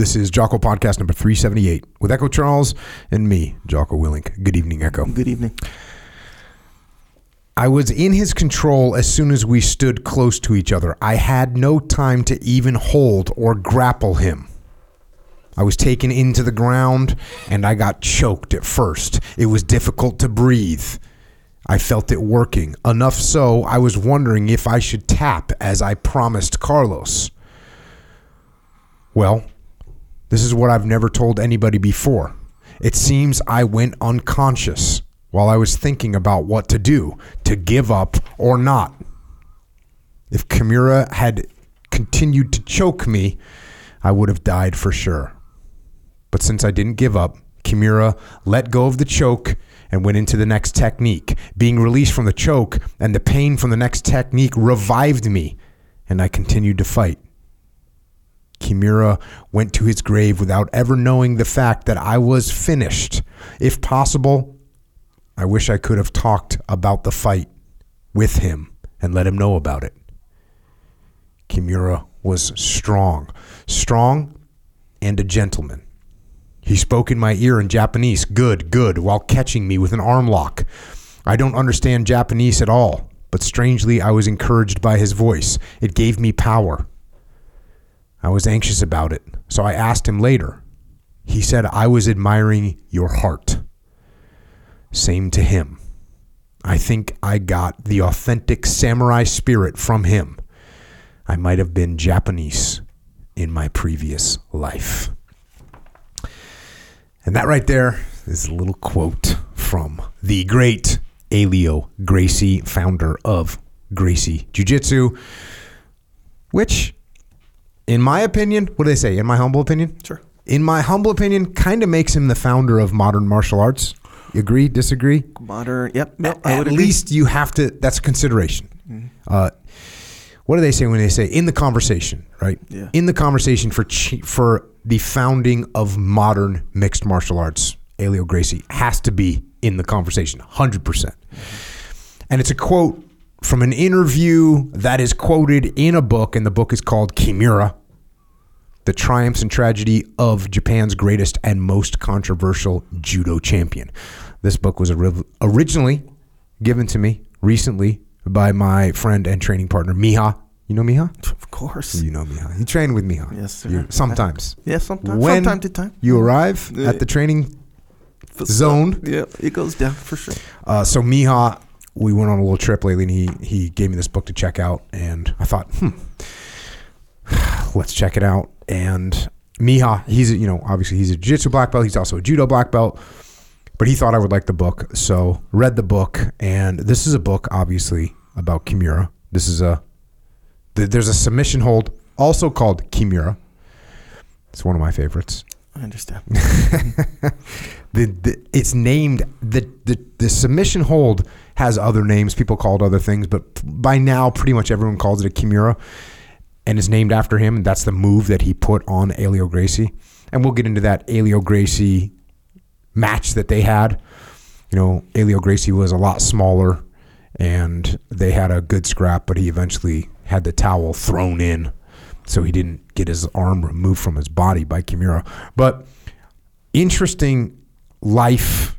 This is Jocko Podcast number 378 with Echo Charles and me, Jocko Willink. Good evening, Echo. Good evening. I was in his control as soon as we stood close to each other. I had no time to even hold or grapple him. I was taken into the ground and I got choked at first. It was difficult to breathe. I felt it working, enough so I was wondering if I should tap as I promised Carlos. Well, this is what I've never told anybody before. It seems I went unconscious while I was thinking about what to do, to give up or not. If Kimura had continued to choke me, I would have died for sure. But since I didn't give up, Kimura let go of the choke and went into the next technique. Being released from the choke and the pain from the next technique revived me, and I continued to fight. Kimura went to his grave without ever knowing the fact that I was finished. If possible, I wish I could have talked about the fight with him and let him know about it. Kimura was strong, strong and a gentleman. He spoke in my ear in Japanese, good, good, while catching me with an arm lock. I don't understand Japanese at all, but strangely I was encouraged by his voice. It gave me power. I was anxious about it, so I asked him later. He said I was admiring your heart. Same to him. I think I got the authentic samurai spirit from him. I might have been Japanese in my previous life. And that right there is a little quote from the great Helio Gracie, founder of Gracie Jiu Jitsu, which, in my opinion, what do they say? In my humble opinion? Sure. In my humble opinion, kind of makes him the founder of modern martial arts. You agree? Disagree? Modern. Yep. No, At, at least you have to. That's a consideration. Uh, what do they say when they say in the conversation, right? Yeah. In the conversation for for the founding of modern mixed martial arts, Helio Gracie has to be in the conversation, hundred percent. And it's a quote from an interview that is quoted in a book, and the book is called Kimura. The triumphs and tragedy of Japan's greatest and most controversial judo champion. This book was ori- originally given to me recently by my friend and training partner Miha. You know Miha? Of course. You know Miha. You train with Miha. Yes, sir. You- sometimes. Yeah, sometimes. When from time to time. you arrive Yeah. at the training zone. Yeah, it goes down for sure. Uh, so Miha, we went on a little trip lately, and he he gave me this book to check out, and I thought, hmm, let's check it out. And Miha, he's a- you know obviously he's a jiu-jitsu black belt. He's also a judo black belt, but he thought I would like the book, so read the book, and this is a book obviously about Kimura. This is a th- there's a submission hold also called Kimura. It's one of my favorites I understand. the, the it's named the, the the submission hold has other names people call it other things but by now pretty much everyone calls it a kimura and is named after him that's the move that he put on Helio Gracie and we'll get into that Helio Gracie match that they had you know Helio Gracie was a lot smaller and they had a good scrap but he eventually had the towel thrown in so he didn't get his arm removed from his body by Kimura but interesting life,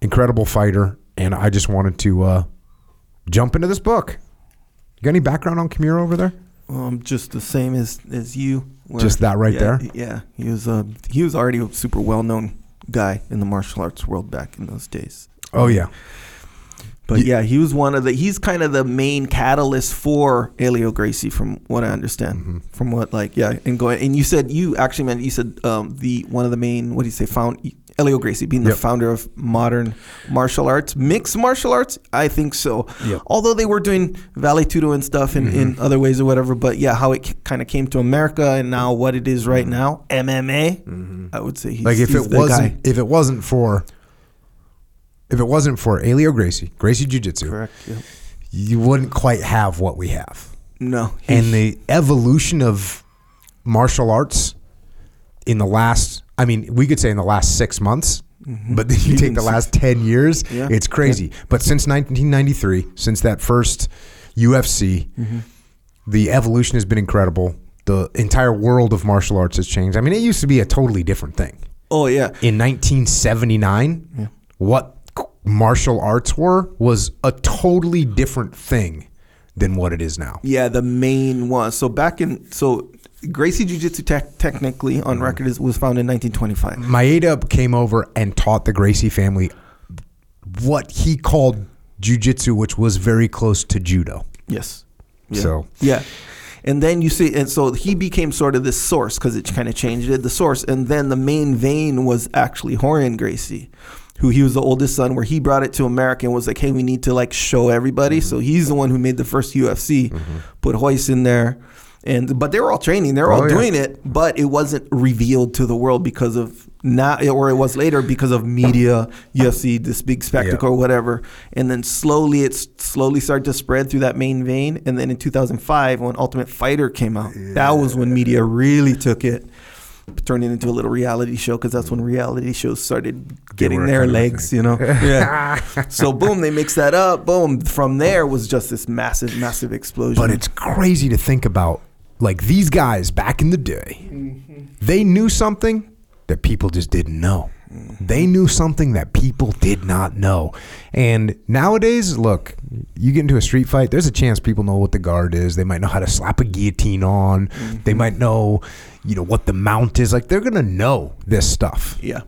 incredible fighter, and I just wanted to uh, jump into this book. You got any background on Kimura over there? Um, just the same as as you. where- Just that right yeah, there? Yeah, he was. Uh, he was already a super well known guy in the martial arts world back in those days. Oh yeah, But yeah, he was one of the. He's kind of the main catalyst for Helio Gracie, from what I understand. Mm-hmm. From what like yeah, and going and you said you actually meant you said um, the one of the main what do you say found Helio Gracie being the founder of modern martial arts, mixed martial arts. I think so. Yep. Although they were doing Vale Tudo and stuff in, in Mm-hmm. other ways or whatever, but yeah, how it kind of came to America and now what it is right now, MMA. I would say he's Mm-hmm. like if he's it the wasn't guy. if it wasn't for if it wasn't for Helio Gracie, Gracie Jiu Jitsu, correct. Yeah. you wouldn't quite have what we have. No, And the evolution of martial arts in the last, I mean, we could say in the last six months, but then you take the last 10 years, Yeah. it's crazy. But since 1993, since that first UFC, Mm-hmm. the evolution has been incredible. the entire world of martial arts has changed. I mean, it used to be a totally different thing. Oh yeah. In 1979, what martial arts were was a totally different thing than what it is now. Yeah, the main one. So back in so Gracie Jiu Jitsu tech technically Mm-hmm. on record is, was founded in 1925. Maeda came over and taught the Gracie family what he called Jiu Jitsu, which was very close to judo. Yes. Yeah. So- yeah. And then you see, and so he became sort of this source because it kind of changed it, the source. And then the main vein was actually Rorion Gracie, who he was the oldest son, where he brought it to America and was like, hey, we need to like show everybody. Mm-hmm. So he's the one who made the first UFC, put Royce in there. And but they were all training, they were all Oh, yeah. doing it, but it wasn't revealed to the world because of not, or it was later because of media, UFC, this big spectacle or whatever. And then slowly, it slowly started to spread through that main vein. And then in 2005, when Ultimate Fighter came out, that was when media really took it, turned it into a little reality show because that's when reality shows started getting their kind of a legs, you know. Yeah. so boom, they mixed that up. Boom. From there was just this massive, massive explosion. But it's crazy to think about. Like these guys back in the day, mm-hmm. they knew something that people just didn't know. They knew something that people did not know. And nowadays, look, you get into a street fight, there's a chance people know what the guard is. They might know how to slap a guillotine on. Mm-hmm. They might know, you know, what the mount is. Like they're going to know this stuff. yeah.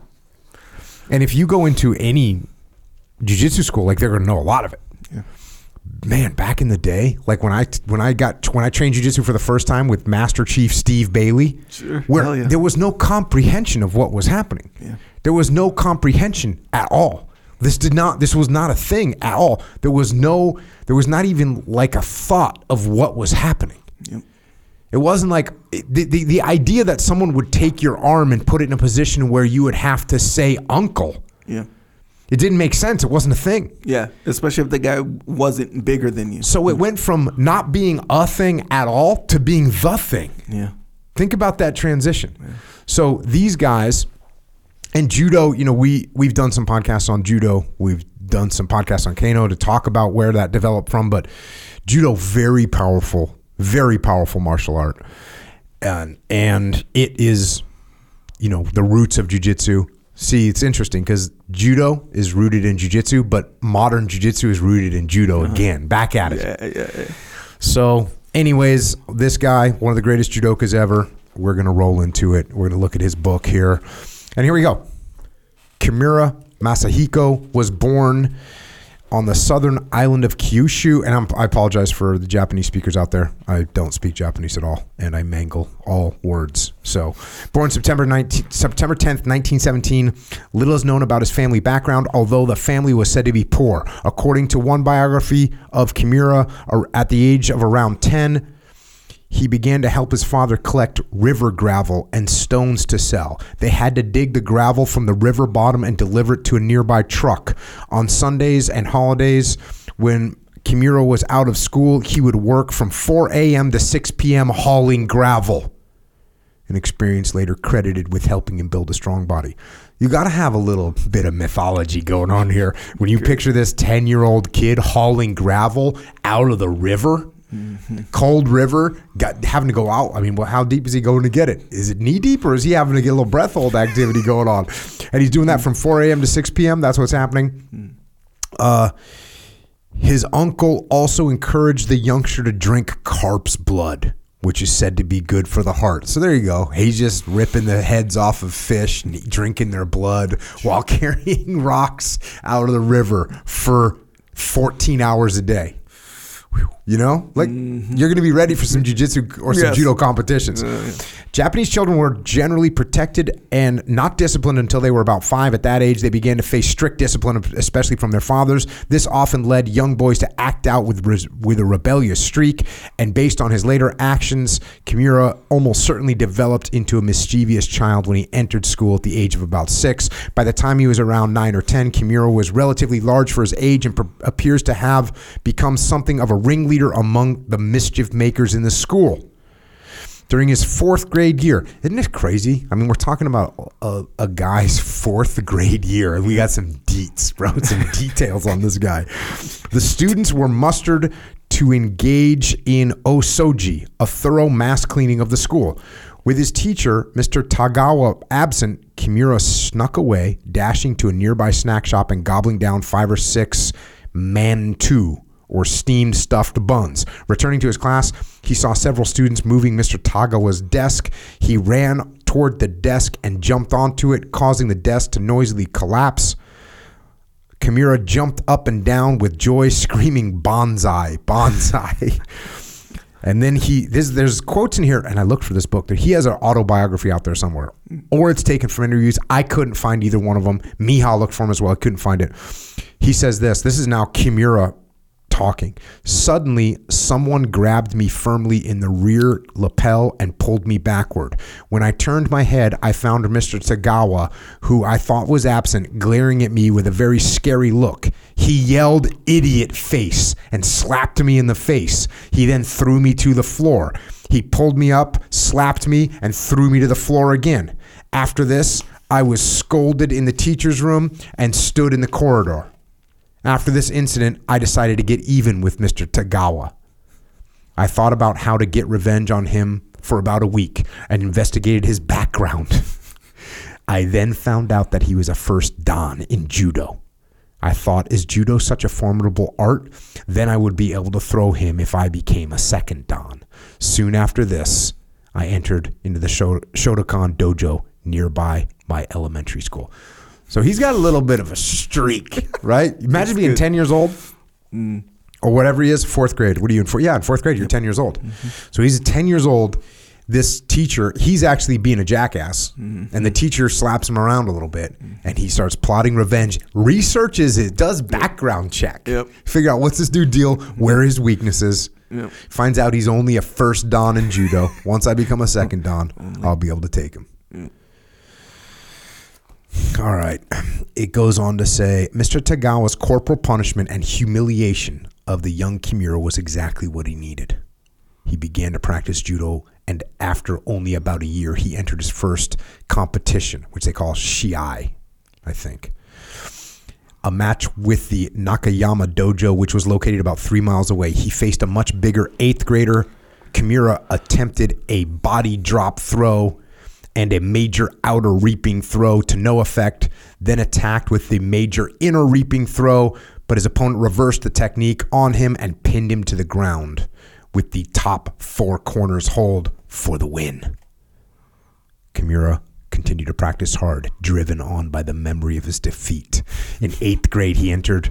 And if you go into any jiu-jitsu school, like they're going to know a lot of it. Yeah. Man, back in the day, like when I when I got when I trained jiu-jitsu for the first time with Master Chief Steve Bailey, Sure. where yeah. there was no comprehension of what was happening. Yeah. There was no comprehension at all. This did not this was not a thing at all. There was no there was not even like a thought of what was happening. Yep. It wasn't like the, the, the idea that someone would take your arm and put it in a position where you would have to say uncle. Yeah. It didn't make sense. It wasn't a thing. Yeah. Especially if the guy wasn't bigger than you. So it went from not being a thing at all to being the thing. Yeah. Think about that transition. So these guys and judo, you know, we we've done some podcasts on judo. We've done some podcasts on Kano to talk about where that developed from, but judo very powerful, very powerful martial art. And and it is you know, the roots of jujitsu. See, it's interesting because judo is rooted in jujitsu, but modern jujitsu is rooted in judo uh-huh. again. Back at it. Yeah. Yeah. yeah. So, anyways, this guy, one of the greatest judokas ever. We're gonna roll into it. We're gonna look at his book here, and here we go. Kimura Masahiko was born on the southern island of Kyushu, and I'm, I apologize for the Japanese speakers out there. I don't speak Japanese at all, and I mangle all words. So, born September 19, September 10th, 1917. Little is known about his family background, although the family was said to be poor. According to one biography of Kimura, at the age of around 10, he began to help his father collect river gravel and stones to sell. They had to dig the gravel from the river bottom and deliver it to a nearby truck. On Sundays and holidays, when Kimura was out of school, he would work from 4 a.m. to 6 p.m. hauling gravel. An experience later credited with helping him build a strong body. You got to have a little bit of mythology going on here. When you picture this 10 year old kid hauling gravel out of the river, cold river, got having to go out. I mean, well, how deep is he going to get it? Is it knee deep or is he having to get a little breath hold activity going on? And he's doing that from 4 a.m. to 6 p.m. That's what's happening. Uh, his uncle also encouraged the youngster to drink carp's blood, which is said to be good for the heart. So there you go. He's just ripping the heads off of fish and drinking their blood while carrying rocks out of the river for 14 hours a day. You know, like mm-hmm. you're going to be ready for some jujitsu or some Yes. judo competitions. Japanese children were generally protected and not disciplined until they were about five. At that age, they began to face strict discipline, especially from their fathers. This often led young boys to act out with with a rebellious streak. And based on his later actions, Kimura almost certainly developed into a mischievous child when he entered school at the age of about six. By the time he was around nine or ten, Kimura was relatively large for his age and pr- appears to have become something of a ringleader among the mischief makers in the school during his fourth grade year. Isn't it crazy? I mean, we're talking about a, a guy's fourth grade year. And we got some deets, bro, some details on this guy. The students were mustered to engage in osoji, a thorough mass cleaning of the school. With his teacher, Mr. Tagawa, absent, Kimura snuck away, dashing to a nearby snack shop and gobbling down five or six manju, or steamed stuffed buns. Returning to his class, he saw several students moving Mr. Tagawa's desk. He ran toward the desk and jumped onto it, causing the desk to noisily collapse. Kimura jumped up and down with joy, screaming "Banzai, banzai!" and then he this there's quotes in here, and I looked for this book. That he has an autobiography out there somewhere, or it's taken from interviews. I couldn't find either one of them. Miha looked for him as well. I couldn't find it. He says this. This is now Kimura talking. Suddenly, someone grabbed me firmly in the rear lapel and pulled me backward. When I turned my head, I found Mr. Tagawa, who I thought was absent, glaring at me with a very scary look. He yelled, idiot face, and slapped me in the face. He then threw me to the floor. He pulled me up, slapped me, and threw me to the floor again. After this, I was scolded in the teacher's room and stood in the corridor. After this incident, I decided to get even with Mr. Tagawa. I thought about how to get revenge on him for about a week and investigated his background. I then found out that he was a first Dan in judo. I thought, is judo such a formidable art? Then I would be able to throw him if I became a second Dan. Soon after this, I entered into the Shotokan dojo nearby my elementary school. So he's got a little bit of a streak, right? Imagine being 10 years old or whatever he is, fourth grade. What are you in? For? Yeah, in fourth grade, you're 10 years old. So he's 10 years old. This teacher, he's actually being a jackass, and the teacher slaps him around a little bit, and he starts plotting revenge. Researches it, does background check, Yep. figure out what's this dude deal, where are his weaknesses. Yep. Finds out he's only a first dan in judo. Once I become a second dan, I'll be able to take him. All right. It goes on to say Mr. Tagawa's corporal punishment and humiliation of the young Kimura was exactly what he needed. He began to practice judo, and after only about a year, he entered his first competition, which they call Shiai, I think. A match with the Nakayama Dojo, which was located about three miles away. He faced a much bigger eighth grader. Kimura attempted a body drop throw and a major outer reaping throw to no effect, then attacked with the major inner reaping throw, but his opponent reversed the technique on him and pinned him to the ground with the top four corners hold for the win. Kimura continued to practice hard, driven on by the memory of his defeat. In eighth grade, he entered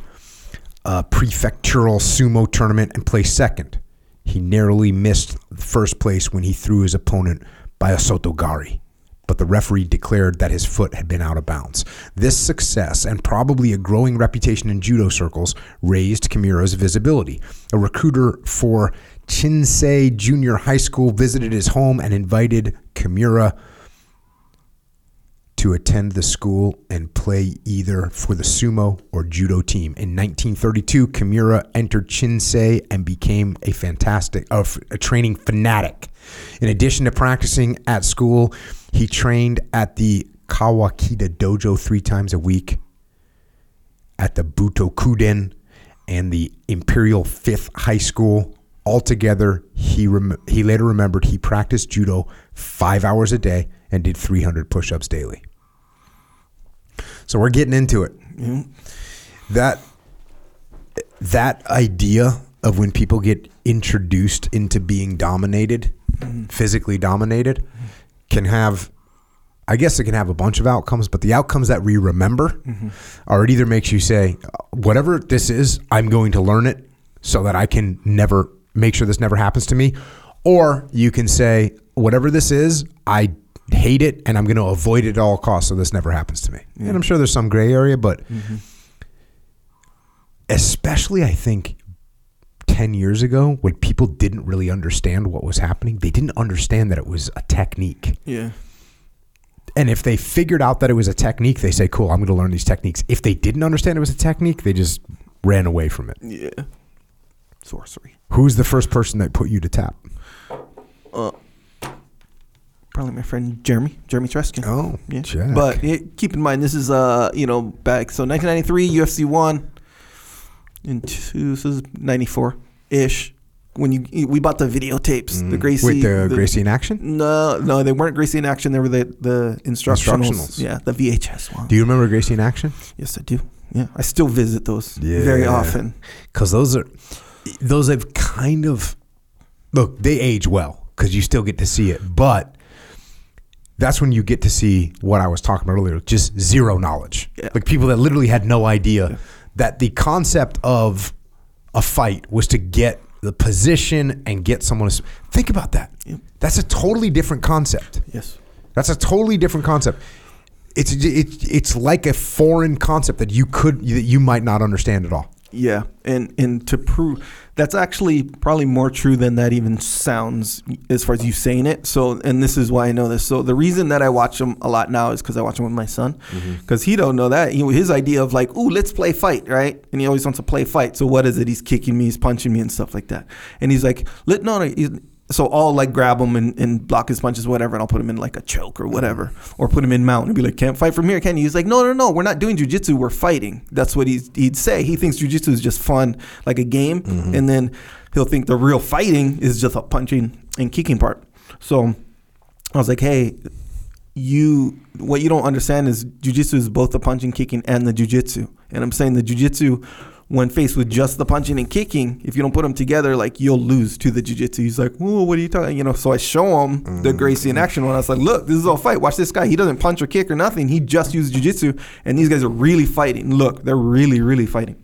a prefectural sumo tournament and placed second. He narrowly missed first place when he threw his opponent by a sotogari but the referee declared that his foot had been out of bounds. This success and probably a growing reputation in judo circles raised Kimura's visibility. A recruiter for Chinzei Junior High School visited his home and invited Kimura to attend the school and play either for the sumo or judo team. In 1932, Kimura entered Chinzei and became a fantastic, uh, a training fanatic. In addition to practicing at school, he trained at the Kawakita Dojo three times a week, at the Butokuden and the Imperial Fifth High School. Altogether, he rem- he later remembered he practiced judo five hours a day and did 300 push-ups daily. So we're getting into it. That that idea of when people get introduced into being dominated, physically dominated, can have I guess it can have a bunch of outcomes, but the outcomes that we remember are it either makes you say, whatever this is, I'm going to learn it so that I can never make sure this never happens to me. Or you can say, whatever this is, I hate it and I'm going to avoid it at all costs so this never happens to me. And I'm sure there's some gray area, but especially I think 10 years ago when people didn't really understand what was happening, they didn't understand that it was a technique. Yeah. And if they figured out that it was a technique, they say, cool, I'm going to learn these techniques. If they didn't understand it was a technique, they just ran away from it. Yeah. Sorcery. Who's the first person that put you to tap? Uh, probably my friend Jeremy, Jeremy Treskin. Oh, Yeah. Jack. But yeah, keep in mind, this is uh, you know, back so 1993 UFC one, in two, this is 94. ish. When you we bought the videotapes, the Gracie, With Mm. the, Gracie in action? No, no, they weren't Gracie in action. They were the the instructionals. Instructionals. Yeah, the VHS one. Do you remember Gracie in action? yes, I do. Yeah, I still visit those very often. Because those are those have kind of look they age well because you still get to see it, but that's when you get to see what I was talking about earlier, just zero knowledge, Yeah. like people that literally had no idea that the concept of a fight was to get the position and get someone to think about that. That's a totally different concept. Yes. That's a totally different concept. It's it's it's like a foreign concept that you could that you might not understand at all. Yeah, and and to prove that's actually probably more true than that even sounds as far as you saying it. So, and this is why I know this. So, the reason that I watch them a lot now is because I watch them with my son, mm-hmm. because he don't know that. He, his idea of like, ooh, let's play fight, right? And he always wants to play fight. So, what is it? He's kicking me, he's punching me, and stuff like that. And he's like, let no, no. So I'll like grab him and, and block his punches, whatever, and I'll put him in like a choke or whatever, mm-hmm. or put him in mount and be like, "Can't fight from here, can you?" He's like, "No, no, no, we're not doing jujitsu, we're fighting." That's what he's, he'd say. He thinks jujitsu is just fun, like a game, mm-hmm. and then he'll think the real fighting is just a punching and kicking part. So I was like, "Hey, you what you don't understand is jujitsu is both the punching, kicking, and the jujitsu. And I'm saying the jujitsu, when faced with just the punching and kicking, if you don't put them together, like you'll lose to the jujitsu. He's like, "Oh, what are you talking?" You know. So I show him the mm. Gracie in action when I was like, "Look, this is all fight. Watch this guy. He doesn't punch or kick or nothing. He just uses jujitsu, and these guys are really fighting. Look, they're really, really fighting."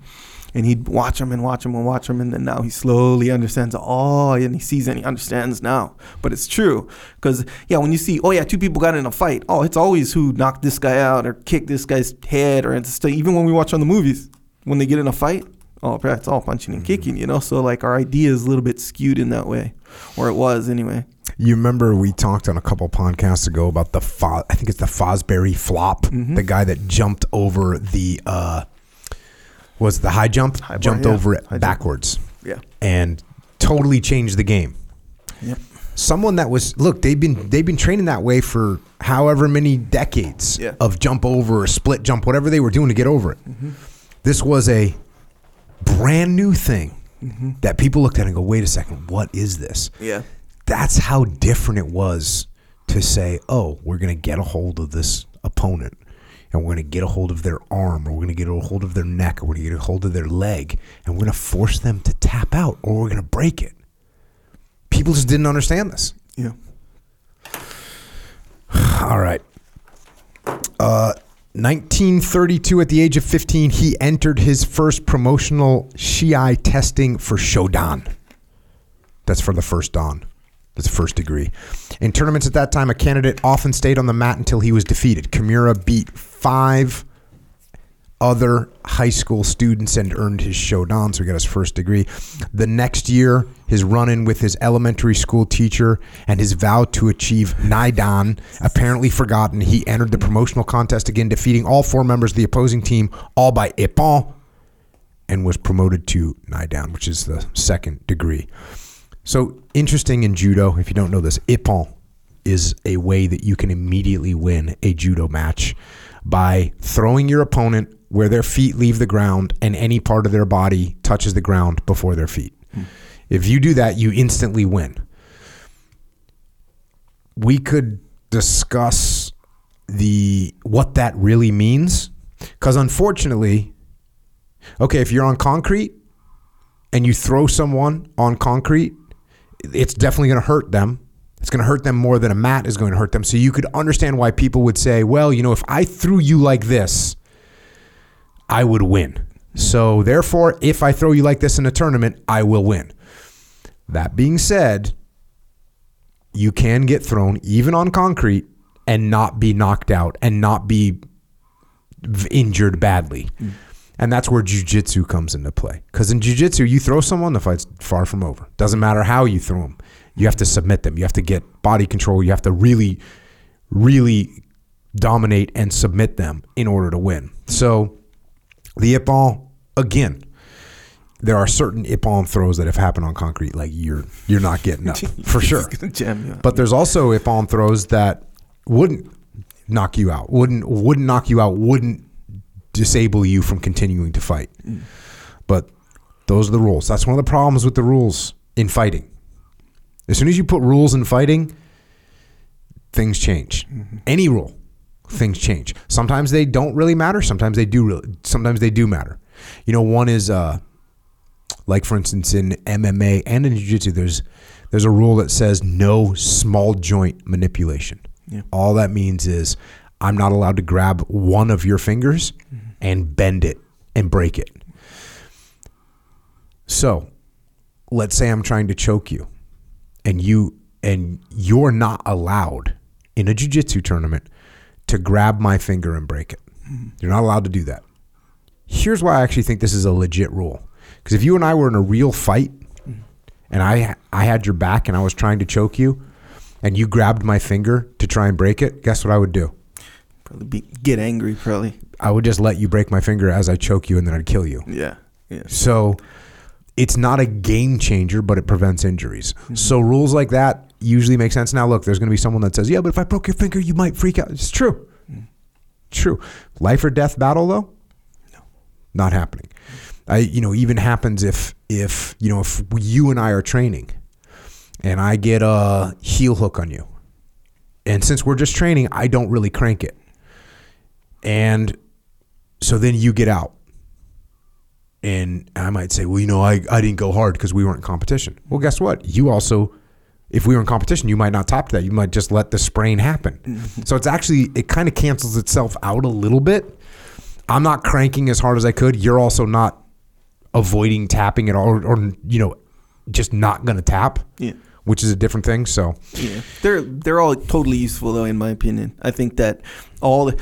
And he'd watch him and watch him and watch him, and then now he slowly understands. Oh, and he sees and he understands now. But it's true because yeah, when you see, oh yeah, two people got in a fight. Oh, it's always who knocked this guy out or kicked this guy's head, or it's st- even when we watch on the movies when they get in a fight. Oh, it's all punching and kicking, you know. So like our idea is a little bit skewed in that way, or it was anyway. You remember we talked on a couple podcasts ago about the Fo- I think it's the Fosbury flop, Mm-hmm. the guy that jumped over the uh was the high jump, High bar, jumped yeah. over it High jump. backwards Yeah. and totally changed the game. Yep. Someone that was look, they've been they've been training that way for however many decades Yeah. of jump over or split jump, whatever they were doing to get over it. Mm-hmm. This was a brand new thing Mm-hmm. that people looked at and go, wait a second, what is this? Yeah. that's how different it was to say, oh, we're going to get a hold of this opponent and we're going to get a hold of their arm or we're going to get a hold of their neck or we're going to get a hold of their leg and we're going to force them to tap out or we're going to break it. People just didn't understand this. Yeah. All right. Uh, 1932, at the age of 15, he entered his first promotional Shiai testing for Shodan. That's for the first Dan. That's the first degree. In tournaments at that time, a candidate often stayed on the mat until he was defeated. Kimura beat five other high school students and earned his Shodan, so he got his first degree. The next year, his run in with his elementary school teacher and his vow to achieve Nidan, apparently forgotten, he entered the promotional contest again, defeating all four members of the opposing team, all by Ippon, and was promoted to Nidan, which is the second degree. So interesting in judo, if you don't know this, Ippon is a way that you can immediately win a judo match by throwing your opponent where their feet leave the ground and any part of their body touches the ground before their feet. Hmm. If you do that, you instantly win. We could discuss the what that really means cuz unfortunately okay, if you're on concrete and you throw someone on concrete, it's definitely going to hurt them. It's going to hurt them more than a mat is going to hurt them. So you could understand why people would say, well, you know, if I threw you like this, I would win. So therefore, if I throw you like this in a tournament, I will win. That being said, you can get thrown even on concrete and not be knocked out and not be injured badly. Mm. And that's where jujitsu comes into play. Because in jujitsu, you throw someone, the fight's far from over. Doesn't matter how you throw them. You have to submit them. You have to get body control. You have to really, really dominate and submit them in order to win. So the Ippon, again, there are certain Ippon throws that have happened on concrete, like you're you're not getting up for sure. But there's also Ippon throws that wouldn't knock you out, wouldn't wouldn't knock you out, wouldn't disable you from continuing to fight. But Those are the rules. That's one of the problems with the rules in fighting. As soon as you put rules in fighting, things change. Any rule, things change. Sometimes they don't really matter. Sometimes they do. Really, sometimes they do matter. You know, one is uh, like for instance in MMA and in Jiu-Jitsu, there's there's a rule that says no small joint manipulation. Yeah. All that means is I'm not allowed to grab one of your fingers and bend it and break it. So, let's say I'm trying to choke you and you and you're not allowed in a jiu-jitsu tournament to grab my finger and break it. Mm-hmm. You're not allowed to do that. Here's why I actually think this is a legit rule. Because if you and I were in a real fight mm-hmm. and I I had your back and I was trying to choke you and you grabbed my finger to try and break it, guess what I would do? Probably be, get angry. Probably. I would just let you break my finger as I choke you and then I'd kill you. Yeah. Yeah. So it's not a game changer, but it prevents injuries. Mm-hmm. So rules like that usually make sense. Now, look, there's going to be someone that says, "Yeah, but if I broke your finger, you might freak out." It's true. Mm. True. Life or death battle, though, no, not happening. I, you know, even happens if if you know if you and I are training, and I get a heel hook on you, and since we're just training, I don't really crank it, and so then you get out and I might say, well, you know, I, I didn't go hard because we weren't in competition. Well, guess what? You also, if we were in competition, you might not tap that. You might just let the sprain happen. Mm-hmm. So it's actually, it kind of cancels itself out a little bit. I'm not cranking as hard as I could. You're also not avoiding tapping at all or, or you know, just not going to tap, Yeah. which is a different thing. So, Yeah, they're they're all totally useful though, in my opinion. I think that all, the,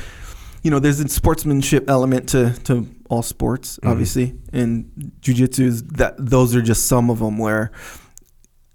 you know, there's a sportsmanship element to to all sports, mm-hmm. obviously, and jujitsu is that those are just some of them. Where,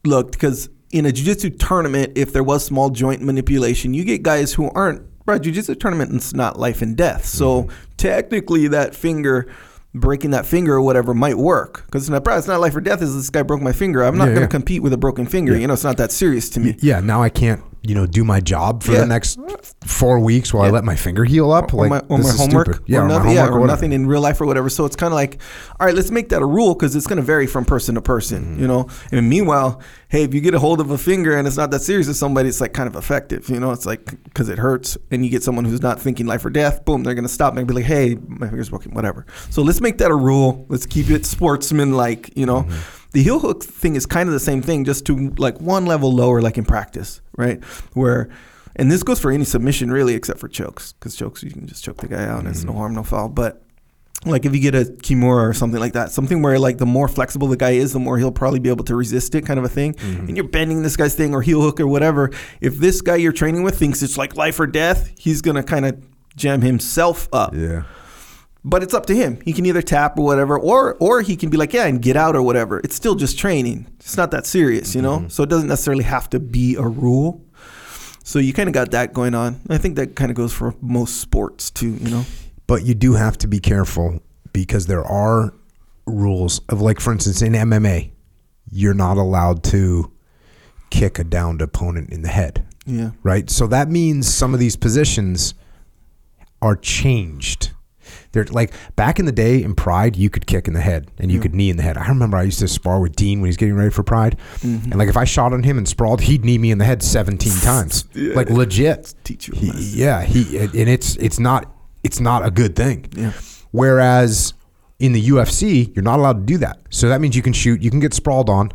look, because in a jujitsu tournament, if there was small joint manipulation, you get guys who aren't. Right, jujitsu tournament it's not life and death, so mm-hmm. technically that finger. Breaking that finger or whatever might work because it's not, bro, it's not life or death. Is this guy broke my finger? I'm not Yeah, going to yeah. compete with a broken finger. You know, it's not that serious to me. yeah, now I can't, you know, do my job for Yeah. the next four weeks while I let my finger heal up. or like, my, or this my is homework, stupid. Yeah, or, or nothing, yeah, homework or nothing in real life or whatever. So it's kind of like, all right, let's make that a rule because it's going to vary from person to person, Mm-hmm. you know. And meanwhile, hey, if you get a hold of a finger and it's not that serious to somebody, it's like kind of effective, you know. It's like because it hurts, and you get someone who's not thinking life or death, boom, they're going to stop and be like, hey, my finger's broken, whatever. So let's make that a rule. Let's keep it sportsman like, you know. Mm-hmm. The heel hook thing is kind of the same thing, just to like one level lower, like in practice, right? Where, and this goes for any submission really, except for chokes, because chokes you can just choke the guy out and it's no mm-hmm. harm, no foul. But like if you get a kimura or something like that, something where like the more flexible the guy is, the more he'll probably be able to resist it, kind of a thing. Mm-hmm. And you're bending this guy's thing or heel hook or whatever. If this guy you're training with thinks it's like life or death, he's gonna kind of jam himself up. Yeah. But it's up to him. He can either tap or whatever, or or he can be like, yeah, and get out or whatever. It's still just training. It's not that serious, you know. Mm-hmm. So it doesn't necessarily have to be a rule. So you kind of got that going on. I think that kind of goes for most sports too, you know. But you do have to be careful because there are rules of like for instance in MMA, you're not allowed to kick a downed opponent in the head. Yeah. Right? So that means some of these positions are changed. They're like back in the day in Pride, you could kick in the head and you mm. could knee in the head. I remember I used to spar with Dean when he's getting ready for Pride, mm-hmm. and like if I shot on him and sprawled, he'd knee me in the head seventeen times, Yeah. like legit. Teach you He- yeah, he and it's it's not it's not a good thing. Yeah. Whereas in the UFC, you're not allowed to do that. So that means you can shoot, you can get sprawled on,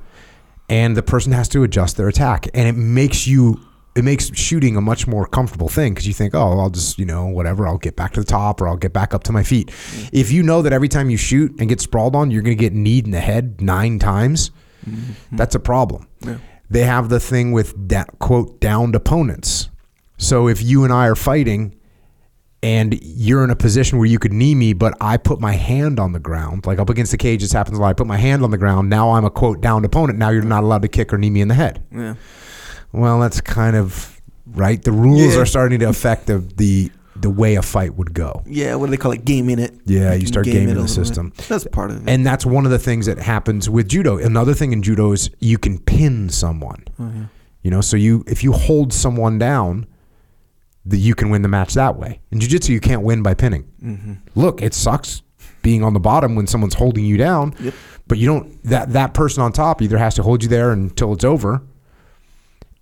and the person has to adjust their attack, and it makes you it makes shooting a much more comfortable thing because you think, oh, I'll just you know whatever, I'll get back to the top or I'll get back up to my feet. Mm-hmm. If you know that every time you shoot and get sprawled on, you're going to get kneed in the head nine times, mm-hmm. that's a problem. Yeah. They have the thing with da- quote downed opponents. So if you and I are fighting and you're in a position where you could knee me, but I put my hand on the ground, like up against the cage, this happens a lot. I put my hand on the ground. Now I'm a quote downed opponent. Now you're not allowed to kick or knee me in the head. Yeah. Well, that's kind of right. The rules Yeah. are starting to affect the, the the way a fight would go. Yeah, what do they call it? Gaming it. Yeah, you can start game gaming it a the little bit. system. That's part of it. And that's one of the things that happens with judo. Another thing in judo is you can pin someone. Oh. You know, so you if you hold someone down, that you can win the match that way. In jiu-jitsu, you can't win by pinning. Mm-hmm. Look, it sucks. being on the bottom when someone's holding you down. Yep. But you don't that that person on top either has to hold you there until it's over,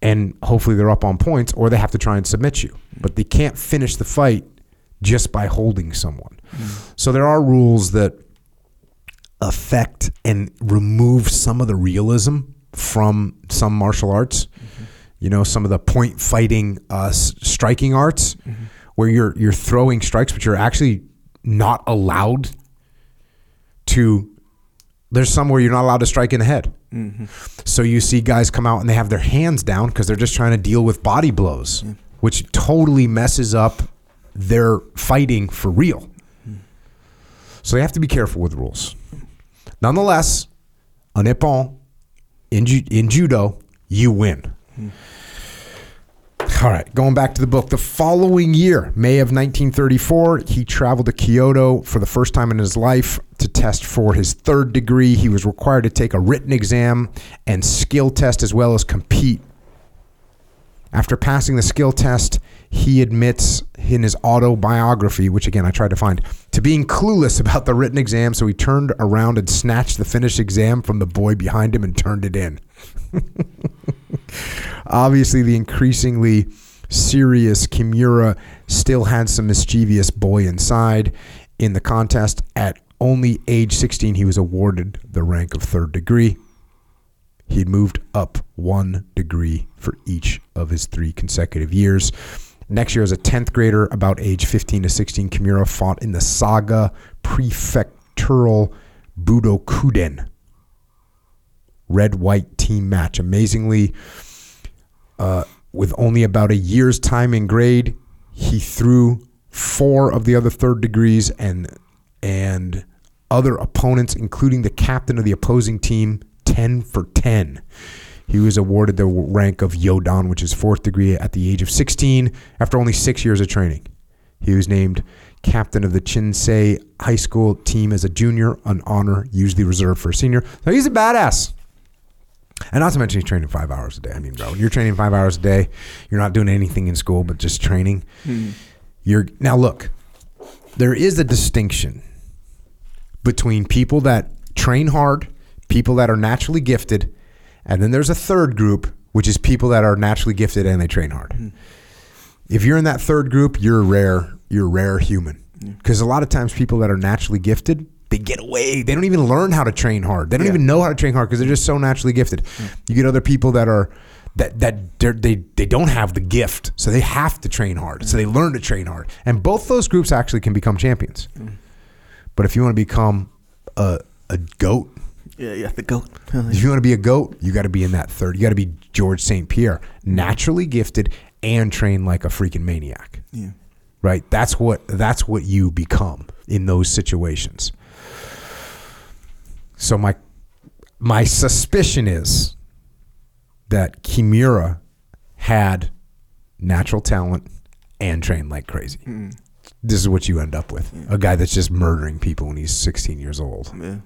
and hopefully they're up on points, or they have to try and submit you. But they can't finish the fight just by holding someone. So there are rules that affect and remove some of the realism from some martial arts. You know, some of the point fighting, uh, striking arts, where you're you're throwing strikes, but you're actually not allowed to. There's some where you're not allowed to strike in the head. Mm-hmm. So you see guys come out and they have their hands down because they're just trying to deal with body blows, which totally messes up their fighting for real. Mm. So they have to be careful with rules. Nonetheless, on Ippon, in, ju- in judo, you win. Mm. All right, going back to the book. The following year, May of 1934, he traveled to Kyoto for the first time in his life to test for his third degree. He was required to take a written exam and skill test as well as compete. After passing the skill test, he admits in his autobiography, which again I tried to find, to being clueless about the written exam, so he turned around and snatched the finished exam from the boy behind him and turned it in. Obviously, the increasingly serious Kimura still had some mischievous boy inside. In the contest, at only age 16, he was awarded the rank of third degree. He'd moved up one degree for each of his three consecutive years. Next year, as a 10th grader, about age 15 to 16, Kimura fought in the Saga Prefectural Budokuden red white team match. Amazingly, uh, with only about a year's time in grade, he threw four of the other third degrees and and other opponents, including the captain of the opposing team, ten for ten. He was awarded the rank of Yodan, which is fourth degree, at the age of 16 after only six years of training. He was named captain of the Chinzei High School team as a junior, an honor usually reserved for a senior. So he's a badass. And not to mention he's training five hours a day. I mean, bro, you're training five hours a day, you're not doing anything in school but just training. Hmm. You're now look, there is a distinction between people that train hard, people that are naturally gifted, and then there's a third group, which is people that are naturally gifted and they train hard. Hmm. If you're in that third group, you're rare, you're a rare human. Because a lot of times people that are naturally gifted, they get away. They don't even learn how to train hard. They don't even know how to train hard because they're just so naturally gifted. Mm. You get other people that are that that they they don't have the gift, so they have to train hard. So they mm. learn to train hard, and both those groups actually can become champions. Mm. But if you want to become a a goat, Yeah, yeah, the goat. if you want to be a goat, you got to be in that third. You got to be George St. Pierre, naturally gifted and trained like a freaking maniac. Yeah. Right? That's what that's what you become in those situations. So my my suspicion is that Kimura had natural talent and trained like crazy. This is what you end up with. A guy that's just murdering people when he's 16 years old. Yeah.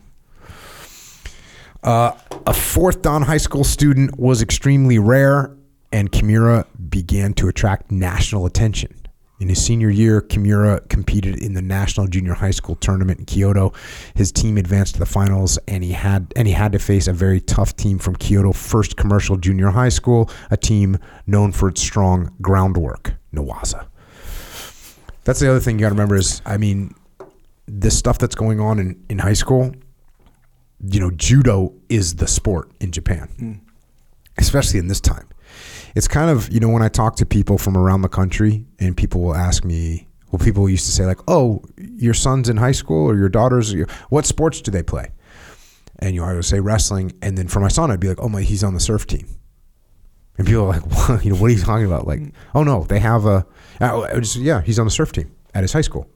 Uh, a fourth Dan high school student was extremely rare, and Kimura began to attract national attention. In his senior year, Kimura competed in the national junior high school tournament in Kyoto. His team advanced to the finals, and he had and he had to face a very tough team from Kyoto First Commercial Junior High School, a team known for its strong groundwork, Newaza. That's the other thing you got to remember is, I mean, the stuff that's going on in, in high school, you know, judo is the sport in Japan, hmm. especially in this time. It's kind of, you know, when I talk to people from around the country and people will ask me, well, people used to say, like, oh, your son's in high school or your daughter's, what sports do they play? And you know, I would say wrestling. And then for my son, I'd be like, oh, my, he's on the surf team. And people are like, what? You know, what are you talking about? Like, oh, no, they have a, uh, just, yeah, he's on the surf team at his high school.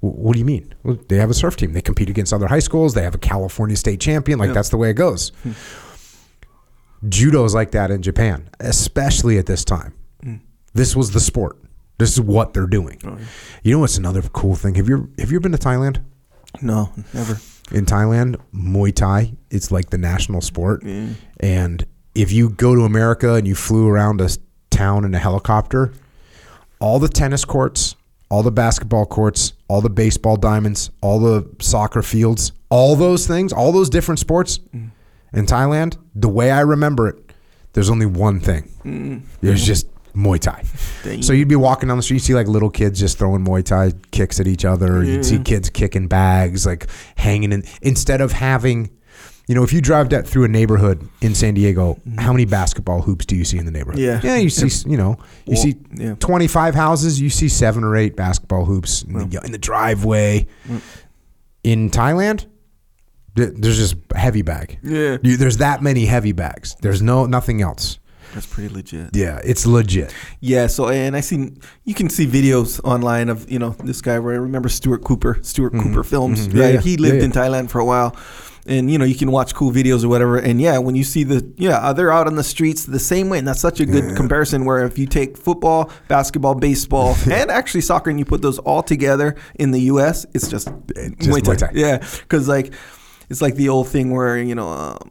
What do you mean? Well, they have a surf team. They compete against other high schools. They have a California state champion. Like that's the way it goes. Hmm. Judo is like that in Japan, especially at this time. Hmm. This was the sport. This is what they're doing. Oh, you know what's another cool thing? Have you have you ever been to Thailand? No, never. In Thailand, Muay Thai, it's like the national sport. Yeah. And if you go to America and you flew around a town in a helicopter, all the tennis courts, all the basketball courts, all the baseball diamonds, all the soccer fields, all those things, all those different sports hmm. In Thailand, the way I remember it, there's only one thing. Mm. There's just Muay Thai. Dang. So you'd be walking down the street, you see like little kids just throwing Muay Thai kicks at each other. You'd see kids kicking bags, like hanging in. Instead of having, you know, if you drive that through a neighborhood in San Diego, mm. how many basketball hoops do you see in the neighborhood? Yeah. yeah. You see, you know, you Well, see yeah. 25 houses, you see seven or eight basketball hoops in, the, in the driveway. Mm. In Thailand, th- there's just heavy bag. Yeah. You, there's that many heavy bags. There's no nothing else. That's pretty legit. Yeah, it's legit. Yeah, so and I seen you can see videos online of you know this guy where I remember Stuart Cooper, Stuart Cooper Films. Mhm. Yeah, right? yeah. he lived Yeah, in Thailand for a while, and you know you can watch cool videos or whatever. And yeah, when you see the yeah they're out on the streets the same way, and that's such a good comparison. Where if you take football, basketball, baseball, and actually soccer, and you put those all together in the U.S., it's just, just Muay Thai. Muay Thai. Yeah, because like it's like the old thing where you know. Um,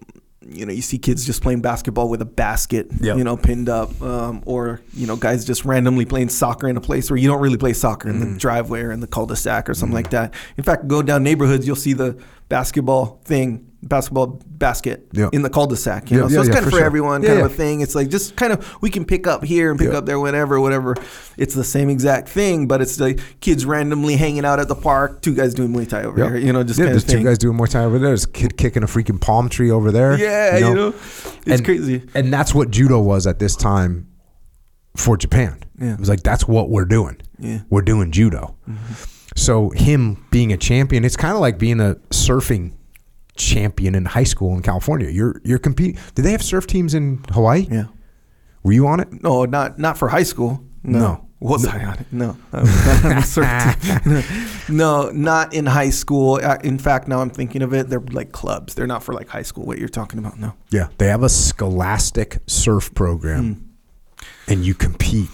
you know, you see kids just playing basketball with a basket, Yep. you know, pinned up, um, or you know, guys just randomly playing soccer in a place where you don't really play soccer in Mm-hmm. the driveway or in the cul-de-sac or something like that. In fact, go down neighborhoods, you'll see the basketball thing, basketball basket Yep. in the cul-de-sac. You Yeah, know, so yeah, it's yeah, kind of for for sure. everyone, kind yeah. of a thing. It's like just kind of we can pick up here and pick Yeah. up there, whatever, whatever. It's the same exact thing, but it's like kids randomly hanging out at the park, two guys doing Muay Thai over here. You know, just yeah, kind there's of two guys doing Muay Thai over there. There's a kid kicking a freaking palm tree over there. yeah, you know, it's And- crazy. And that's what judo was at this time for Japan. Yeah. It was like that's what we're doing. Yeah. We're doing judo. Mm-hmm. So him being a champion, it's kind of like being a surfing champion in high school in California. You're you're competing. Did they have surf teams in Hawaii? Yeah. Were you on it? No, not not for high school. No. No. Was I on it? No. I was not on surf team. no, not in high school. In fact, now I'm thinking of it, they're like clubs. They're not for like high school. What you're talking about? No. Yeah. They have a scholastic surf program, hmm. and you compete.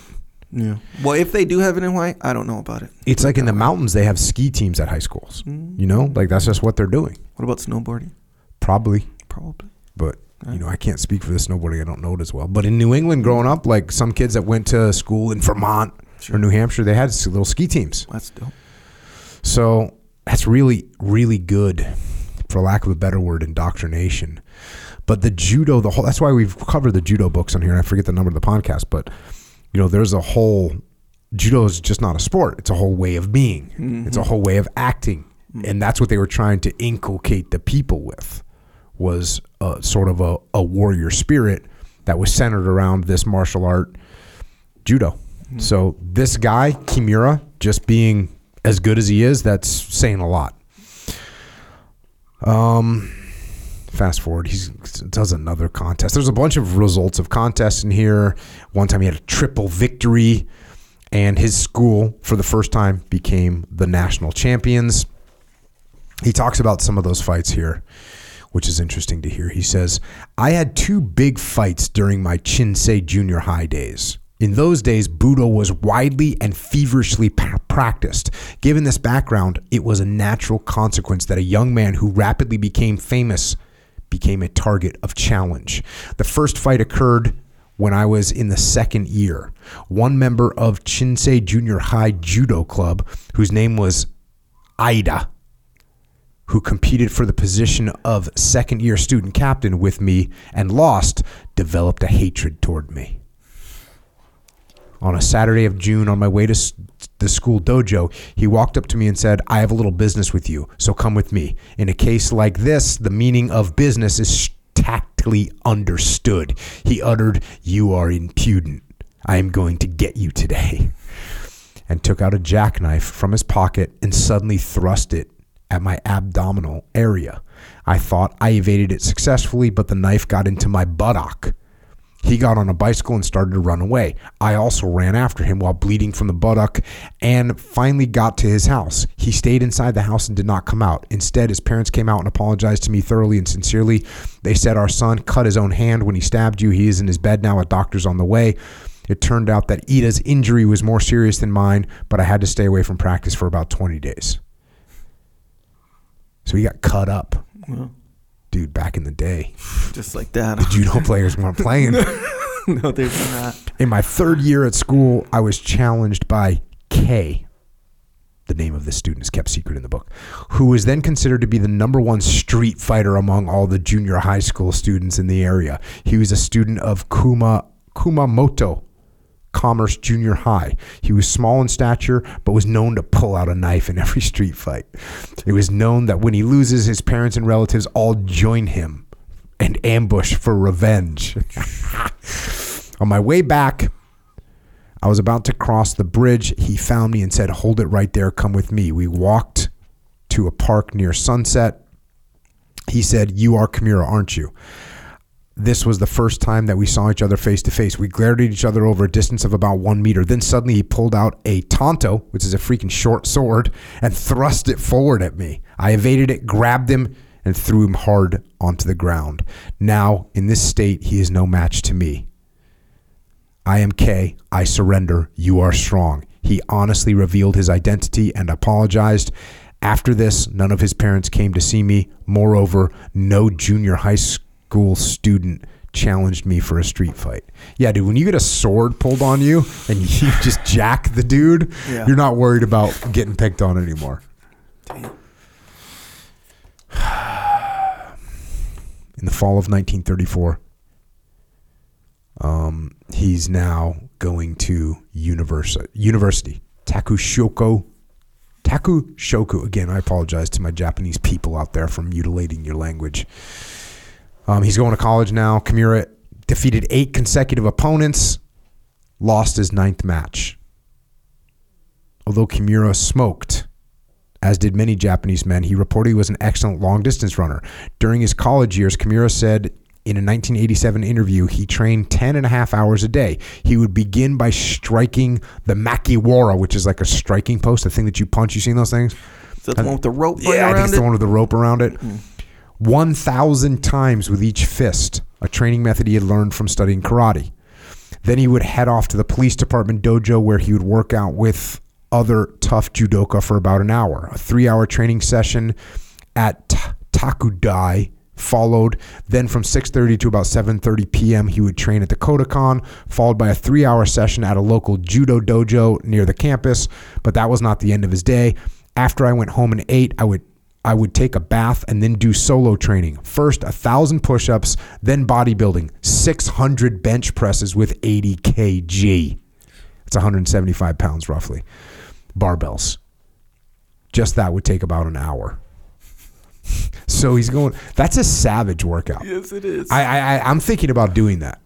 Yeah. Well, if they do have it in Hawaii, I don't know about it. It's like in the mountains, they have ski teams at high schools. Mm. You know, like that's just what they're doing. What about snowboarding? Probably. Probably. but you know I can't speak for the snowboarding. I don't know it as well. But in New England, growing up, like some kids that went to school in Vermont or New Hampshire, they had little ski teams. That's dope. So that's really, really good, for lack of a better word, indoctrination. But the judo, the whole that's why we've covered the judo books on here. And I forget the number of the podcast, but you know, there's a whole judo is just not a sport. It's a whole way of being. Mm-hmm. It's a whole way of acting. Mm-hmm. And that's what they were trying to inculcate the people with was a, sort of a, a warrior spirit that was centered around this martial art judo. Mm-hmm. So this guy, Kimura, just being as good as he is, that's saying a lot. Um, fast forward, he does another contest. There's a bunch of results of contests in here. One time he had a triple victory, and his school, for the first time, became the national champions. He talks about some of those fights here, which is interesting to hear. He says, I had two big fights during my Chinzei junior high days. In those days, Budo was widely and feverishly practiced. Given this background, it was a natural consequence that a young man who rapidly became famous became a target of challenge. The first fight occurred when I was in the second year. One member of Chinzei Junior High Judo Club, whose name was Aida, who competed for the position of second year student captain with me and lost, developed a hatred toward me. On a Saturday of June, on my way to the school dojo, he walked up to me and said, I have a little business with you, so come with me. In a case like this, the meaning of business is tactily understood. He uttered, You are impudent. I am going to get you today. And took out a jackknife from his pocket and suddenly thrust it at my abdominal area. I thought I evaded it successfully, but the knife got into my buttock. He got on a bicycle and started to run away. I also ran after him while bleeding from the buttock and finally got to his house. He stayed inside the house and did not come out. Instead, his parents came out and apologized to me thoroughly and sincerely. They said, Our son cut his own hand when he stabbed you. He is in his bed now. A doctor's on the way. It turned out that Ida's injury was more serious than mine, but I had to stay away from practice for about 20 days. So he got cut up. Dude, back in the day, Just like that. The judo players weren't playing. no, there's not. In my third year at school, I was challenged by K. the name of this student is kept secret in the book, who was then considered to be the number one street fighter among all the junior high school students in the area. He was a student of Kuma Kumamoto Commerce Junior High. He was small in stature, but was known to pull out a knife in every street fight. It was known that when he loses, his parents and relatives all join him and ambush for revenge. On my way back, I was about to cross the bridge. He found me and said, Hold it right there. Come with me. We walked to a park near sunset. He said, You are Kimura, aren't you? This was the first time that we saw each other face to face. We glared at each other over a distance of about one meter. Then suddenly he pulled out a tanto, which is a freaking short sword, and thrust it forward at me. I evaded it, grabbed him, and threw him hard onto the ground. Now, in this state, he is no match to me. I am K. I surrender. You are strong. He honestly revealed his identity and apologized. After this, none of his parents came to see me. Moreover, no junior high school student challenged me for a street fight. Yeah, dude, when you get a sword pulled on you and you just jack the dude, Yeah. you're not worried about getting picked on anymore. In the fall of 1934, um, he's now going to university. University, Takushoko. Takushoku. Again, I apologize to my Japanese people out there for mutilating your language. Um, he's going to college now. Kimura defeated eight consecutive opponents, lost his ninth match. Although Kimura smoked, as did many Japanese men, he reportedly was an excellent long distance runner. During his college years, Kimura said in a 1987 interview he trained 10 and a half hours a day. He would begin by striking the makiwara, which is like a striking post, the thing that you punch. You seen those things? Is that the one with the rope Yeah, I think it's it? the one with the rope around it. 1,000 times with each fist, a training method he had learned from studying karate. Then he would head off to the police department dojo where he would work out with other tough judoka for about an hour. A three hour training session at Ta- Takudai followed. Then from 6.30 to about 7.30 p.m. he would train at the Kodokan, followed by a three hour session at a local judo dojo near the campus. But that was not the end of his day. After I went home and ate, I would I would take a bath and then do solo training. First, a thousand push ups, then bodybuilding, 600 bench presses with 80 kg. It's 175 pounds roughly. Barbells. Just that would take about an hour. so he's going, that's a savage workout. Yes, it is. I, I, I- I'm thinking about doing that.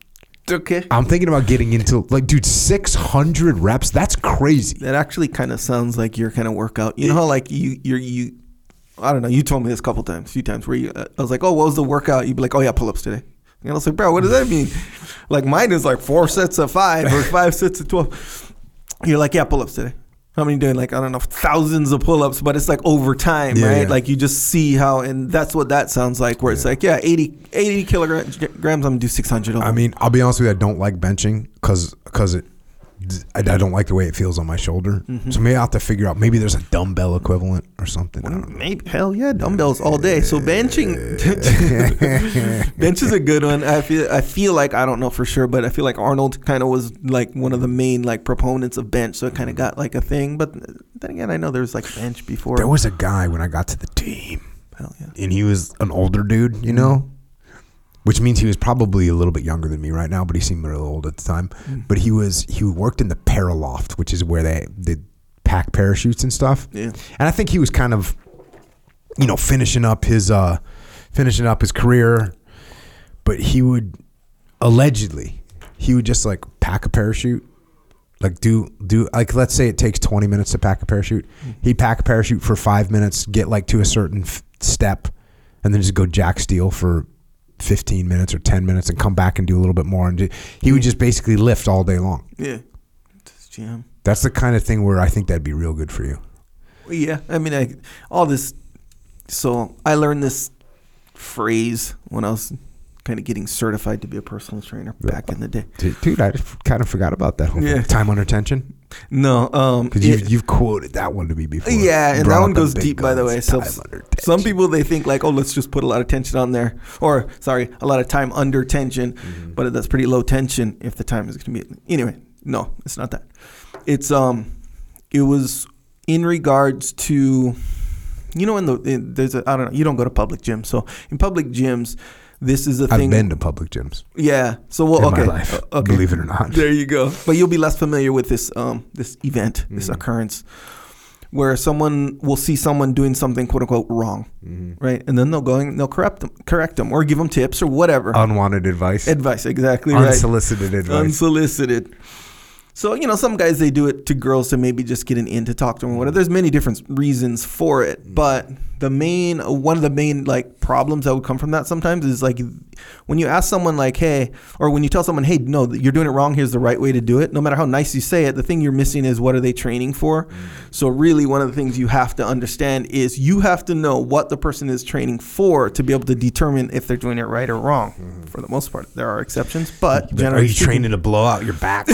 okay. I'm thinking about getting into, like, dude, 600 reps? That's crazy. That actually kind of sounds like your kind of workout. You know how like you you're you I don't know, you told me this a couple times, a few times where you uh, I was like, "Oh, what was the workout?" You'd be like, "Oh yeah, pull-ups today." And I was like, "Bro, what does that mean?" like mine is like 4 sets of 5 or 5 sets of 12. You're like, "Yeah, pull-ups today." How many doing like I don't know thousands of pull-ups, but it's like over time, Yeah, right? yeah. Like you just see how, and that's what that sounds like. Where it's like, yeah, 80, 80 kilograms. I'm gonna do six hundred. I mean, I'll be honest with you. I don't like benching because because it. I, I don't like the way it feels on my shoulder. Mm-hmm. So maybe I will have to figure out. Maybe there's a dumbbell equivalent or something. Don't know. Maybe hell yeah, dumbbells all day. So benching, bench is a good one. I feel I feel like I don't know for sure, but I feel like Arnold kind of was like one of the main like proponents of bench, so it kind of got like a thing. But then again, I know there was like bench before. There was a guy when I got to the team, hell yeah. and he was an older dude, you know, which means he was probably a little bit younger than me right now, but he seemed real old at the time. But he was he worked in the paraloft, which is where they they pack parachutes and stuff. Yeah. And I think he was kind of, you know, finishing up his uh finishing up his career, but he would allegedly he would just like pack a parachute. Like do do like let's say it takes 20 minutes to pack a parachute. He'd pack a parachute for 5 minutes, get like to a certain f- step and then just go jack steel for 15 minutes or 10 minutes and come back and do a little bit more and do, he would just basically lift all day long. Yeah. Just jam. That's the kind of thing where I think that'd be real good for you. Yeah. I mean, I all this. So I learned this phrase when I was kind of getting certified to be a personal trainer back in the day. Dude, dude, I kind of forgot about that whole Yeah. Time under tension. No, um, Because you've, you've quoted that one to me before. Yeah, and that one goes deep, by the way. So time s- under some people they think like, oh, let's just put a lot of tension on there, or sorry, a lot of time under tension, Mm-hmm. but that's pretty low tension if the time is going to be. Anyway, no, it's not that. It's um, it was in regards to, you know, in the in, there's a I don't know. You don't go to public gyms, so in public gyms, this is thing. I've thing. been to public gyms Yeah. So well, in okay. my life. Uh, okay. Believe it or not. There you go. But you'll be less familiar with this um this event, Mm-hmm. this occurrence, where someone will see someone doing something quote unquote wrong, Mm-hmm. right? And then they'll go and they'll correct them, correct them, or give them tips or whatever. Unwanted advice. Advice, exactly right. Unsolicited advice. Unsolicited. So you know, some guys they do it to girls to maybe just get an in to talk to them. or Whatever. There's many different reasons for Mm. it, but the main one of the main like problems that would come from that sometimes is like when you ask someone like, hey, or when you tell someone, hey, no, you're doing it wrong. Here's the right way to do it. No matter how nice you say it, the thing you're missing is what are they training for. Mm. So really, one of the things you have to understand is you have to know what the person is training for to be able to determine if they're doing it right or wrong. For the most part, there are exceptions, but Mm-hmm. Are generally you speaking- training to blow out your back?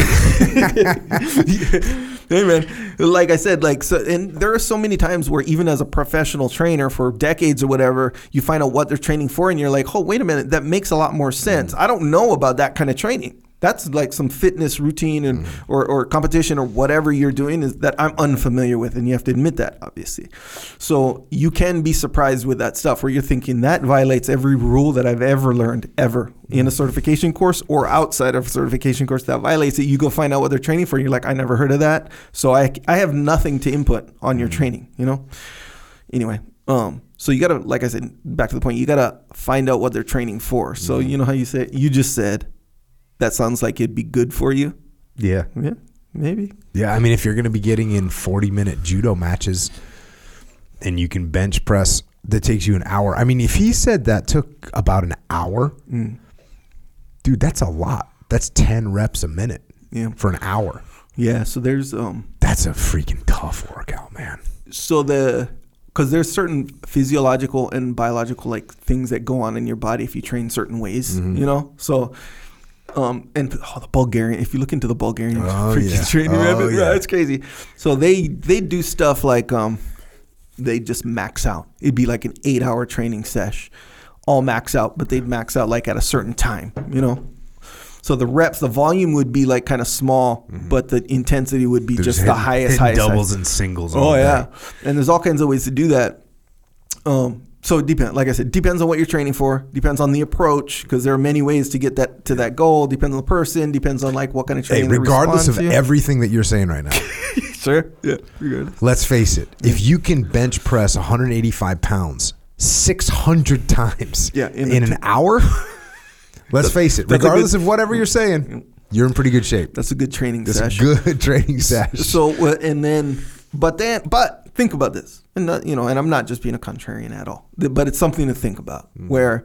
hey man, like I said, like so, and there are so many times where even as a professional trainer for decades or whatever, you find out what they're training for, and you're like, oh, wait a minute, that makes a lot more sense. Mm. I don't know about that kind of training. That's like some fitness routine and mm. or, or competition or whatever you're doing is that I'm unfamiliar with, and you have to admit that obviously. So you can be surprised with that stuff where you're thinking that violates every rule that I've ever learned ever in a mm. certification course or outside of a certification course that violates it. You go find out what they're training for, and you're like, I never heard of that. So I I have nothing to input on your training. You know. Anyway, um, so you gotta, like I said, back to the point, you gotta find out what they're training for. So you know how you said you just said that sounds like it'd be good for you. yeah. Yeah, maybe. Yeah, I mean, if you're going to be getting in 40 minute judo matches and you can bench press that takes you an hour. I mean, if he said that took about an hour, Mm. dude, that's a lot. That's 10 reps a minute Yeah. for an hour. Yeah. So there's um That's a freaking tough workout, man. so the because there's certain physiological and biological like things that go on in your body if you train certain ways Mm-hmm. you know so um and oh, the bulgarian if you look into the bulgarian Oh, freaking yeah. training Oh, rabbit, yeah. it's crazy so they they do stuff like um they just max out it'd be like an eight hour training sesh all max out but they'd max out like at a certain time you know so the reps the volume would be like kind of small but the intensity would be Mm-hmm. They're just the highest highest doubles highest. and singles. Oh all yeah, day. and there's all kinds of ways to do that. Um, so it depends. Like I said, depends on what you're training for. Depends on the approach because there are many ways to get that to that goal. Depends on the person. Depends on like what kind of Hey, training. they regardless of everything that you're saying right now, sure, yeah, regardless. let's face it. If you can bench press 185 pounds 600 times Yeah, in in, an hour, let's face it. Regardless good- of whatever you're saying, you're in pretty good shape. That's a good training That's a session. good training session. So uh, and then, but then, but think about this, and not, you know, and I'm not just being a contrarian at all, but it's something to think about. Mm. Where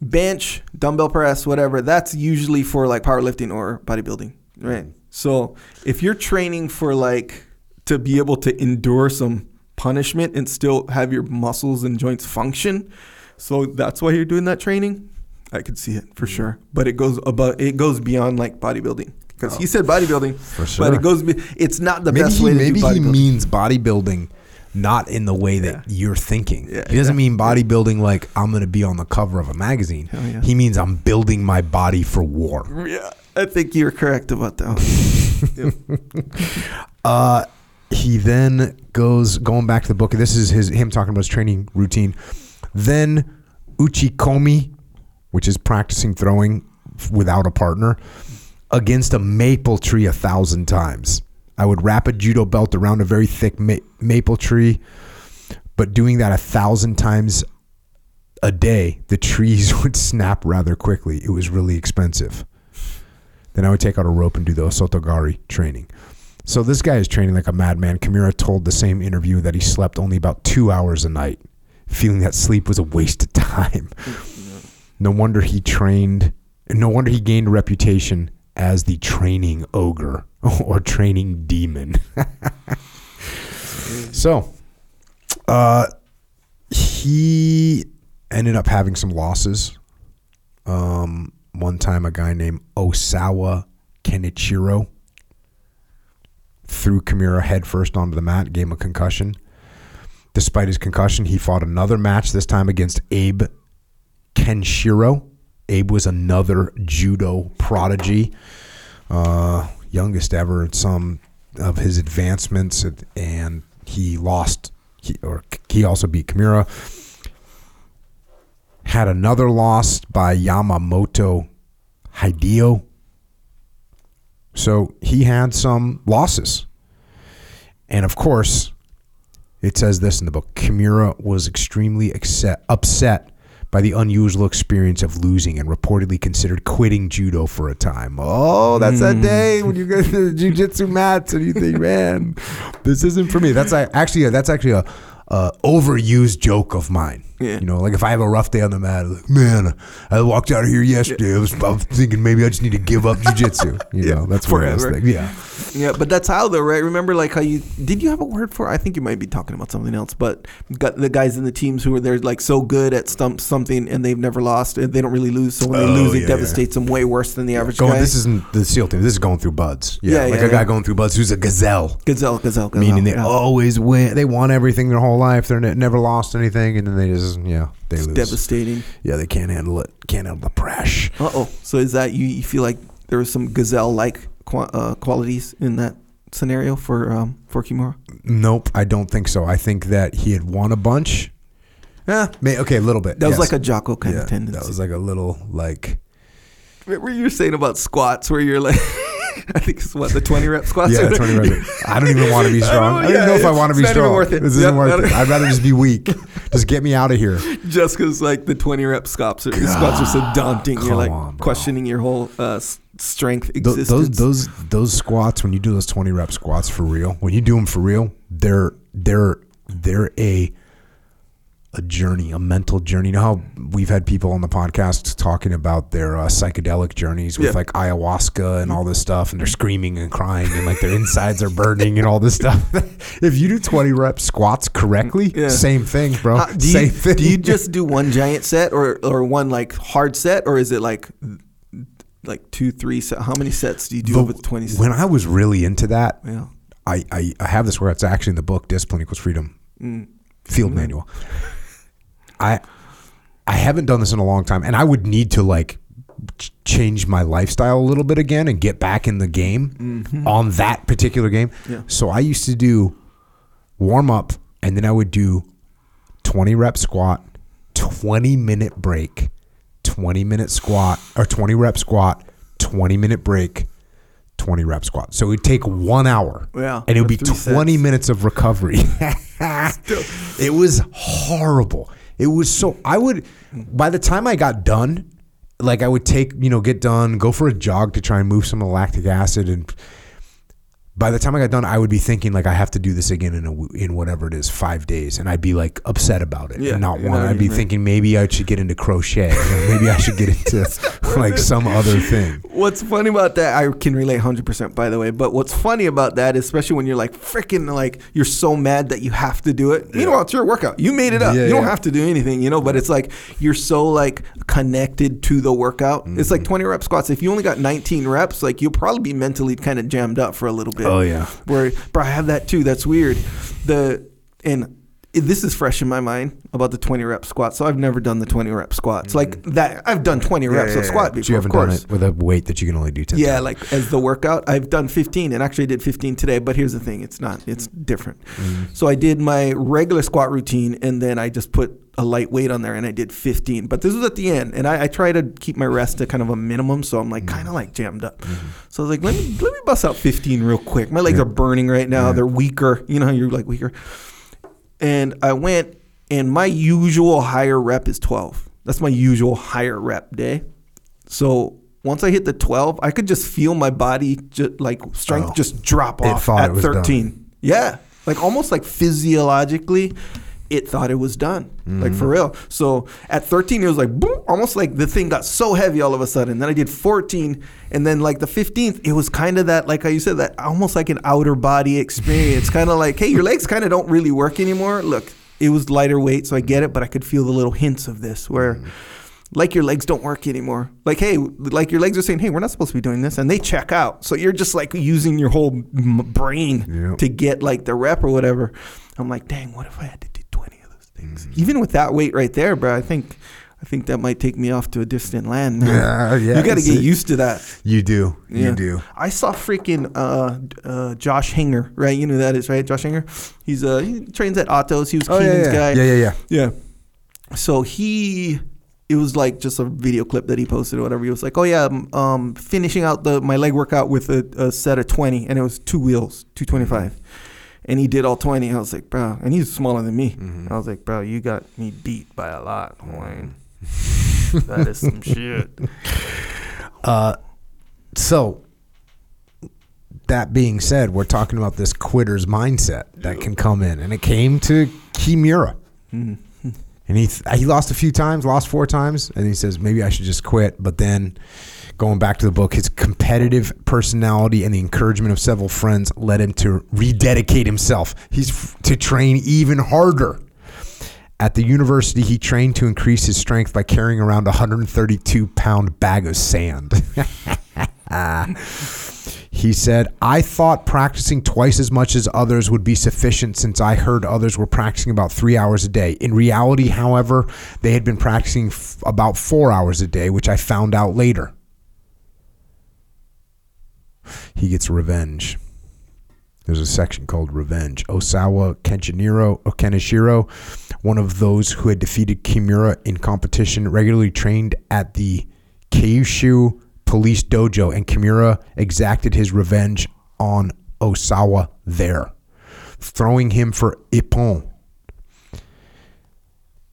bench, dumbbell press, whatever, that's usually for like powerlifting or bodybuilding, right? Mm. So if you're training for like to be able to endure some punishment and still have your muscles and joints function, so that's why you're doing that training. I could see it for sure, but it goes above. It goes beyond like bodybuilding because he said bodybuilding, For sure. but it goes. Be, it's not the maybe best he, way to maybe he means bodybuilding not in the way that Yeah. you're thinking. Yeah, he doesn't mean bodybuilding like I'm going to be on the cover of a magazine. Yeah. He means I'm building my body for war. yeah, I think you're correct about that. Uh, he then goes going back to the book. This is his him talking about his training routine. Then uchikomi, which is practicing throwing without a partner against a maple tree a thousand times. I would wrap a judo belt around a very thick ma- maple tree, but doing that a thousand times a day, the trees would snap rather quickly. It was really expensive. Then I would take out a rope and do the osotogari training. So this guy is training like a madman. Kimura told the same interview that he slept only about two hours a night, feeling that sleep was a waste of time. No wonder he trained. No wonder he gained a reputation as the training ogre or training demon. so, uh, he ended up having some losses. Um, one time, a guy named Osawa Kenichiro threw Kimura headfirst onto the mat, gave him a concussion. Despite his concussion, he fought another match, this time against Abe Kenshiro. Abe was another judo prodigy, uh, youngest ever, some of his advancements, and- he lost. He, or he also beat Kimura. Had another loss by Yamamoto Hideo. So he had some losses. And of course, it says this in the book Kimura was extremely upset by the unusual experience of losing and reportedly considered quitting judo for a time. Oh, that's that hmm. day when you go to the jujitsu mats and you think, man, this isn't for me. That's actually that's actually a, a overused joke of mine. Yeah. You know, like if I have a rough day on the mat, I'm like, man, I walked out of here yesterday. I was, I was thinking maybe I just need to give up jujitsu. You Yeah, know, that's of those forever. things. Yeah. Yeah, but that's how though, right? Remember, like how you did you have a word for? I think you might be talking about something else, but got the guys in the teams who are they're like so good at stump something and they've never lost and they don't really lose. So when they Oh, lose, yeah, it yeah. devastates them way worse than the average Going, guy. this isn't the SEAL team. This is going through BUD/S. Yeah, Yeah, like yeah, a guy yeah. going through BUD/S who's a gazelle. gazelle, gazelle, gazelle. Meaning they yeah. always win. They won everything their whole life. They're ne- never lost anything, and then they just yeah they It's lose. devastating. Yeah, they can't handle it. Can't handle the pressure. Uh oh. So is that you? You feel like there was some gazelle like qua- uh, qualities in that scenario for um, for Kimura? Nope, I don't think so. I think that he had won a bunch. Yeah, may, okay, a little bit. That was like a Jocko kind yeah, of tendency. That was like a little like What were you saying about squats where you're like, I think it's what the 20 rep squats. yeah, twenty reps. I don't even want to be strong. I don't, even know if I want to be it's not even strong. worth it. This isn't Yep, worth it. I'd rather just be weak. just get me out of here. just because like the 20 rep squats are, squats are so daunting you're like on, questioning your whole uh, strength Th- those existence those those squats when you do those 20 rep squats for real when you do them for real they're they're they're a a journey a mental journey. You know how we've had people on the podcast talking about their uh, psychedelic journeys with Yeah. like ayahuasca and all this stuff and they're screaming and crying and like their insides are burning and all this stuff. If you do 20 rep squats correctly Yeah. same thing bro. Uh, do, you, thing do you just do one giant set or or one like hard set or is it like like two three set how many sets do you do The- with 20 sets? When i was really into that yeah. I, I, I have this where it's actually in the book Discipline Equals Freedom. Mm. Field Manual. I I haven't done this in a long time, and I would need to like change my lifestyle a little bit again and get back in the game on that particular game. Yeah. So I used to do warm up, and then I would do twenty rep squat, twenty minute break, twenty minute squat or twenty rep squat, twenty minute break. 20 rep squat. So it would take one hour. Yeah, And it would be 20 sets. minutes of recovery. it was horrible. It was so I would by the time I got done, like I would take, you know, get done, go for a jog to try and move some of the lactic acid and by the time I got done, I would be thinking like I have to do this again in a in whatever it is, five days, and I'd be like upset about it Yeah, and not want. I'd be mean. thinking maybe I should get into crochet, or maybe I should get into like some other thing. What's funny about that, I can relate 100% by the way, but what's funny about that, especially when you're like freaking like, you're so mad that you have to do it. Meanwhile, it's your workout. You made it up. Yeah, you don't yeah. have to do anything, you know, but it's like you're so like connected to the workout. It's Mm-hmm. like 20 rep squats. If you only got 19 reps, like you'll probably be mentally kind of jammed up for a little bit. Oh, yeah. Where, bro, I have that too. That's weird. The, and this is fresh in my mind about the 20 rep squat. So I've never done the 20 rep squats. Like mm. that, I've done 20 reps of squat But before, you haven't of course. done it with a weight that you can only do ten. Yeah, times. like as the workout, I've done 15 and actually I did 15 today. But here's the thing it's not, it's mm. different. Mm. So I did my regular squat routine and then I just put a light weight on there and I did 15. But this was at the end and I, I try to keep my rest to kind of a minimum. So I'm like mm-hmm. kind of like jammed up. Mm-hmm. So I was like, let me, let me bust out 15 real quick. My legs Yeah. are burning right now. Yeah. They're weaker. You know you're like weaker. And I went and my usual higher rep is 12. That's my usual higher rep day. So once I hit the 12, I could just feel my body just like strength Oh. just drop off at it was 13. Yeah. Like almost like physiologically, it thought it was done. Like Mm-hmm. for real. So at 13, it was like boom, almost like the thing got so heavy all of a sudden. Then I did 14. And then like the 15th, it was kind of that, like how you said, that almost like an outer body experience. kind of like, hey, your legs kind of don't really work anymore. Look, it was lighter weight, so I get it, but I could feel the little hints of this where Mm-hmm. like your legs don't work anymore. Like, hey, like your legs are saying, hey, we're not supposed to be doing this. And they check out. So you're just like using your whole brain Yep. to get like the rep or whatever. I'm like, dang, what if I had to do 20 of those things? Mm-hmm. Even with that weight right there, bro, I think. I think that might take me off to a distant land. Yeah, yeah. you got to get used to that. You do. Yeah. You do. I saw freaking uh, uh, Josh Hinger, right? You know who that is, right? Josh Hinger. He's uh, he trains at Otto's. He was Oh, yeah, Keenan's yeah. guy. yeah, yeah, yeah. Yeah. So he, it was like just a video clip that he posted or whatever. He was like, "Oh yeah, um, um, finishing out the my leg workout with a, a set of twenty, and it was two wheels, two twenty five, and he did all twenty. I was like, bro, and he's smaller than me. Mm-hmm. I was like, bro, you got me beat by a lot, Wayne. that is some shit. Uh, so that being said, we're talking about this quitter's mindset that can come in, and it came to Kimura. And he he lost a few times, lost four times, and he says maybe I should just quit. But then, going back to the book, his competitive personality and the encouragement of several friends led him to rededicate himself. He's f- to train even harder. At the university, he trained to increase his strength by carrying around a 132 pound bag of sand. He said, I thought practicing twice as much as others would be sufficient since I heard others were practicing about three hours a day. In reality, however, they had been practicing f- about four hours a day, which I found out later. He gets revenge. There's a section called Revenge. Osawa Kenshiro, or Kenishiro, one of those who had defeated Kimura in competition, regularly trained at the Kyushu police dojo, and Kimura exacted his revenge on Osawa there, throwing him for Ippon.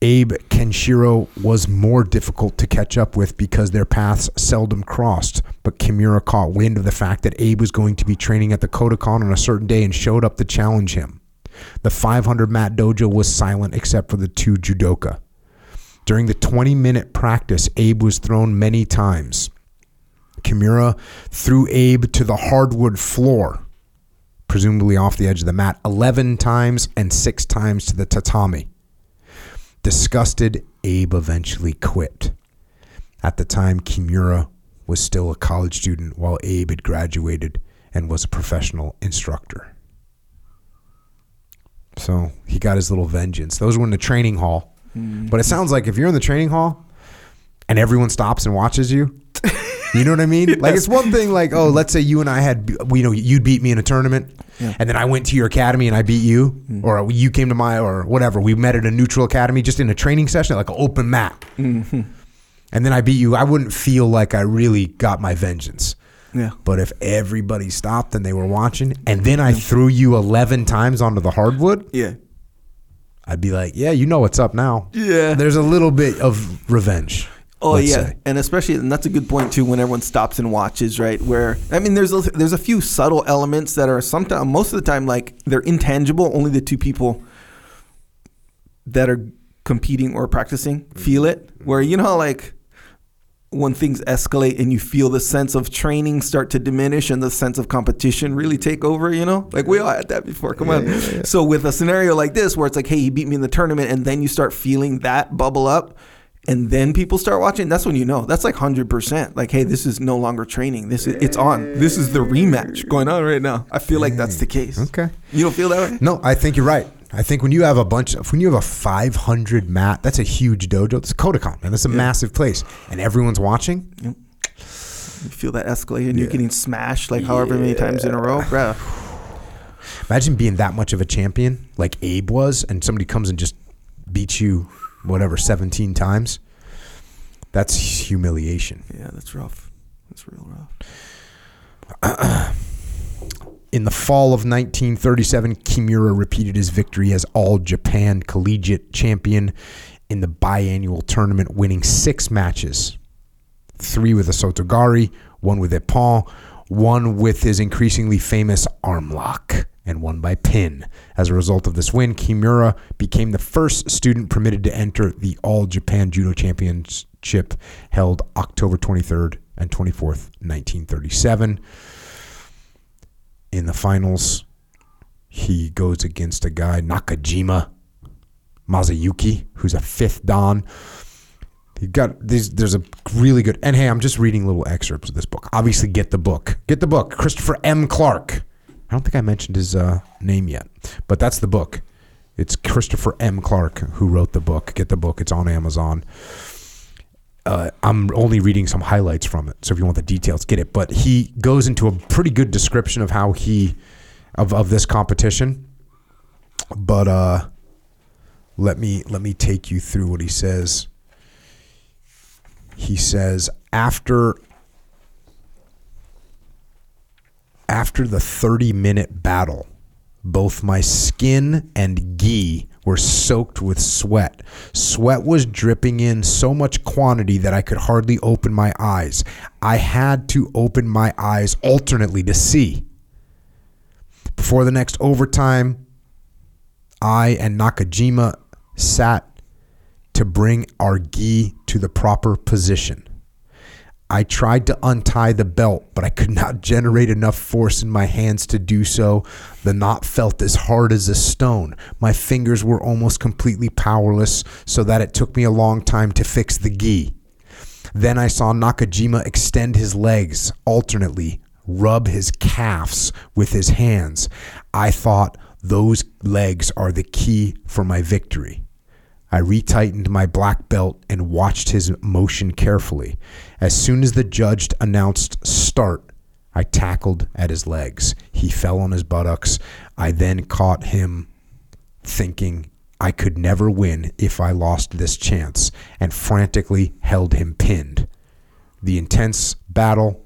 Abe Kenshiro was more difficult to catch up with because their paths seldom crossed, but Kimura caught wind of the fact that Abe was going to be training at the Kodokan on a certain day and showed up to challenge him. The 500 mat dojo was silent except for the two judoka. During the 20 minute practice, Abe was thrown many times. Kimura threw Abe to the hardwood floor, presumably off the edge of the mat, 11 times and six times to the tatami. Disgusted, Abe eventually quit. At the time, Kimura was still a college student while Abe had graduated and was a professional instructor. So he got his little vengeance. Those were in the training hall. Mm-hmm. But it sounds like if you're in the training hall and everyone stops and watches you, you know what I mean? Like it's one thing like, oh, let's say you and I had you know you'd beat me in a tournament Yeah. and then I went to your academy and I beat you mm. or you came to my or whatever. We met at a neutral academy just in a training session like an open mat. Mm-hmm. And then I beat you. I wouldn't feel like I really got my vengeance. Yeah. But if everybody stopped and they were watching and then I threw you 11 times onto the hardwood, Yeah. I'd be like, yeah, you know what's up now. Yeah. There's a little bit of revenge. Oh yeah, say. and especially and that's a good point too. When everyone stops and watches, right? Where I mean, there's a, there's a few subtle elements that are sometimes most of the time like they're intangible. Only the two people that are competing or practicing mm-hmm. feel it. Mm-hmm. Where you know like when things escalate and you feel the sense of training start to diminish and the sense of competition really take over, you know? Like we all had that before. Come on. So with a scenario like this where it's like, hey, he beat me in the tournament and then you start feeling that bubble up and then people start watching, that's when you know. That's like 100%. Like, hey, this is no longer training. This is it's on. This is the rematch going on right now. I feel like that's the case. Okay. You don't feel that way? No, I think you're right. I think when you have a bunch of when you have a 500 mat, that's a huge dojo. It's Kodokan, man. That's a massive place, and everyone's watching. You feel that escalate and you're getting smashed like however many times in a row, bruh. Imagine being that much of a champion like Abe was, and somebody comes and just beats you, whatever, 17 times. That's humiliation. Yeah, that's rough. That's real rough. In the fall of 1937, Kimura repeated his victory as All Japan Collegiate Champion in the biannual tournament, winning six matches three with a Sotogari, one with a Ippon, one with his increasingly famous arm lock, and won by pin. As a result of this win, Kimura became the first student permitted to enter the All Japan Judo Championship held October 23rd and 24th, 1937 in the finals, he goes against a guy, Nakajima Masayuki, who's a fifth Dan. He got these. There's a really good. And hey, I'm just reading little excerpts of this book. Obviously, get the book. Get the book. Christopher M. Clark. I don't think I mentioned his uh, name yet, but that's the book. It's Christopher M. Clark who wrote the book. Get the book. It's on Amazon. uh, I'm only reading some highlights from it. So if you want the details, get it. But he goes into a pretty good description of how he of of this competition. But uh, let me let me take you through what he says. He says after after the 30 minute battle, both my skin and gi were soaked with sweat. Sweat was dripping in so much quantity that I could hardly open my eyes. I had to open my eyes alternately to see. Before the next overtime, I and Nakajima sat to bring our gi to the proper position. I tried to untie the belt, but I could not generate enough force in my hands to do so. The knot felt as hard as a stone. My fingers were almost completely powerless, so that it took me a long time to fix the gi. Then I saw Nakajima extend his legs alternately, rub his calves with his hands. I thought those legs are the key for my victory. I retightened my black belt and watched his motion carefully. As soon as the judge announced start, I tackled at his legs. He fell on his buttocks. I then caught him thinking I could never win if I lost this chance and frantically held him pinned. The intense battle,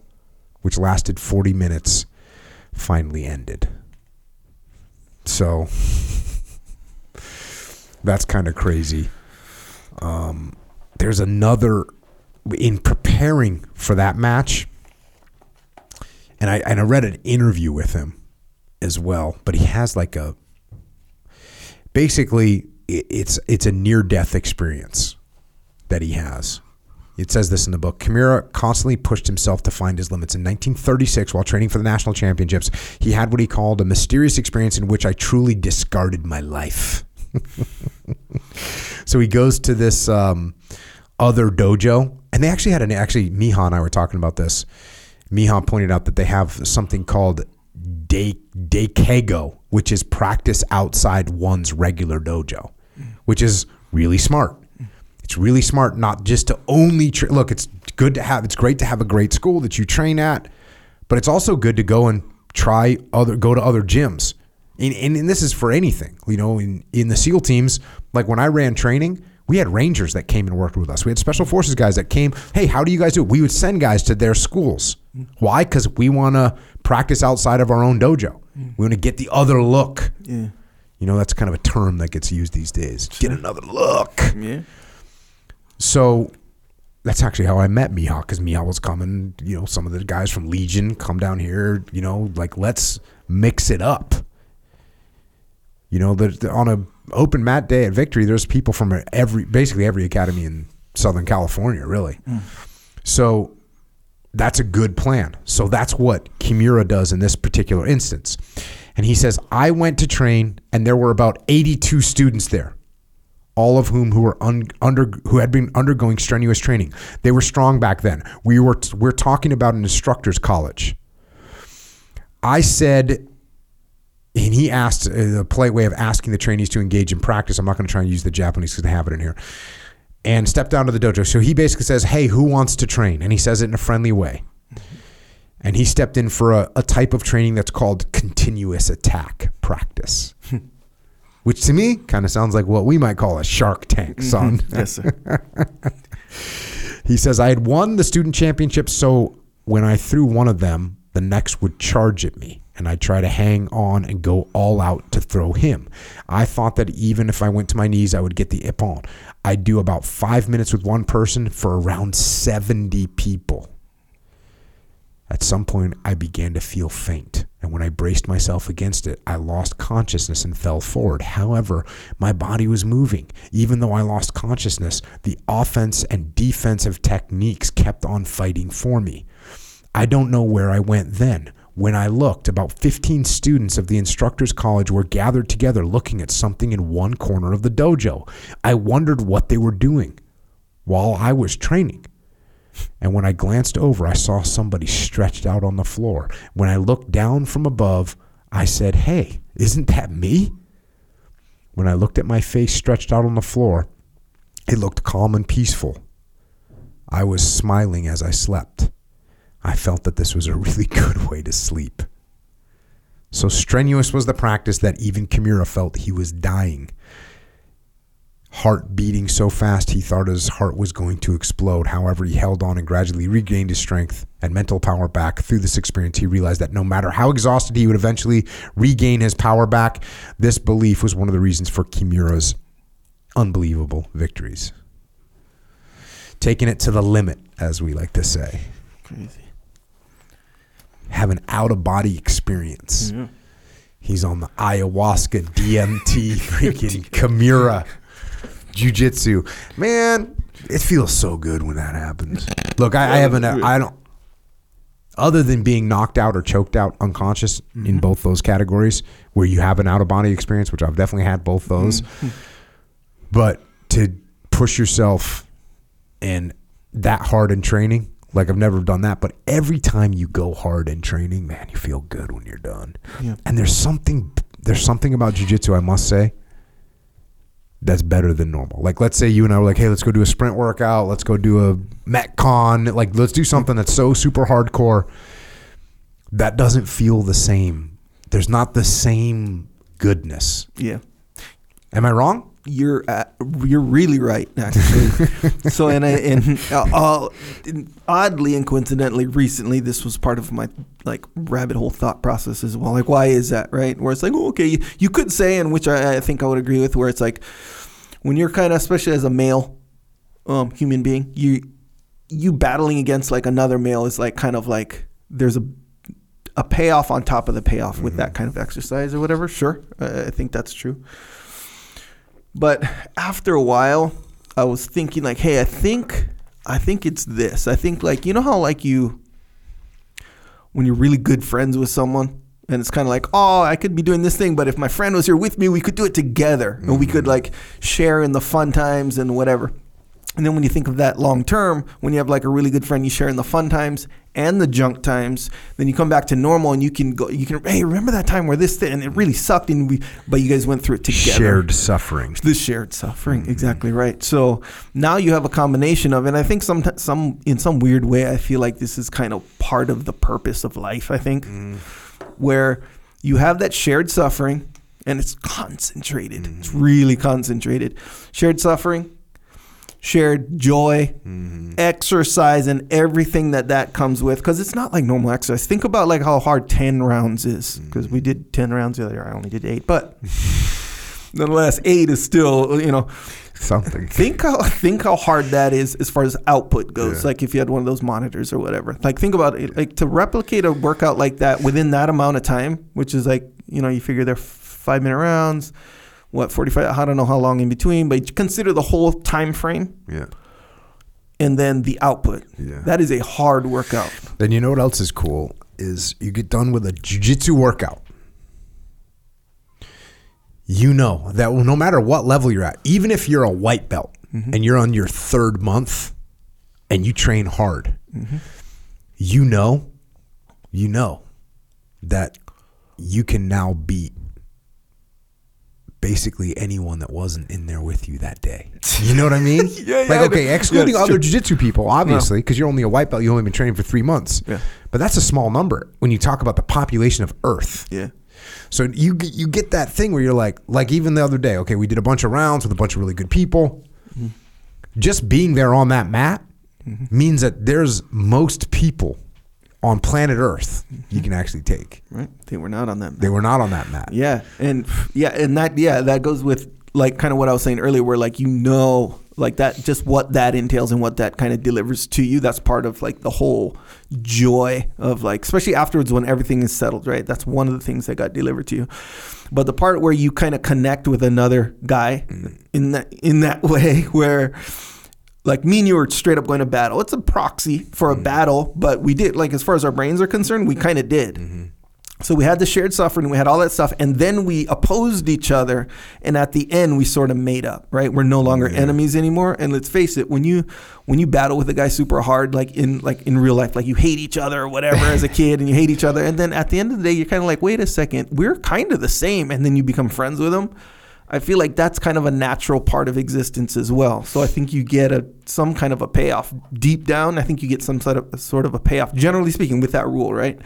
which lasted 40 minutes, finally ended. So that's kind of crazy. Um, there's another in preparing for that match, and I and I read an interview with him as well. But he has like a basically it- it's it's a near death experience that he has. It says this in the book. Kimura constantly pushed himself to find his limits. In 1936, while training for the national championships, he had what he called a mysterious experience in which I truly discarded my life. so he goes to this um, other dojo, and they actually had an actually Miha and I were talking about this. Miha pointed out that they have something called de dekego, which is practice outside one's regular dojo, which is really smart. It's really smart not just to only tra- look. It's good to have. It's great to have a great school that you train at, but it's also good to go and try other go to other gyms. And, and, and this is for anything, you know. In in the SEAL teams, like when I ran training, we had rangers that came and worked with us. We had special forces guys that came. Hey, how do you guys do it? We would send guys to their schools. Mm-hmm. Why? Because we want to practice outside of our own dojo. Mm. We want to get the other look. Yeah. You know, that's kind of a term that gets used these days. Get another look. Yeah. So that's actually how I met Miha because Miha was coming. You know, some of the guys from Legion come down here. You know, like let's mix it up. You know, the- on a open mat day at Victory, there's people from every basically every academy in Southern California, really. Hmm. So that's a good plan. So that's what Kimura does in this particular instance. And he says, I went to train, and there were about 82 students there all of whom who were un, under who had been undergoing strenuous training. They were strong back then. We were we're talking about an instructors college. I said and he asked uh, a polite way of asking the trainees to engage in practice. I'm not going to try and use the Japanese because they have it in here. And step down to the dojo. So he basically says, "Hey, who wants to train?" And he says it in a friendly way. And he stepped in for a, a type of training that's called continuous attack practice which to me kind of sounds like what we might call a shark tank, son. Yes, sir. he says, I had won the student championship, so when I threw one of them, the next would charge at me, and I'd try to hang on and go all out to throw him. I thought that even if I went to my knees, I would get the ippon. I'd do about five minutes with one person for around 70 people. At some point, I began to feel faint, and when I braced myself against it, I lost consciousness and fell forward. However, my body was moving. Even though I lost consciousness, the offense and defensive techniques kept on fighting for me. I don't know where I went then. When I looked, about 15 students of the instructors' college were gathered together looking at something in one corner of the dojo. I wondered what they were doing while I was training. And when I glanced over, I saw somebody stretched out on the floor. When I looked down from above, I said, Hey, isn't that me? When I looked at my face stretched out on the floor, it looked calm and peaceful. I was smiling as I slept. I felt that this was a really good way to sleep. So strenuous was the practice that even Kimura felt he was dying. Heart beating so fast he thought his heart was going to explode. However, he held on and gradually regained his strength and mental power back. Through this experience, he realized that no matter how exhausted he would eventually regain his power back, this belief was one of the reasons for Kimura's unbelievable victories. Taking it to the limit, as we like to say. Crazy. Have an out of body experience. Yeah. He's on the ayahuasca, DMT, freaking Kimura, jujitsu. Man, it feels so good when that happens. Look, I, I haven't, I don't, other than being knocked out or choked out unconscious in both those categories, where you have an out of body experience, which I've definitely had both those. But to push yourself and that hard in training, like I've never done that. But every time you go hard in training, man, you feel good when you're done. Yeah. And there's something there's something about jujitsu, I must say, that's better than normal. Like let's say you and I were like, hey, let's go do a sprint workout, let's go do a metcon, like let's do something that's so super hardcore. That doesn't feel the same. There's not the same goodness. Yeah. Am I wrong? You're uh, you're really right, actually. so, and I, and uh, oddly and coincidentally, recently this was part of my like rabbit hole thought process as well. Like, why is that right? Where it's like, oh, okay, you, you could say, and which I, I think I would agree with, where it's like when you're kind of, especially as a male um, human being, you you battling against like another male is like kind of like there's a a payoff on top of the payoff with that kind of exercise or whatever. Sure, uh, I think that's true. But after a while, I was thinking like, hey, I think I think it's this. I think like you know how like you when you're really good friends with someone and it's kind of like, oh, I could be doing this thing, but if my friend was here with me, we could do it together and we could mm. like share in the fun times and whatever. And then when you think of that long term, when you have like a really good friend, you share in the fun times and the junk times. Then you come back to normal, and you can go. You can hey, remember that time where this thing and it really sucked, and we but you guys went through it together. Shared suffering. the shared suffering, mm-hmm. exactly right. So now you have a combination of, and I think some some in some weird way, I feel like this is kind of part of the purpose of life. I think mm-hmm. where you have that shared suffering, and it's concentrated. It's mm-hmm. really concentrated. Shared suffering shared joy, mm-hmm. exercise, and everything that that comes with. Because it's not like normal exercise. Think about like how hard ten rounds is. Mm-hmm. Because we did ten rounds the other year. I only did eight, but nonetheless, eight is still you know. Something. Think how think how hard that is as far as output goes. Yeah. Like if you had one of those monitors or whatever. Like think about it. Like to replicate a workout like that within that amount of time, which is like you know you figure they're five minute rounds. What forty five? I don't know how long in between, but consider the whole time frame Yeah. and then the output. Yeah. That is a hard workout. Then you know what else is cool is you get done with a jujitsu workout. You know that no matter what level you're at, even if you're a white belt mm-hmm. and you're on your third month and you train hard, mm-hmm. you know, you know that you can now beat basically anyone that wasn't in there with you that day. You know what I mean? Yeah, yeah, Like okay, Yeah, excluding it's other true. jiu-jitsu people, obviously, because you're only a white belt, You've only been training for three months. Yeah. But that's a small number when you talk about the population of Earth. Yeah. So you get- you get that thing where you're like, like even the other day, okay, we did a bunch of rounds with a bunch of really good people. Mm-hmm. Just being there on that mat mm-hmm. means that there's most people on planet Earth you hmm. can actually take. Right. They were not on that. They were not on that map. Yeah, and yeah, and that yeah, that goes with like kind of what I was saying earlier, where like you know, like that, just what that entails and what that kind of delivers to you. That's part of like the whole joy of like, especially afterwards when everything is settled, right? That's one of the things that got delivered to you. But the part where you kind of connect with another guy mm. in that in that way, where like me and you were straight up going to battle. It's a proxy for a mm-hmm. battle, but we did like as far as our brains are concerned, we mm-hmm. kind of did. Mm-hmm. So we had the shared suffering, we had all that stuff, and then we opposed each other, and at the end we sort of made up, right? We're no longer enemies anymore. And let's face it, when you when you battle with a guy super hard, like in like in real life, like you hate each other or whatever as a kid, and you hate each other, and then at the end of the day, you're kind of like, wait a second, we're kind of the same, and then you become friends with them. I feel like that's kind of a natural part of existence as well. So I think you get a some kind of a payoff deep down. I think you get some sort of sort of a payoff, generally speaking, with that rule, right?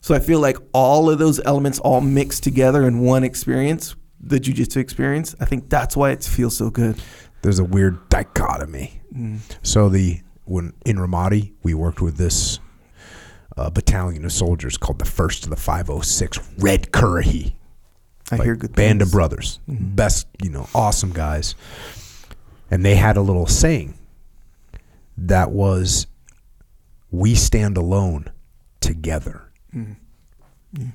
So I feel like all of those elements all mixed together in one experience, the jujitsu experience. I think that's why it feels so good. There's a weird dichotomy. So the when in Ramadi, we worked with this uh, battalion of soldiers called the First of the 506 Red Currahee. I like hear good band things. of brothers, mm-hmm. best you know, awesome guys, and they had a little saying that was, "We stand alone together." Mm-hmm.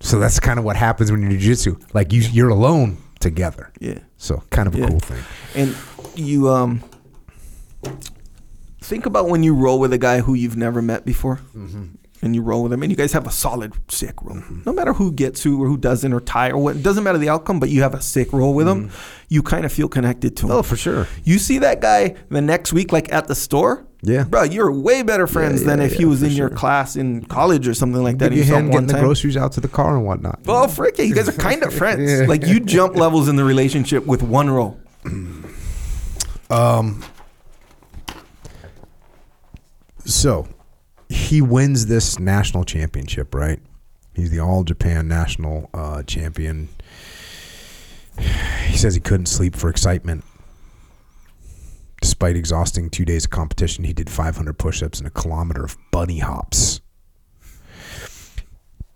So that's kind of what happens when you're jiu-jitsu. Like you, you're alone together. Yeah. So kind of a Yeah. cool thing. And you um think about when you roll with a guy who you've never met before. Mm-hmm. And you roll with them, and you guys have a solid sick roll. No matter who gets who or who doesn't, or tie or what, it doesn't matter the outcome. But you have a sick roll with them; You kind of feel connected to him. Oh, for sure. You see that guy the next week, like at the store. Yeah. bro, you're way better friends yeah, than if he was in your class in college or something like that. You and a saw him hand getting the groceries out to the car and whatnot. Well, frick you guys are kind of friends. Yeah. Like you jump levels in the relationship with one roll. um. So he wins this national championship, right? He's the All Japan national uh, champion. He says he couldn't sleep for excitement. Despite exhausting two days of competition, he did 500 push ups and a kilometer of bunny hops.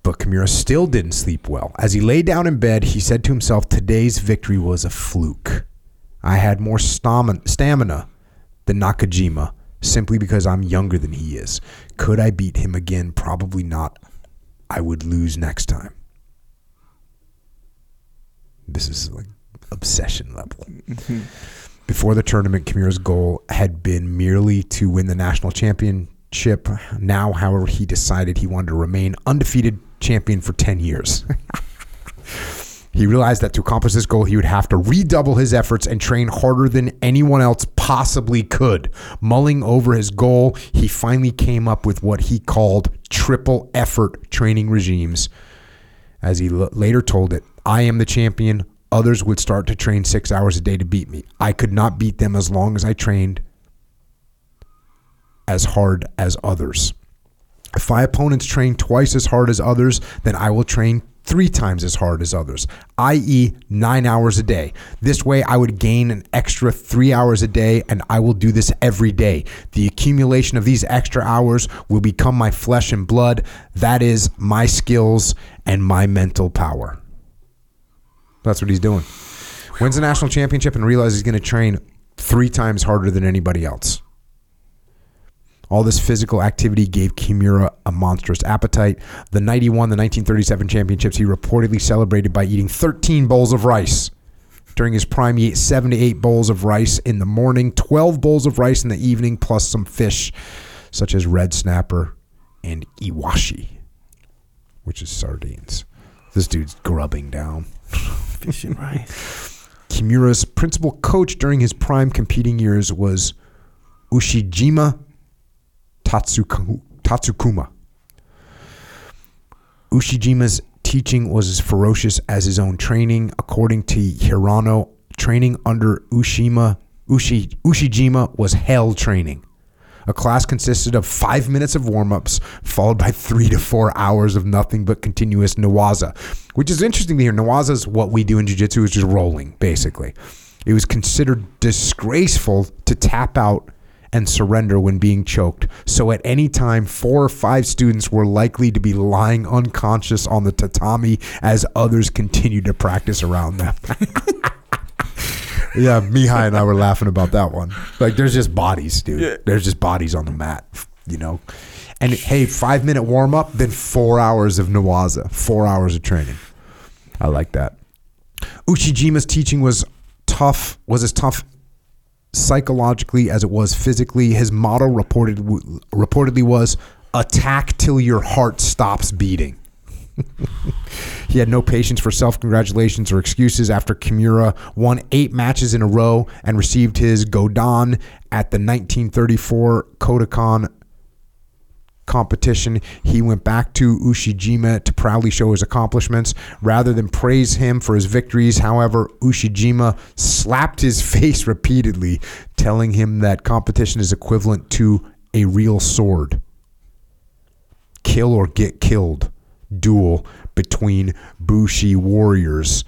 But Kimura still didn't sleep well. As he lay down in bed, he said to himself, Today's victory was a fluke. I had more stamina than Nakajima simply because I'm younger than he is. Could I beat him again? Probably not. I would lose next time. This is like obsession level. Mm-hmm. Before the tournament, Kimura's goal had been merely to win the national championship. Now, however, he decided he wanted to remain undefeated champion for 10 years. He realized that to accomplish this goal, he would have to redouble his efforts and train harder than anyone else possibly could. Mulling over his goal, he finally came up with what he called triple effort training regimes. As he l- later told it, I am the champion. Others would start to train six hours a day to beat me. I could not beat them as long as I trained as hard as others. If my opponents train twice as hard as others, then I will train three times as hard as others, i.e., nine hours a day. This way, I would gain an extra three hours a day, and I will do this every day. The accumulation of these extra hours will become my flesh and blood. That is my skills and my mental power. That's what he's doing. Wins the national championship and realizes he's going to train three times harder than anybody else. All this physical activity gave Kimura a monstrous appetite. The night he won the 1937 championships, he reportedly celebrated by eating 13 bowls of rice. During his prime, he ate seven to eight bowls of rice in the morning, 12 bowls of rice in the evening, plus some fish, such as red snapper and iwashi, which is sardines. This dude's grubbing down. Fishing rice. Kimura's principal coach during his prime competing years was Ushijima Tatsuku- Tatsukuma. Ushijima's teaching was as ferocious as his own training. According to Hirano, training under Ushima, Ushi, Ushijima was hell training. A class consisted of five minutes of warm ups, followed by three to four hours of nothing but continuous newaza, which is interesting to hear. Newaza is what we do in jiu jitsu, is just rolling, basically. It was considered disgraceful to tap out and surrender when being choked. So at any time, four or five students were likely to be lying unconscious on the tatami as others continued to practice around them. yeah, Mihai and I were laughing about that one. Like, there's just bodies, dude. Yeah. There's just bodies on the mat, you know. And hey, five minute warm up, then four hours of newaza, four hours of training. I like that. Ushijima's teaching was tough, was as tough psychologically as it was physically. His motto reported reportedly was attack till your heart stops beating. he had no patience for self congratulations or excuses after Kimura won eight matches in a row and received his Godan at the 1934 Kodokan competition, he went back to Ushijima to proudly show his accomplishments. Rather than praise him for his victories, however, Ushijima slapped his face repeatedly, telling him that competition is equivalent to a real sword. Kill or get killed duel between Bushi warriors.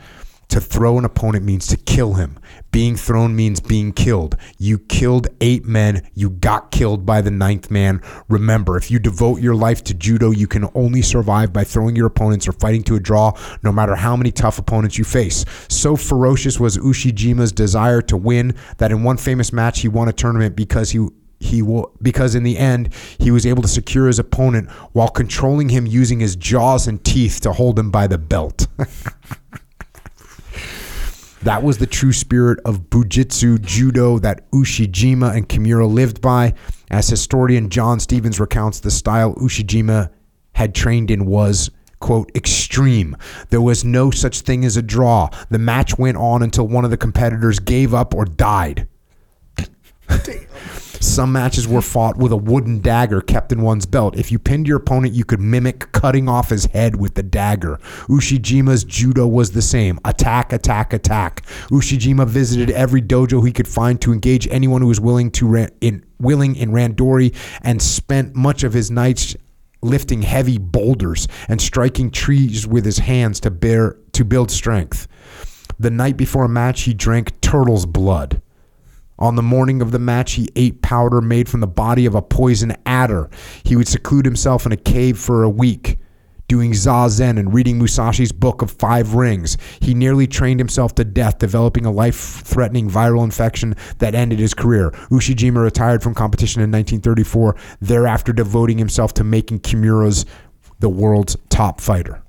To throw an opponent means to kill him. Being thrown means being killed. You killed eight men. You got killed by the ninth man. Remember, if you devote your life to judo, you can only survive by throwing your opponents or fighting to a draw, no matter how many tough opponents you face. So ferocious was Ushijima's desire to win that in one famous match he won a tournament because he he will because in the end he was able to secure his opponent while controlling him using his jaws and teeth to hold him by the belt. that was the true spirit of Bujutsu Judo that Ushijima and Kimura lived by. As historian John Stevens recounts, the style Ushijima had trained in was quote extreme. There was no such thing as a draw. The match went on until one of the competitors gave up or died some matches were fought with a wooden dagger kept in one's belt. If you pinned your opponent, you could mimic cutting off his head with the dagger. Ushijima's judo was the same attack, attack, attack. Ushijima visited every dojo he could find to engage anyone who was willing to ra- in willing in randori and spent much of his nights lifting heavy boulders and striking trees with his hands to bear to build strength. The night before a match, he drank turtle's blood. On the morning of the match, he ate powder made from the body of a poison adder. He would seclude himself in a cave for a week, doing zazen and reading Musashi's book of five rings. He nearly trained himself to death, developing a life threatening viral infection that ended his career. Ushijima retired from competition in 1934, thereafter devoting himself to making Kimura's the world's top fighter.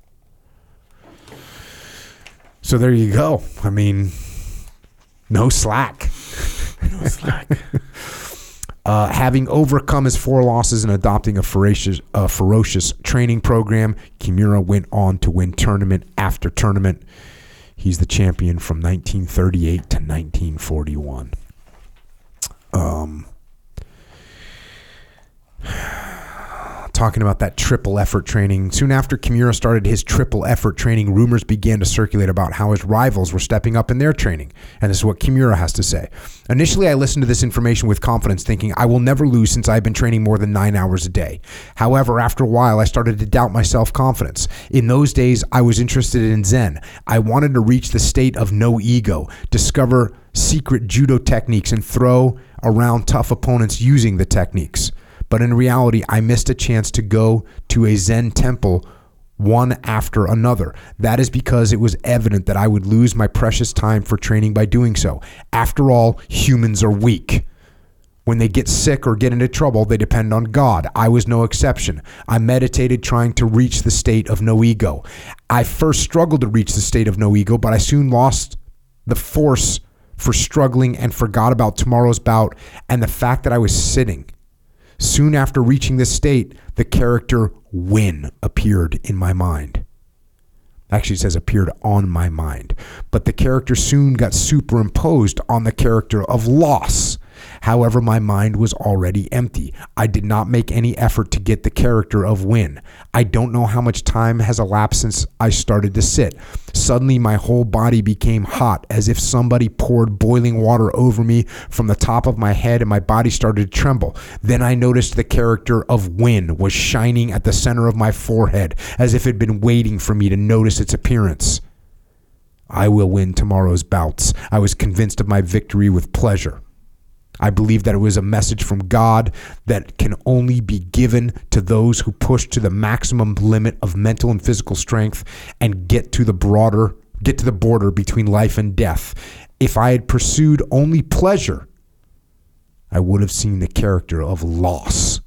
So there you go. I mean, no slack. No slack. Uh, having overcome his four losses and adopting a ferocious, ferocious training program, Kimura went on to win tournament after tournament. He's the champion from 1938 to 1941. Um, talking about that triple effort training. Soon after Kimura started his triple effort training, rumors began to circulate about how his rivals were stepping up in their training. And this is what Kimura has to say. Initially, I listened to this information with confidence, thinking I will never lose since I've been training more than nine hours a day. However, after a while, I started to doubt my self confidence. In those days, I was interested in Zen. I wanted to reach the state of no ego, discover secret judo techniques, and throw around tough opponents using the techniques. But in reality, I missed a chance to go to a Zen temple one after another. That is because it was evident that I would lose my precious time for training by doing so. After all, humans are weak. When they get sick or get into trouble, they depend on God. I was no exception. I meditated trying to reach the state of no ego. I first struggled to reach the state of no ego, but I soon lost the force for struggling and forgot about tomorrow's bout and the fact that I was sitting. Soon after reaching this state, the character win appeared in my mind. Actually, it says appeared on my mind. But the character soon got superimposed on the character of loss. However, my mind was already empty. I did not make any effort to get the character of win. I don't know how much time has elapsed since I started to sit. Suddenly, my whole body became hot, as if somebody poured boiling water over me from the top of my head, and my body started to tremble. Then I noticed the character of win was shining at the center of my forehead, as if it had been waiting for me to notice its appearance. I will win tomorrow's bouts. I was convinced of my victory with pleasure. I believe that it was a message from God that can only be given to those who push to the maximum limit of mental and physical strength and get to the broader get to the border between life and death. If I had pursued only pleasure, I would have seen the character of loss.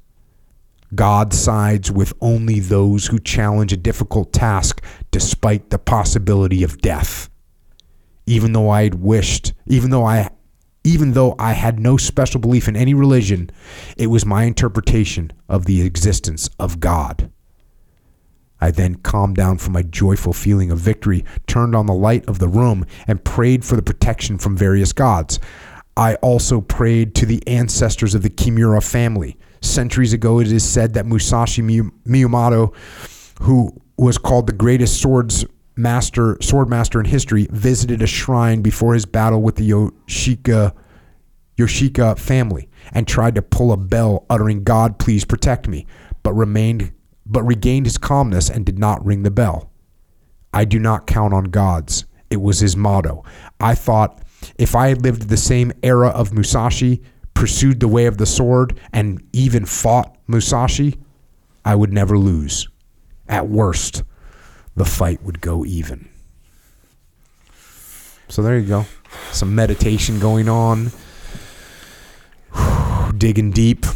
God sides with only those who challenge a difficult task despite the possibility of death. Even though I had wished, even though I even though I had no special belief in any religion, it was my interpretation of the existence of God. I then calmed down from my joyful feeling of victory, turned on the light of the room, and prayed for the protection from various gods. I also prayed to the ancestors of the Kimura family, Centuries ago, it is said that Musashi Miyamoto, who was called the greatest swords master, sword master in history, visited a shrine before his battle with the Yoshioka, Yoshioka family and tried to pull a bell uttering God please protect me, but remained but regained his calmness and did not ring the bell. I do not count on gods. It was his motto. I thought if I had lived the same era of Musashi, pursued the way of the sword, and even fought Musashi, I would never lose. At worst, the fight would go even. So there you go. Some meditation going on. Digging deep.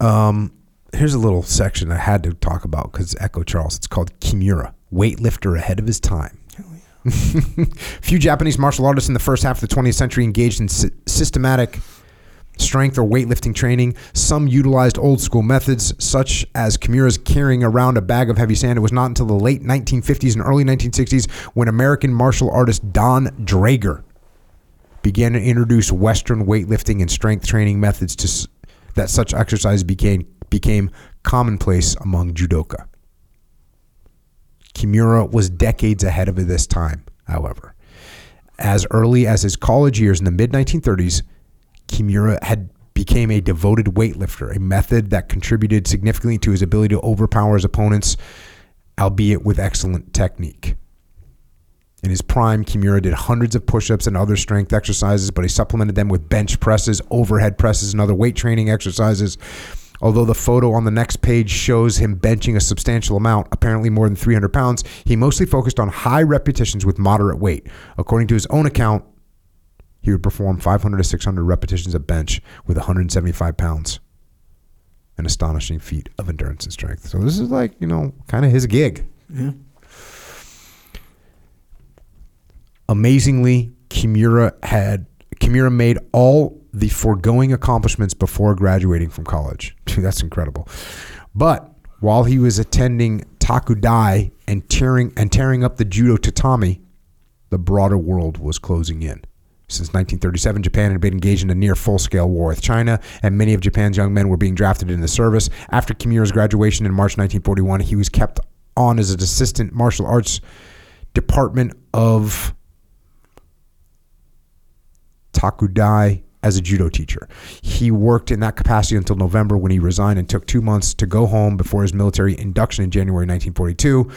Um, here's a little section I had to talk about because Echo Charles. It's called Kimura, weightlifter ahead of his time. Yeah. Few Japanese martial artists in the first half of the 20th century engaged in sy- systematic strength or weightlifting training. Some utilized old school methods, such as Kimura's carrying around a bag of heavy sand. It was not until the late 1950s and early 1960s when American martial artist Donn Draeger began to introduce Western weightlifting and strength training methods to that such exercise became became commonplace among judoka. Kimura was decades ahead of this time, however. As early as his college years in the mid 1930s, Kimura had became a devoted weightlifter, a method that contributed significantly to his ability to overpower his opponents, albeit with excellent technique. In his prime, Kimura did hundreds of push-ups and other strength exercises, but he supplemented them with bench presses, overhead presses, and other weight training exercises. Although the photo on the next page shows him benching a substantial amount, apparently more than 300 pounds, he mostly focused on high repetitions with moderate weight. According to his own account, he would perform 500 to 600 repetitions of bench with 175 pounds. An astonishing feat of endurance and strength. So this is like, you know, kind of his gig. Yeah. Amazingly, Kimura had Kimura made all the foregoing accomplishments before graduating from college. Dude, that's incredible. But while he was attending Takudai and tearing and tearing up the judo tatami, the broader world was closing in. Since 1937, Japan had been engaged in a near full-scale war with China, and many of Japan's young men were being drafted into the service. After Kimura's graduation in March 1941, he was kept on as an assistant martial arts department of Takudai as a judo teacher. He worked in that capacity until November when he resigned and took two months to go home before his military induction in January 1942.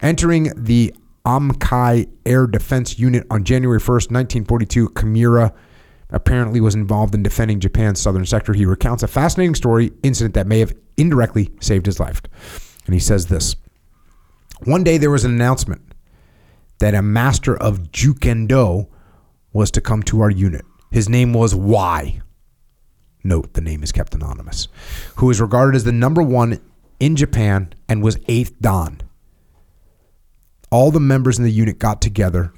Entering the Amkai Air Defense Unit on January 1st, 1942, Kimura apparently was involved in defending Japan's southern sector. He recounts a fascinating story incident that may have indirectly saved his life. And he says this One day there was an announcement that a master of Jukendo was to come to our unit. His name was Y. Note the name is kept anonymous. Who is regarded as the number one in Japan and was eighth Dan. All the members in the unit got together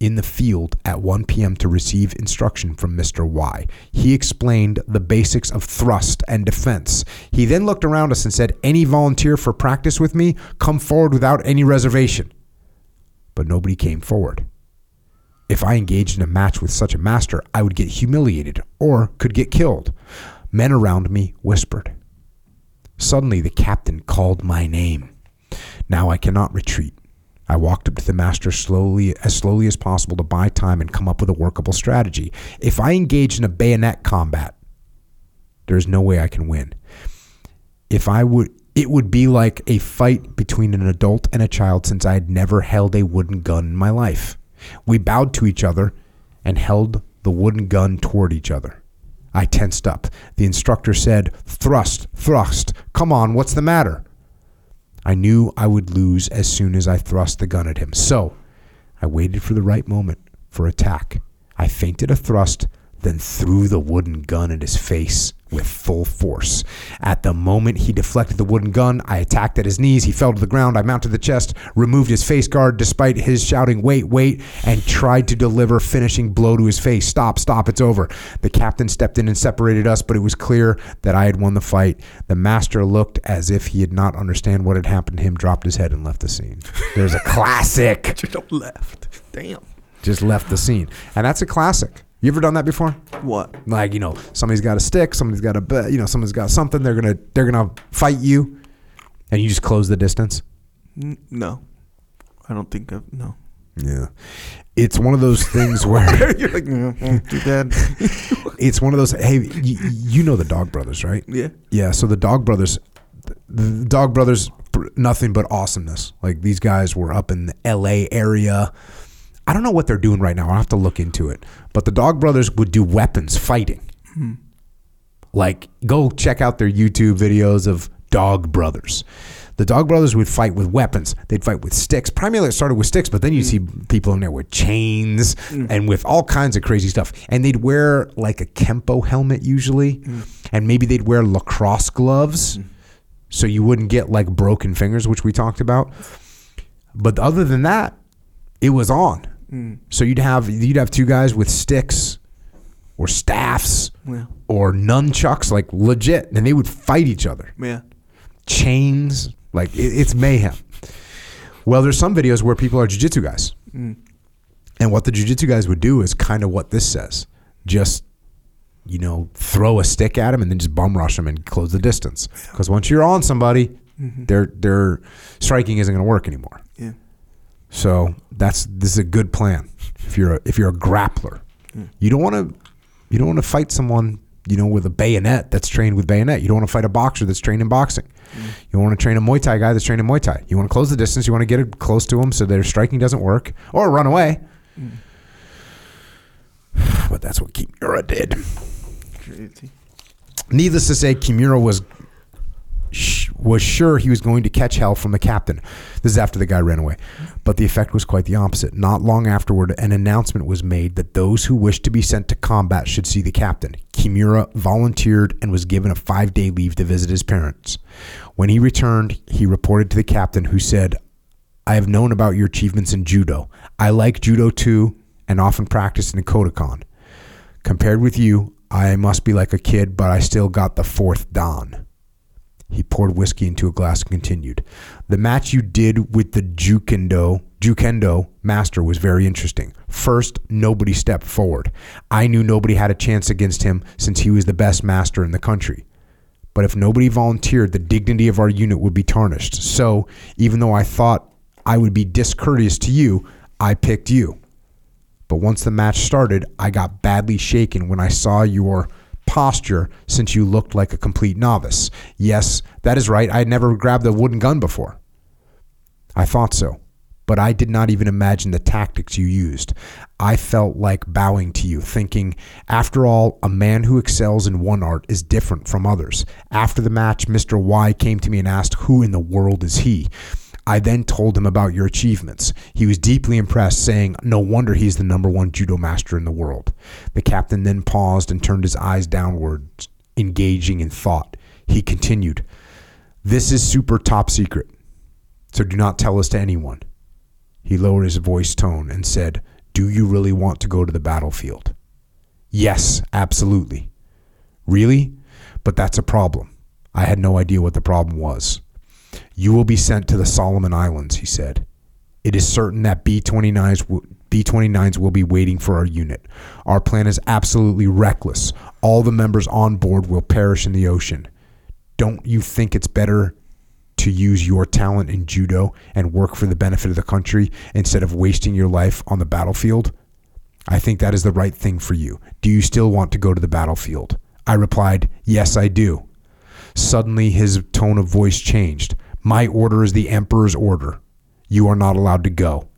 in the field at 1 p.m. to receive instruction from Mr. Y. He explained the basics of thrust and defense. He then looked around us and said, Any volunteer for practice with me, come forward without any reservation. But nobody came forward. If I engaged in a match with such a master, I would get humiliated or could get killed. Men around me whispered. Suddenly, the captain called my name. Now I cannot retreat. I walked up to the master slowly, as slowly as possible to buy time and come up with a workable strategy. If I engage in a bayonet combat, there is no way I can win. If I would, it would be like a fight between an adult and a child since I had never held a wooden gun in my life. We bowed to each other and held the wooden gun toward each other. I tensed up. The instructor said, Thrust, thrust. Come on, what's the matter? I knew I would lose as soon as I thrust the gun at him. So I waited for the right moment for attack. I feinted a thrust, then threw the wooden gun at his face with full force. At the moment he deflected the wooden gun, I attacked at his knees. He fell to the ground. I mounted the chest, removed his face guard despite his shouting, Wait, wait, and tried to deliver finishing blow to his face. Stop, stop, it's over. The captain stepped in and separated us, but it was clear that I had won the fight. The master looked as if he had not understand what had happened to him, dropped his head, and left the scene. There's a classic. Just left. Damn. Just left the scene. And that's a classic. You ever done that before? What? Like you know, somebody's got a stick, somebody's got a you know, someone's got something. They're gonna they're gonna fight you, and you just close the distance. N- No, I don't think I've no. Yeah, it's one of those things where You're like, no, won't do that. it's one of those. Hey, you, you know the Dog Brothers, right? yeah. Yeah. So the Dog Brothers, the Dog Brothers, nothing but awesomeness. Like these guys were up in the L.A. area. I don't know what they're doing right now. I'll have to look into it. But the Dog Brothers would do weapons fighting. Hmm. Like, go check out their YouTube videos of Dog Brothers. The Dog Brothers would fight with weapons. They'd fight with sticks. Primarily, it started with sticks, but then you hmm. see people in there with chains hmm. and with all kinds of crazy stuff. And they'd wear like a Kempo helmet usually, and maybe they'd wear lacrosse gloves so you wouldn't get like broken fingers, which we talked about. But other than that, it was on. Mm. So you'd have you'd have two guys with sticks or staffs Yeah. or nunchucks, like legit, and they would fight each other. Yeah. Chains, like it, it's mayhem. Well, there's some videos where people are jujitsu guys, mm. and what the jujitsu guys would do is kind of what this says: just you know, throw a stick at him and then just bum rush him and close the distance. Because once you're on somebody, mm-hmm. their their striking isn't going to work anymore. So that's this is a good plan. If you're a, if you're a grappler, hmm. you don't want to you don't want to fight someone you know with a bayonet that's trained with bayonet. You don't want to fight a boxer that's trained in boxing. Hmm. You don't want to train a Muay Thai guy that's trained in Muay Thai. You want to close the distance. You want to get it close to them so their striking doesn't work or run away. Hmm. But that's what Kimura did. Crazy. Needless to say, Kimura was was sure he was going to catch hell from the captain. This is after the guy ran away. But the effect was quite the opposite. Not long afterward, an announcement was made that those who wished to be sent to combat should see the captain. Kimura volunteered and was given a five day leave to visit his parents. When he returned, he reported to the captain, who said, I have known about your achievements in judo. I like judo too and often practice in Kodokan. Compared with you, I must be like a kid, but I still got the fourth dan. He poured whiskey into a glass and continued. The match you did with the Jukendo, Jukendo master was very interesting. First, nobody stepped forward. I knew nobody had a chance against him since he was the best master in the country. But if nobody volunteered, the dignity of our unit would be tarnished. So, even though I thought I would be discourteous to you, I picked you. But once the match started, I got badly shaken when I saw your posture since you looked like a complete novice. Yes, that is right. I had never grabbed a wooden gun before. I thought so, but I did not even imagine the tactics you used. I felt like bowing to you, thinking, after all, a man who excels in one art is different from others. After the match, Mr. Y came to me and asked, Who in the world is he? I then told him about your achievements. He was deeply impressed, saying, No wonder he's the number one judo master in the world. The captain then paused and turned his eyes downwards, engaging in thought. He continued, This is super top secret, so do not tell us to anyone. He lowered his voice tone and said, Do you really want to go to the battlefield? Yes, absolutely. Really? But that's a problem. I had no idea what the problem was. You will be sent to the Solomon Islands, he said. It is certain that B-29s, w- B-29s will be waiting for our unit. Our plan is absolutely reckless. All the members on board will perish in the ocean. Don't you think it's better to use your talent in judo and work for the benefit of the country instead of wasting your life on the battlefield? I think that is the right thing for you. Do you still want to go to the battlefield? I replied, Yes, I do. Suddenly, his tone of voice changed. My order is the Emperor's order. You are not allowed to go.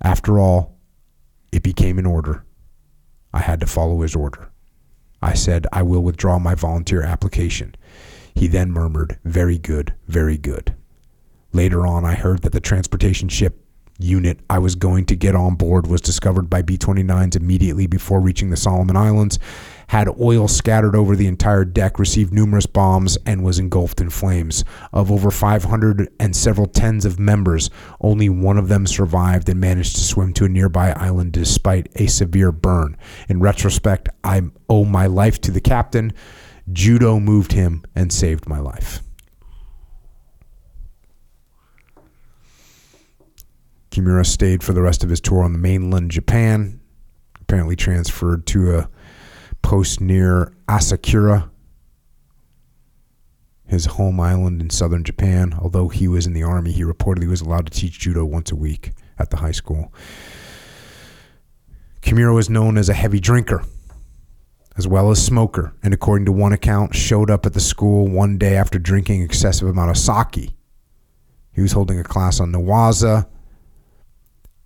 After all, it became an order. I had to follow his order. I said, I will withdraw my volunteer application. He then murmured, Very good, very good. Later on, I heard that the transportation ship unit I was going to get on board was discovered by B 29s immediately before reaching the Solomon Islands, had oil scattered over the entire deck, received numerous bombs, and was engulfed in flames. Of over 500 and several tens of members, only one of them survived and managed to swim to a nearby island despite a severe burn. In retrospect, I owe oh, my life to the captain. Judo moved him and saved my life. Kimura stayed for the rest of his tour on the mainland Japan. apparently transferred to a post near Asakura, his home island in southern Japan. Although he was in the army, he reportedly was allowed to teach judo once a week at the high school. Kimura was known as a heavy drinker as well as smoker, and according to one account, showed up at the school one day after drinking excessive amount of sake. He was holding a class on Newaza.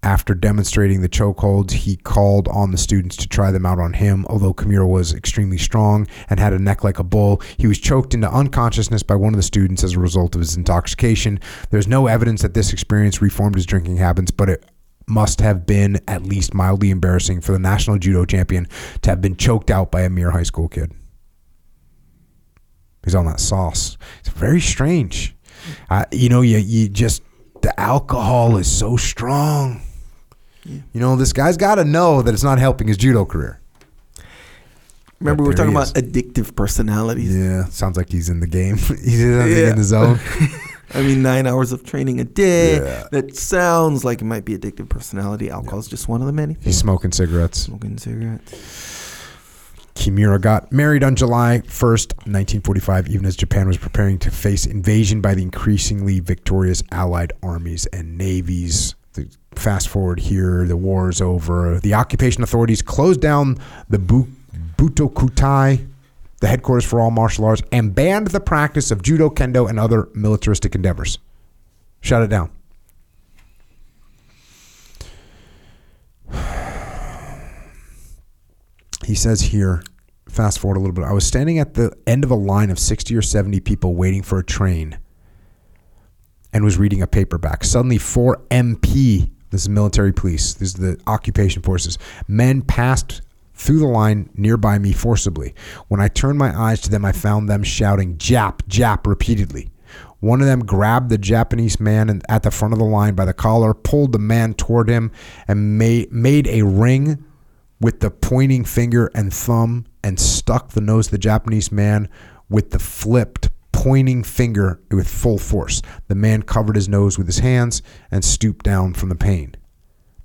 After demonstrating the chokeholds, he called on the students to try them out on him. Although Kimura was extremely strong and had a neck like a bull, he was choked into unconsciousness by one of the students as a result of his intoxication. There's no evidence that this experience reformed his drinking habits, but it must have been at least mildly embarrassing for the national judo champion to have been choked out by a mere high school kid. He's on that sauce. It's very strange. Uh, you know, you you just the alcohol is so strong. You know, this guy's got to know that it's not helping his judo career. Remember, But we were talking about addictive personalities. Yeah, sounds like he's in the game. he's in, Yeah. in the zone. I mean, nine hours of training a day. Yeah. That sounds like it might be addictive personality. Alcohol is just one of the many. He's smoking cigarettes. Smoking cigarettes. Kimura got married on July 1st, 1945, even as Japan was preparing to face invasion by the increasingly victorious Allied armies and navies. The, fast forward here, the war is over. The occupation authorities closed down the Bu- Butokukai, the headquarters for all martial arts, and banned the practice of judo, kendo, and other militaristic endeavors. Shut it down. He says here, fast forward a little bit. I was standing at the end of a line of 60 or 70 people waiting for a train and was reading a paperback. Suddenly, four MP, this is military police, this is the occupation forces, men passed through the line nearby me forcibly. When I turned my eyes to them, I found them shouting Jap, Jap repeatedly. One of them grabbed the Japanese man at the front of the line by the collar, pulled the man toward him, and made, made a ring with the pointing finger and thumb and stuck the nose of the Japanese man with the flipped pointing finger with full force. The man covered his nose with his hands and stooped down from the pain.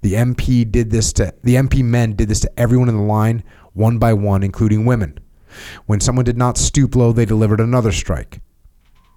The MP did this to the MP men did this to everyone in the line, one by one, including women. When someone did not stoop low, they delivered another strike.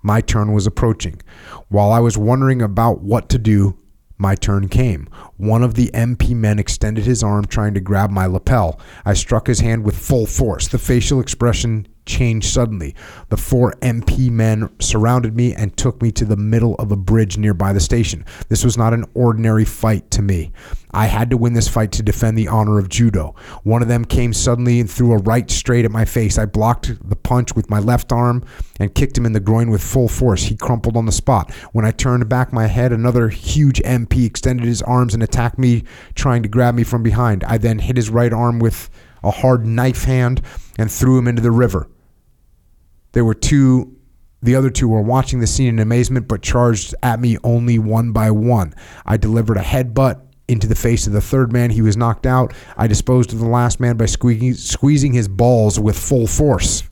My turn was approaching. While I was wondering about what to do, my turn came. One of the MP men extended his arm, trying to grab my lapel. I struck his hand with full force. The facial expression changed suddenly. The four MP men surrounded me and took me to the middle of a bridge nearby the station. This was not an ordinary fight to me. I had to win this fight to defend the honor of judo. One of them came suddenly and threw a right straight at my face. I blocked the punch with my left arm and kicked him in the groin with full force. He crumpled on the spot. When I turned back my head, another huge MP extended his arms and attacked me, trying to grab me from behind. I then hit his right arm with a hard knife hand and threw him into the river. There were two the other two were watching the scene in amazement but charged at me only one by one. I delivered a headbutt into the face of the third man. He was knocked out. I disposed of the last man by squeezing, his balls with full force.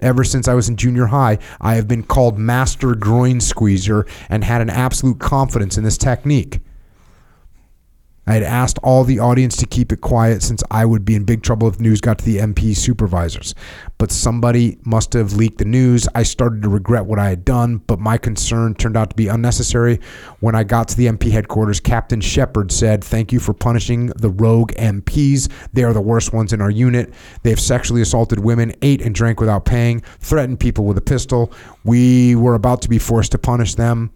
Ever since I was in junior high, I have been called Master Groin Squeezer and had an absolute confidence in this technique. I had asked all the audience to keep it quiet since I would be in big trouble if news got to the MP supervisors. But somebody must have leaked the news. I started to regret what I had done, but my concern turned out to be unnecessary. When I got to the MP headquarters, Captain Shepard said, Thank you for punishing the rogue MPs. They are the worst ones in our unit. They have sexually assaulted women, ate and drank without paying, threatened people with a pistol. We were about to be forced to punish them.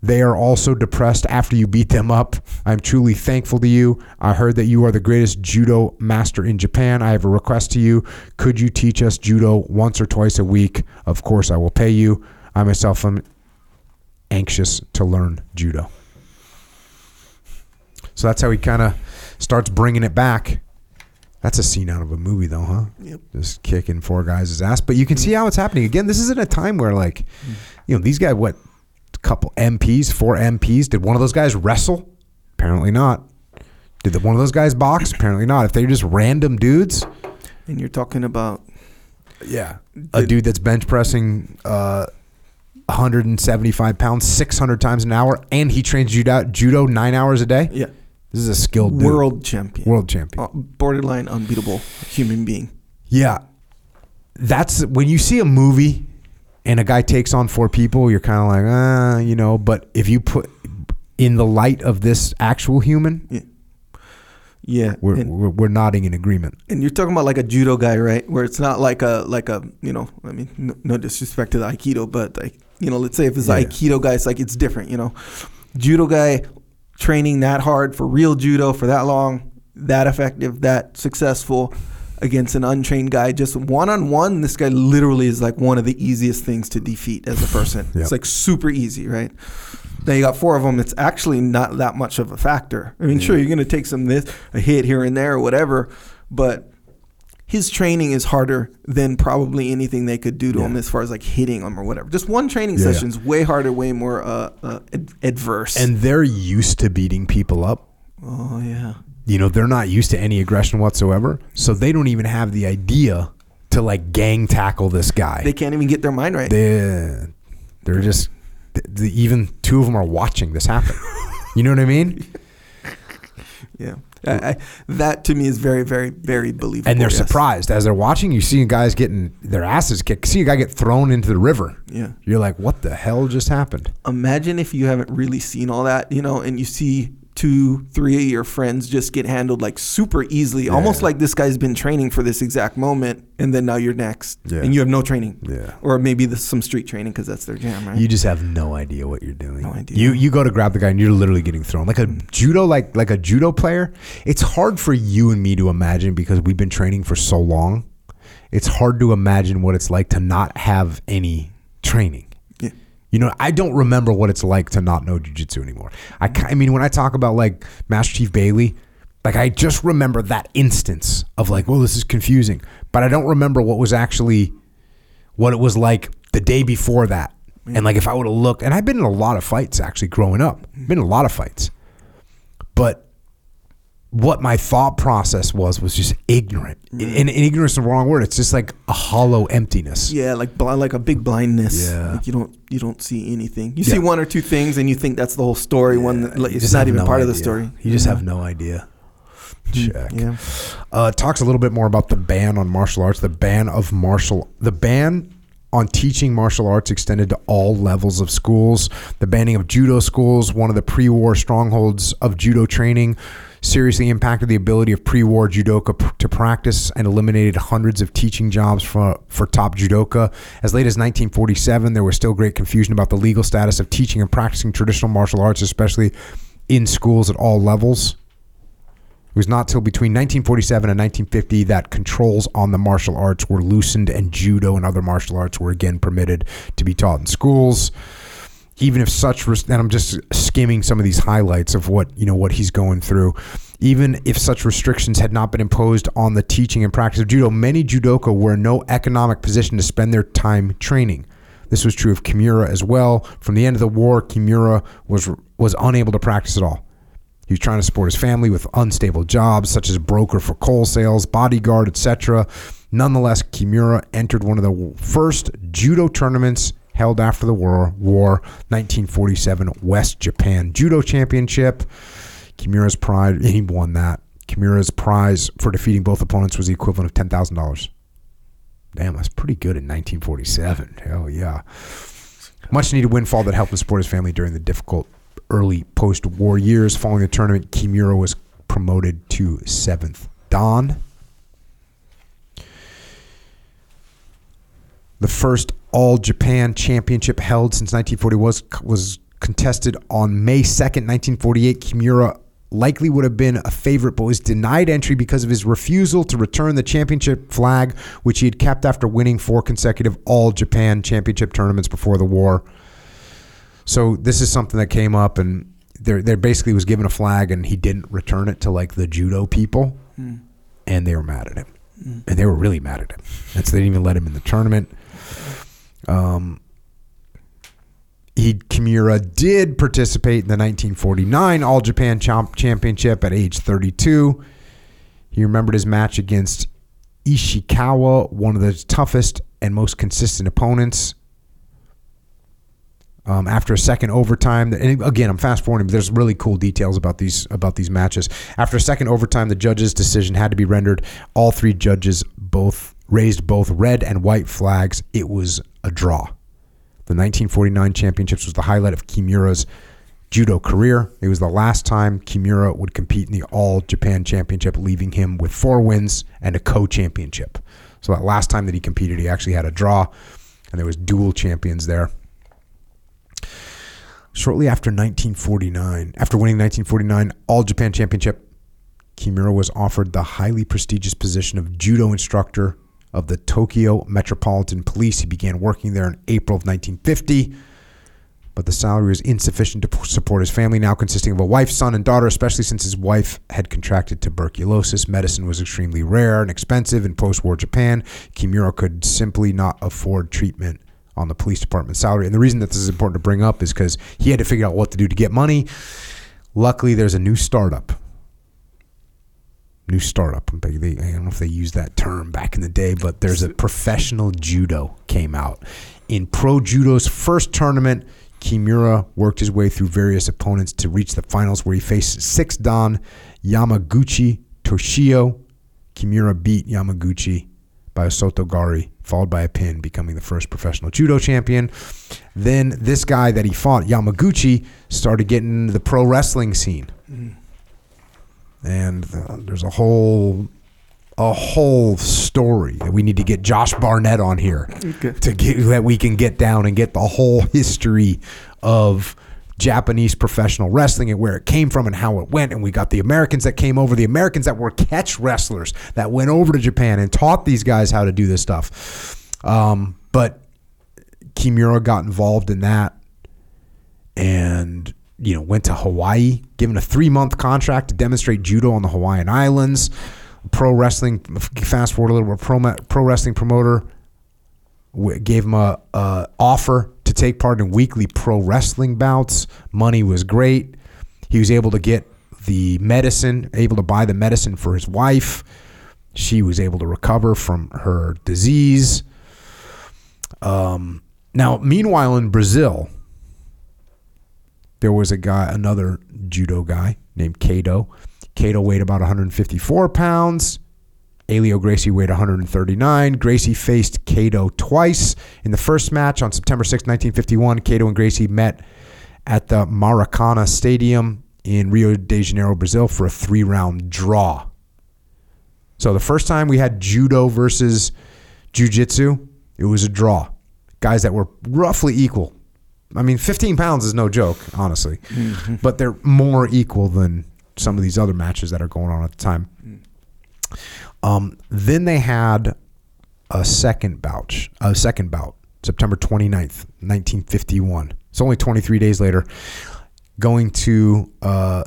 They are also depressed after you beat them up. I'm truly thankful to you. I heard that you are the greatest judo master in Japan. I have a request to you. Could you teach us judo once or twice a week? Of course, I will pay you. I myself am anxious to learn judo. So that's how he kind of starts bringing it back. That's a scene out of a movie, though, huh? Yep. Just kicking four guys' ass. But you can see how it's happening. Again, this isn't a time where, like, mm. you know, these guys, what, a couple MPs, four MPs. Did one of those guys wrestle? Apparently not. Did the, one of those guys box? Apparently not. If they're just random dudes, And you're talking about yeah, a dude that's bench pressing uh, 175 pounds, 600 times an hour, and he trains judo, judo nine hours a day. yeah. This is a skilled dude. world champion, world champion. Uh, borderline unbeatable human being. Yeah. That's when you see a movie and a guy takes on four people, you're kind of like, ah, you know, but if you put in the light of this actual human, Yeah. Yeah, we're, and, we're, we're nodding in agreement. and you're talking about like a judo guy, right? Where it's not like a like a you know, I mean, no, no disrespect to the aikido, but like you know, let's say if it's Yeah. aikido guy, it's like it's different, you know. Judo guy training that hard for real judo for that long, that effective, that successful against an untrained guy, just one on one. This guy literally is like one of the easiest things to defeat as a person. Yep. It's like super easy, right? Now you got four of them. It's actually not that much of a factor. I mean, sure, you're going to take some this a hit here and there or whatever, but his training is harder than probably anything they could do to him as far as like hitting him or whatever. Just one training Yeah. session is way harder, way more uh, uh, ad- adverse. And they're used to beating people up. oh yeah, You know, they're not used to any aggression whatsoever. So they don't even have the idea to like gang tackle this guy. they can't even get their mind right. they they're just even two of them are watching this happen. you know what I mean? yeah, I, I, that to me is very, very, very believable. And they're yes. surprised as they're watching. You see guys getting their asses kicked. See a guy get thrown into the river. Yeah. You're like, what the hell just happened? imagine if you haven't really seen all that, you know, and you see two, three of your friends just get handled like super easily, almost like this guy's been training for this exact moment, and then now you're next, Yeah. and you have no training, Yeah. or maybe the, some street training because that's their jam, right? You just have no idea what you're doing. No idea. You you go to grab the guy and you're literally getting thrown like a mm. judo like like a judo player. It's hard for you and me to imagine because we've been training for so long. It's hard to imagine what it's like to not have any training. You know, I don't remember what it's like to not know jujitsu anymore. I, I mean, when I talk about like Master Chief Bailey, like I just remember that instance of like, well, this is confusing, but I don't remember what was actually what it was like the day before that. And like, if I would have looked, and I've been in a lot of fights actually growing up, been in a lot of fights, but what my thought process was was just ignorant. And, and ignorance is the wrong word. It's just like a hollow emptiness. Yeah, like bl- like a big blindness. Yeah. like you don't you don't see anything. You Yeah. see one or two things, and you think that's the whole story. one that, like, You it's just not have even no part of the idea. story. You just have no idea. Mm, Check. Yeah, Uh, talks a little bit more about the ban on martial arts. The ban of martial, the ban on teaching martial arts extended to all levels of schools. The banning of judo schools, one of the pre-war strongholds of judo training, seriously impacted the ability of pre-war judoka to practice and eliminated hundreds of teaching jobs for for top judoka. As late as 1947, there was still great confusion about the legal status of teaching and practicing traditional martial arts, especially in schools at all levels. It was not till between 1947 and 1950 that controls on the martial arts were loosened and judo and other martial arts were again permitted to be taught in schools. Even if such, and I'm just skimming some of these highlights of what you know what he's going through. Even if such restrictions had not been imposed on the teaching and practice of judo, many judoka were in no economic position to spend their time training. This was true of Kimura as well. From the end of the war, Kimura was was unable to practice at all. He was trying to support his family with unstable jobs such as broker for coal sales, bodyguard, etc. Nonetheless, Kimura entered one of the first judo tournaments held after the war, war 1947 West Japan Judo Championship. Kimura's prize, and he won that. Kimura's prize for defeating both opponents was the equivalent of $10,000. Damn, that's pretty good in 1947. Hell yeah. Much needed windfall that helped him support his family during the difficult early post war years. Following the tournament, Kimura was promoted to seventh Dan. The first All Japan Championship held since 1940 was, was contested on May 2nd, 1948. Kimura likely would have been a favorite, but was denied entry because of his refusal to return the championship flag, which he had kept after winning four consecutive All Japan Championship tournaments before the war. So this is something that came up, and there, there basically was given a flag, and he didn't return it to like the judo people, hmm. and they were mad at him, hmm. and they were really mad at him, and so they didn't even let him in the tournament. Um, he Kimura did participate in the 1949 All Japan Champ- Championship at age 32. He remembered his match against Ishikawa, one of the toughest and most consistent opponents. Um, after a second overtime, and again, I'm fast forwarding, but there's really cool details about these about these matches. After a second overtime, the judge's decision had to be rendered. All three judges both raised both red and white flags. It was a draw. The 1949 championships was the highlight of Kimura's judo career. It was the last time Kimura would compete in the All Japan Championship, leaving him with four wins and a co-championship. So that last time that he competed, he actually had a draw, and there was dual champions there. Shortly after 1949, after winning 1949 All Japan Championship, Kimura was offered the highly prestigious position of judo instructor of the Tokyo Metropolitan Police. He began working there in April of 1950, but the salary was insufficient to support his family, now consisting of a wife, son, and daughter, especially since his wife had contracted tuberculosis. Medicine was extremely rare and expensive in post war Japan. Kimura could simply not afford treatment on the police department salary. And the reason that this is important to bring up is because he had to figure out what to do to get money. Luckily, there's a new startup. New startup. I don't know if they used that term back in the day, but there's a professional judo came out. In pro judo's first tournament, Kimura worked his way through various opponents to reach the finals where he faced six Dan Yamaguchi Toshio. Kimura beat Yamaguchi by a Sotogari, followed by a pin, becoming the first professional judo champion. Then this guy that he fought, Yamaguchi, started getting into the pro wrestling scene. Mm. And uh, there's a whole a whole story. That we need to get Josh Barnett on here okay. to get that we can get down and get the whole history of Japanese professional wrestling and where it came from and how it went. And we got the Americans that came over, the Americans that were catch wrestlers that went over to Japan and taught these guys how to do this stuff. Um, but Kimura got involved in that and you know went to Hawaii, given a three month contract to demonstrate judo on the Hawaiian Islands. Pro wrestling, fast forward a little bit, pro, pro wrestling promoter gave him a, a offer to take part in weekly pro wrestling bouts. Money was great. He was able to get the medicine, able to buy the medicine for his wife. She was able to recover from her disease. Um, now, meanwhile, in Brazil, there was a guy, another judo guy named Kato. Kato weighed about 154 pounds. Helio Gracie weighed 139. Gracie faced Kato twice. In the first match on September 6, 1951, Kato and Gracie met at the Maracana Stadium in Rio de Janeiro, Brazil for a three round draw. So the first time we had judo versus jiu-jitsu, it was a draw. Guys that were roughly equal. I mean, 15 pounds is no joke, honestly. Mm-hmm. But they're more equal than some of these other matches that are going on at the time. Um, then they had a second bout, a second bout, September 29th, 1951. It's only 23 days later. Going to uh,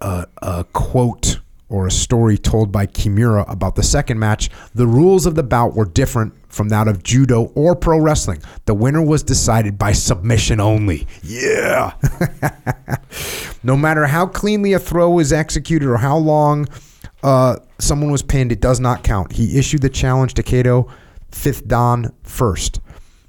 a, a quote or a story told by Kimura about the second match, the rules of the bout were different from that of judo or pro wrestling. The winner was decided by submission only. Yeah. no matter how cleanly a throw was executed or how long uh, someone was pinned, it does not count. He issued the challenge to Kato, fifth Dan first.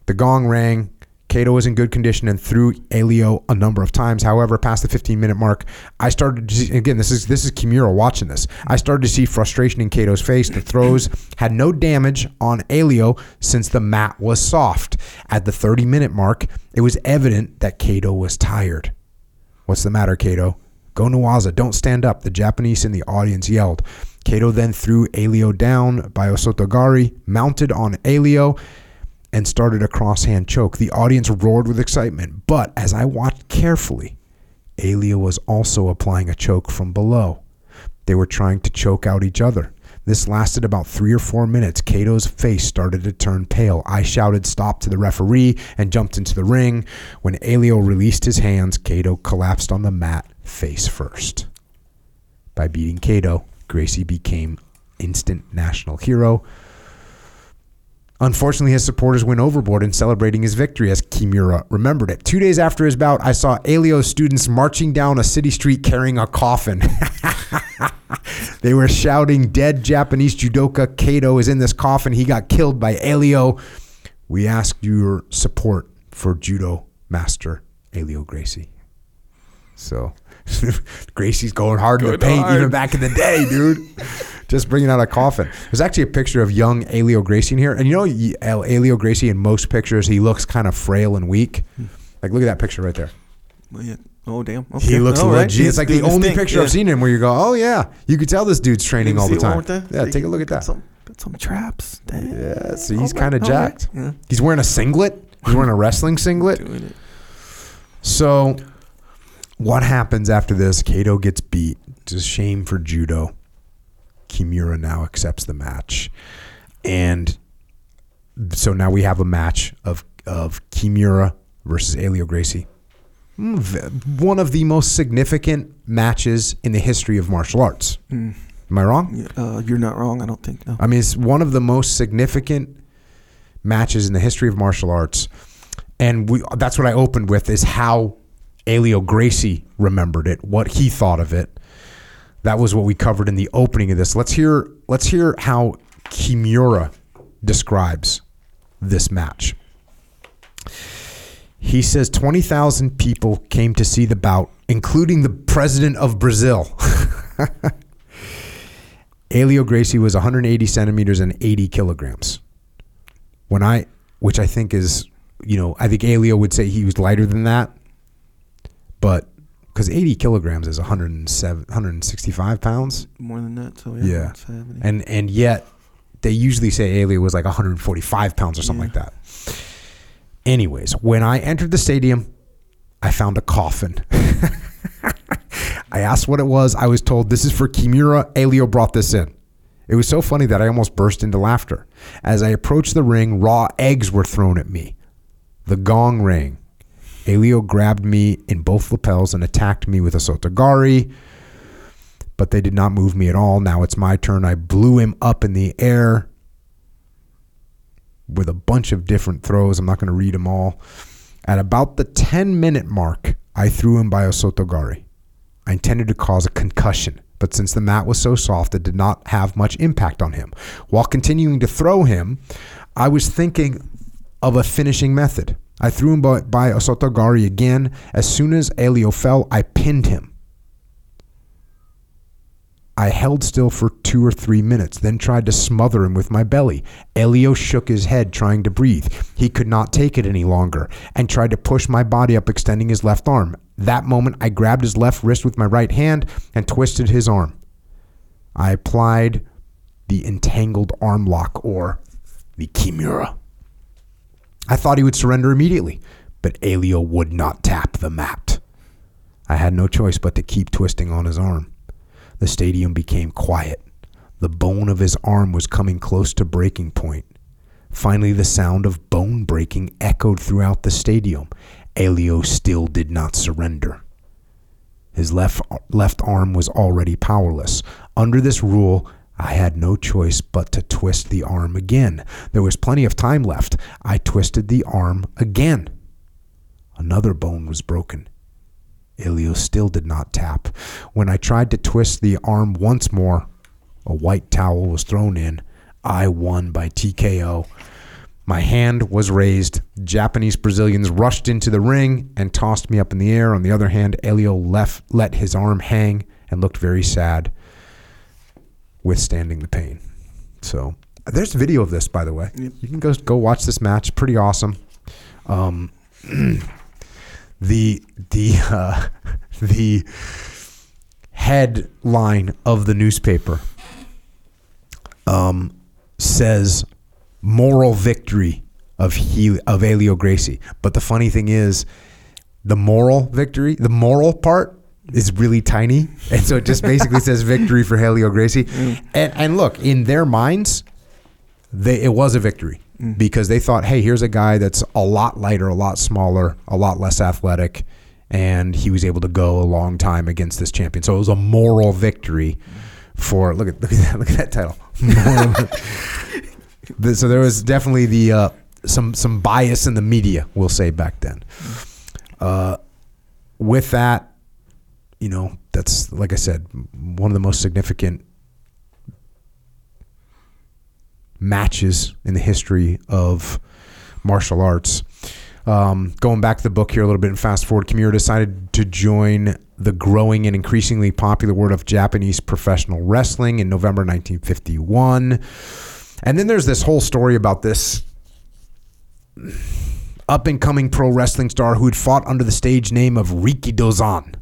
The gong rang. Kato was in good condition and threw Helio a number of times. However, past the 15 minute mark, I started to see, again, this is this is Kimura watching this. I started to see frustration in Kato's face. The throws had no damage on Helio since the mat was soft. At the 30 minute mark, it was evident that Kato was tired. What's the matter, Kato? Go Newaza, don't stand up, the Japanese in the audience yelled. Kato then threw Helio down by Osotogari, mounted on Helio, and started a crosshand choke. The audience roared with excitement, but as I watched carefully, Helio was also applying a choke from below. They were trying to choke out each other. This lasted about three or four minutes. Kato's face started to turn pale. I shouted stop to the referee and jumped into the ring. When Helio released his hands, Kato collapsed on the mat face first. By beating Kato, Gracie became instant national hero. Unfortunately, his supporters went overboard in celebrating his victory as Kimura remembered it. Two days after his bout, I saw Helio's students marching down a city street carrying a coffin. they were shouting, Dead Japanese judoka Kato is in this coffin. He got killed by Helio. We ask your support for judo master Helio Gracie. So Gracie's going hard in the paint hard. even back in the day, dude. Just bringing out a coffin. There's actually a picture of young Helio Gracie in here, and you know Helio Gracie in most pictures he looks kind of frail and weak. Hmm. Like look at that picture right there. Oh damn. He looks All right. legit. He's It's like the only thing. picture Yeah. I've seen him where you go, oh yeah, you could tell this dude's training all the time. one more time. Yeah, take a look at that. Some, some traps. Damn. Yeah, so he's right, kind of all right. jacked. Yeah. He's wearing a singlet. He's wearing a wrestling singlet. So, what happens after this? Kato gets beat. It's a shame for judo. Kimura now accepts the match, and so now we have a match of of Kimura versus Helio Gracie. Mm, One of the most significant matches in the history of martial arts. Mm. Am I wrong? Uh, you're not wrong. I don't think. No. I mean, it's one of the most significant matches in the history of martial arts, and we, that's what I opened with is how Helio Gracie remembered it, what he thought of it. That was what we covered in the opening of this. Let's hear let's hear how Kimura describes this match. He says 20,000 people came to see the bout, including the president of Brazil. Helio Gracie was 180 centimeters and 80 kilograms. When I, which I think is, you know, I think Helio would say he was lighter than that, but because 80 kilograms is 107, 165 pounds, More than that. So yeah. Yeah. and and yet they usually say Helio was like 145 pounds or something like that. Anyways, when I entered the stadium, I found a coffin. I asked what it was. I was told this is for Kimura. Helio brought this in. It was so funny that I almost burst into laughter. As I approached the ring, raw eggs were thrown at me. The gong rang. Helio grabbed me in both lapels and attacked me with a sotogari, but they did not move me at all. Now it's my turn. I blew him up in the air with a bunch of different throws. I'm not going to read them all. At about the 10 minute mark, I threw him by a sotogari. I intended to cause a concussion, but since the mat was so soft, it did not have much impact on him. While continuing to throw him, I was thinking of a finishing method. I threw him by, by a sotogari again. As soon as Helio fell, I pinned him. I held still for two or three minutes, then tried to smother him with my belly. Helio shook his head, trying to breathe. He could not take it any longer and tried to push my body up, extending his left arm. That moment, I grabbed his left wrist with my right hand and twisted his arm. I applied the entangled arm lock or the Kimura. I thought he would surrender immediately, but Helio would not tap the mat. I had no choice but to keep twisting on his arm. The stadium became quiet. The bone of his arm was coming close to breaking point. Finally, the sound of bone breaking echoed throughout the stadium. Helio still did not surrender. His left, left arm was already powerless. Under this rule, I had no choice but to twist the arm again. There was plenty of time left. I twisted the arm again. Another bone was broken. Helio still did not tap. When I tried to twist the arm once more, a white towel was thrown in. I won by TKO. My hand was raised. Japanese Brazilians rushed into the ring and tossed me up in the air. On the other hand, Helio left, let his arm hang and looked very sad, withstanding the pain. So there's video of this, by the way. Yep. You can go go watch this match. Pretty awesome. Um, the the uh, the headline of the newspaper um, says moral victory of he of Helio Gracie. But the funny thing is, the moral victory, the moral part is really tiny, and so it just basically says victory for Helio Gracie. And and look, in their minds, they it was a victory because they thought, hey, here's a guy that's a lot lighter, a lot smaller, a lot less athletic, and he was able to go a long time against this champion. So it was a moral victory for look at look at that, look at that title. So there was definitely the uh, some some bias in the media, we'll say back then. Uh, with that, you know, that's like I said, one of the most significant matches in the history of martial arts. Um, going back to the book here a little bit and fast forward, Kimura decided to join the growing and increasingly popular world of Japanese professional wrestling in November 1951. And then there's this whole story about this up and coming pro wrestling star who had fought under the stage name of Rikidozan.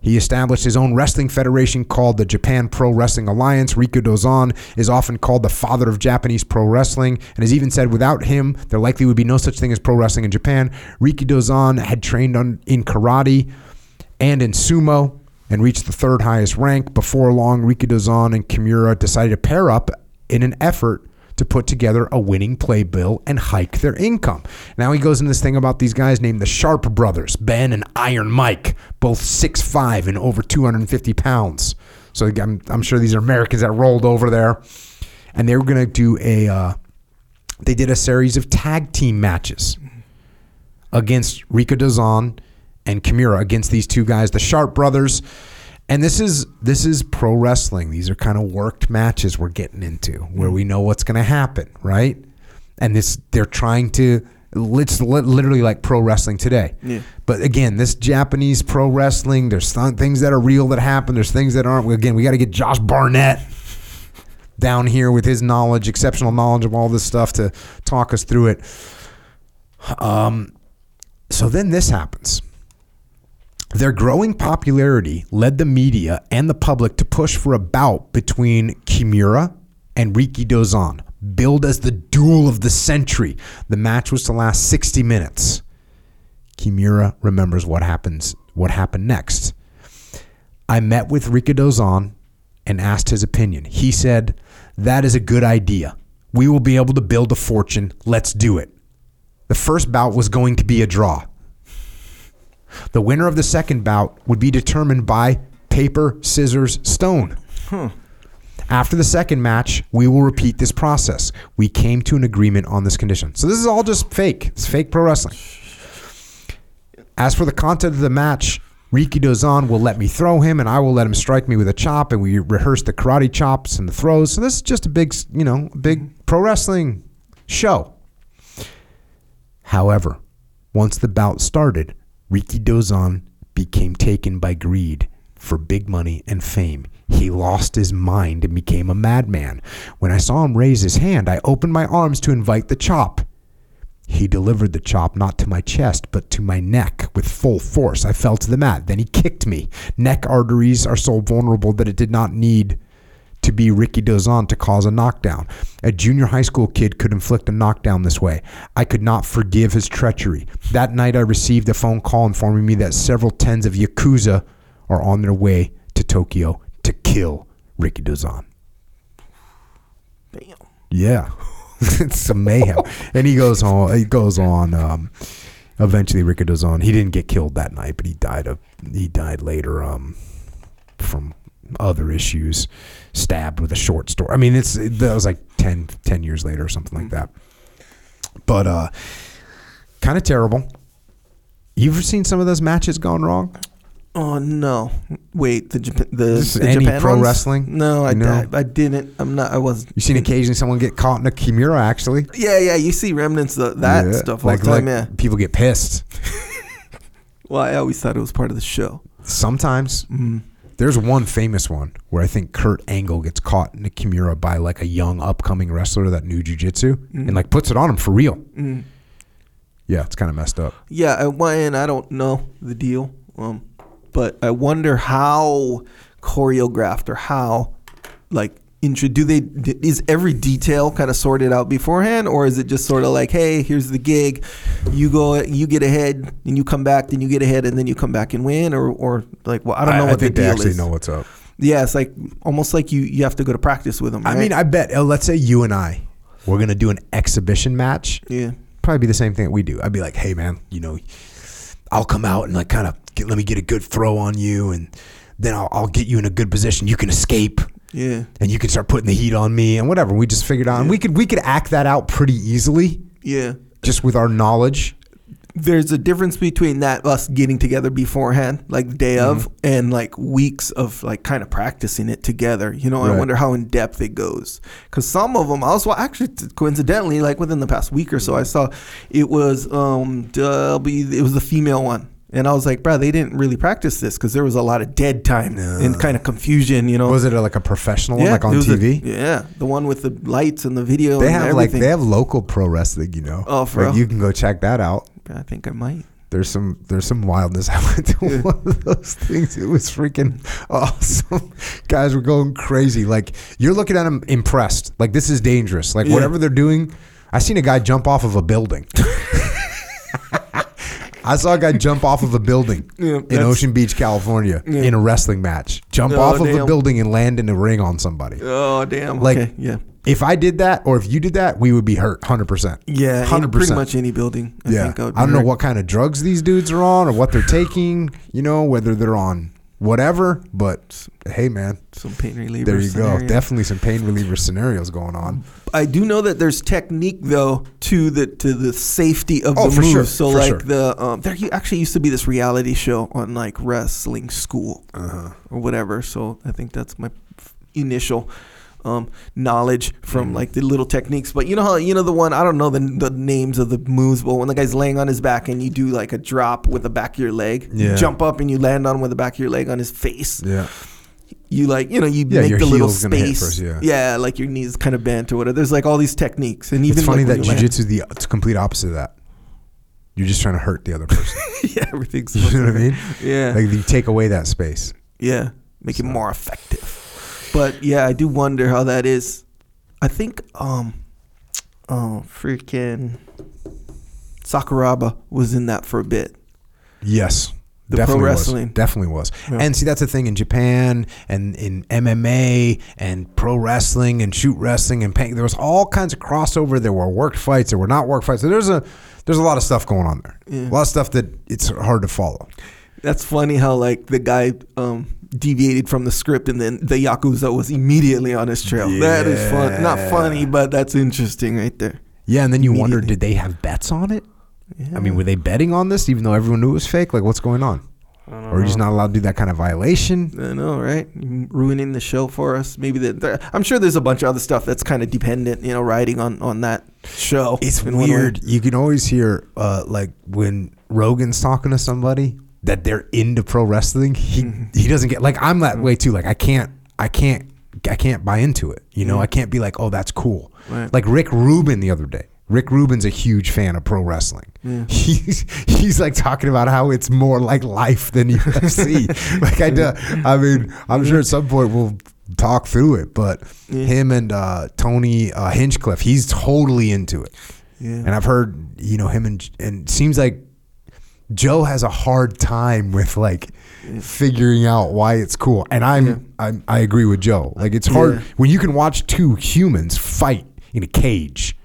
He established his own wrestling federation called the Japan Pro Wrestling Alliance. Rikidozan is often called the father of Japanese pro wrestling and has even said without him, there likely would be no such thing as pro wrestling in Japan. Rikidozan had trained on, in karate and in sumo and reached the third highest rank. Before long, Rikidozan and Kimura decided to pair up in an effort to put together a winning playbill and hike their income. Now he goes into this thing about these guys named the Sharp Brothers, Ben and Iron Mike, both 6'5 and over 250 pounds. So I'm, I'm sure these are Americans that rolled over there. And they were going to do a, uh, they did a series of tag team matches against Rikidozan and Kimura against these two guys, the Sharp Brothers. And this is this is pro wrestling. These are kind of worked matches we're getting into where we know what's going to happen, right? And this they're trying to it's literally like pro wrestling today. Yeah. But again, this Japanese pro wrestling, there's th- things that are real that happen. There's things that aren't. Again, we got to get Josh Barnett down here with his knowledge, exceptional knowledge of all this stuff to talk us through it. Um, so then this happens. Their growing popularity led the media and the public to push for a bout between Kimura and Rikidozan, billed as the duel of the century. The match was to last 60 minutes. Kimura remembers what happens what happened next. I met with Rikidozan and asked his opinion. He said, "That is a good idea. We will be able to build a fortune. Let's do it." The first bout was going to be a draw. The winner of the second bout would be determined by paper, scissors, stone. After the second match, we will repeat this process. We came to an agreement on this condition. So this is all just fake. It's fake pro wrestling. As for the content of the match, Rikidozan will let me throw him, and I will let him strike me with a chop, and we rehearse the karate chops and the throws. So this is just a big, you know, big mm-hmm. pro wrestling show. However, once the bout started, Rikidozan became taken by greed for big money and fame. He lost his mind and became a madman. When I saw him raise his hand, I opened my arms to invite the chop. He delivered the chop not to my chest, but to my neck with full force. I fell to the mat. Then he kicked me. Neck arteries are so vulnerable that it did not need to be Rikidozan to cause a knockdown. A junior high school kid could inflict a knockdown this way. I could not forgive his treachery. That night, I received a phone call informing me that several tens of Yakuza are on their way to Tokyo to kill Rikidozan. Damn. Yeah, it's a mayhem. and he goes on. He goes on. Um, eventually, Rikidozan. He didn't get killed that night, but he died of. He died later. Um, from other issues, stabbed with a short story. I mean, it's that was like 10, 10 years later or something like that. But uh, kind of terrible. You ever seen some of those matches gone wrong? Oh no! Wait, the Japan, the, the any Japan pro ones? wrestling? No, I, No? I I didn't. I'm not. I wasn't. You seen occasionally someone get caught in a Kimura actually? Yeah, yeah. You see remnants of that Yeah. stuff all like, the time. like yeah. people get pissed. Well, I always thought it was part of the show. Sometimes Mm. There's one famous one where I think Kurt Angle gets caught in a Kimura by like a young upcoming wrestler that knew jujitsu and like puts it on him for real. Mm. Yeah, it's kind of messed up. Yeah, and I don't know the deal, um, but I wonder how choreographed or how, like, intro. Do they? Is every detail kind of sorted out beforehand, or is it just sort of like, hey, here's the gig, you go, you get ahead, and you come back, then you get ahead, and then you come back and win, or, or like, well, I don't know what think the they deal actually is. know what's up. Yeah, it's like almost like you you have to go to practice with them. I mean, I bet. uh, Let's say you and I, we're gonna do an exhibition match. yeah, Probably be the same thing that we do. I'd be like, hey man, you know, I'll come out and like kind of get, let me get a good throw on you, and then I'll, I'll get you in a good position. You can escape. Yeah, and you can start putting the heat on me and whatever. We just figured out, and we could we could act that out pretty easily yeah. just with our knowledge. there's a difference between that us getting together beforehand, like the day Mm-hmm. of, and like weeks of like kind of practicing it together. You know, I wonder how in depth it goes. Because some of them, I well, actually coincidentally, like within the past week or so, I saw it was um W, it was the female one. And I was like, bro, they didn't really practice this because there was a lot of dead time and kind of confusion, you know. Was it like a professional one, like on was a- TV? yeah, the one with the lights and the video. They have like they have local pro wrestling, you know. Oh, for like real? you can go check that out. I think I might. There's some there's some wildness. I went to one of those things. It was freaking awesome. Guys were going crazy. Like you're looking at them impressed. Like this is dangerous. Like Yeah. whatever they're doing. I seen a guy jump off of a building. I saw a guy jump off of a building Yeah, in that's- Ocean Beach, California, in a wrestling match. Jump Oh, off of a damn. building and land in a ring on somebody. Oh damn. Like- okay. Yeah. If I did that, or if you did that, we would be hurt, hundred percent. Yeah. hundred Pretty percent. much any building. I yeah, Think I, would be I don't know hurt. what kind of drugs these dudes are on or what they're taking. You know, whether they're on whatever. But hey, man, Some pain reliever. there you go. scenario. Definitely some pain reliever scenarios going on. I do know that there's technique though to the to the safety of Oh, the for moves. sure, So like sure. the um, there actually used to be this reality show on like wrestling school Uh-huh. or whatever. So I think that's my initial um, knowledge Mm. from like the little techniques. But you know how you know the one I don't know the the names of the moves, but when the guy's laying on his back and you do like a drop with the back of your leg, Yeah. you jump up and you land on with the back of your leg on his face. Yeah, You like you know you Yeah, make the little heel's gonna hit space. first, yeah. like your knees kind of bent or whatever. There's like all these techniques, and even it's funny like, that land- jujitsu is the complete opposite of that. You're just trying to hurt the other person. yeah, everything's. you know what I mean? Yeah, Like you take away that space. yeah, make it more effective. But yeah, I do wonder how that is. I think, um, oh, freaking Sakuraba was in that for a bit. Yes. The pro definitely wrestling. Was. Definitely was. Yeah. And see, that's the thing in Japan and in MMA and pro wrestling and shoot wrestling and paint. There was all kinds of crossover. There were worked fights. There were not worked fights. So there's a there's a lot of stuff going on there. Yeah. A lot of stuff that it's hard to follow. That's funny how like the guy um, deviated from the script and then the yakuza was immediately on his trail. That is fun. Not funny, but that's interesting right there. Yeah, and then you wonder, did they have bets on it? Yeah. I mean, were they betting on this even though everyone knew it was fake? Like, what's going on? Or are you just not allowed to do that kind of violation? I know, right? Ruining the show for us. Maybe that. I'm sure there's a bunch of other stuff that's kind of dependent, you know, riding on on that show. It's weird. You can always hear, uh, like when Rogan's talking to somebody that they're into pro wrestling. He Mm-hmm. he doesn't get like I'm that way too. Like I can't I can't I can't buy into it. You know, I can't be like, oh, that's cool. Right. Like Rick Rubin the other day. Rick Rubin's a huge fan of pro wrestling. He's he's like talking about how it's more like life than UFC. like I do, I mean, I'm sure at some point we'll talk through it, but Yeah. him and uh, Tony uh, Hinchcliffe, he's totally into it. Yeah. And I've heard, you know, him and and it seems like Joe has a hard time with like figuring out why it's cool. And I'm, I'm I agree with Joe. Like it's hard Yeah. when you can watch two humans fight in a cage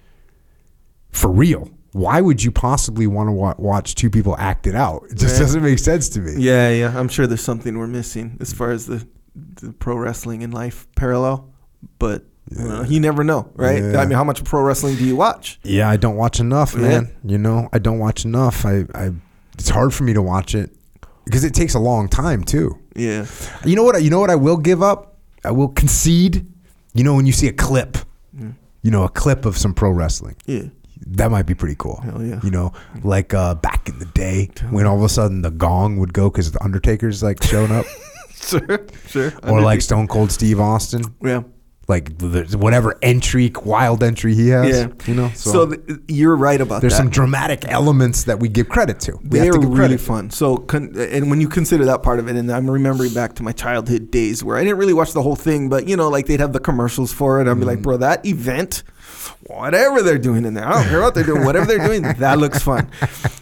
for real. Why would you possibly want to wa- watch two people act it out? It just Right. doesn't make sense to me. Yeah, yeah. I'm sure there's something we're missing as far as the, the pro wrestling and life parallel, but uh, you, know, you never know, right? Yeah. I mean, how much pro wrestling do you watch? Yeah, I don't watch enough, Yeah. man. You know, I don't watch enough. I, I it's hard for me to watch it because it takes a long time too. Yeah. You know what? You know what? I will give up. I will concede. You know when you see a clip, mm. you know a clip of some pro wrestling. Yeah. That might be pretty cool. Hell yeah. You know, like uh, back in the day when all of a sudden the gong would go because the Undertaker's like showing up, Sure. Sure. or like Stone Cold Steve Austin, yeah. like the, whatever entry, wild entry he has. Yeah. You know, So, th- you're right about that. there's that. some dramatic elements that we give credit to. We They have are to give really credit. fun. So, con- and when you consider that part of it, and I'm remembering back to my childhood days where I didn't really watch the whole thing, but you know, like they'd have the commercials for it. I'd be like, Mm. bro, that event, whatever they're doing in there, I don't care what they're doing, whatever they're doing, that looks fun.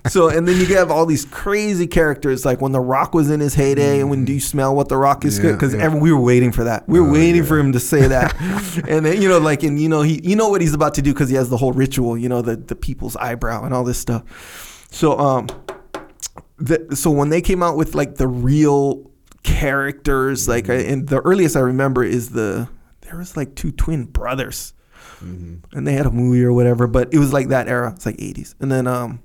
So, and then you have all these crazy characters, like when The Rock was in his heyday, and when Do You Smell What The Rock Is Yeah, Good? Because yeah. we were waiting for that. We were Oh, waiting yeah. for him to say that, and then you know, like, and you know, he, you know what he's about to do because he has the whole ritual, you know, the the people's eyebrow and all this stuff. So, um, the, so when they came out with like the real characters, like I, and the earliest I remember is the there was like two twin brothers, and they had a movie or whatever, but it was like that era. It's like '80s, and then um,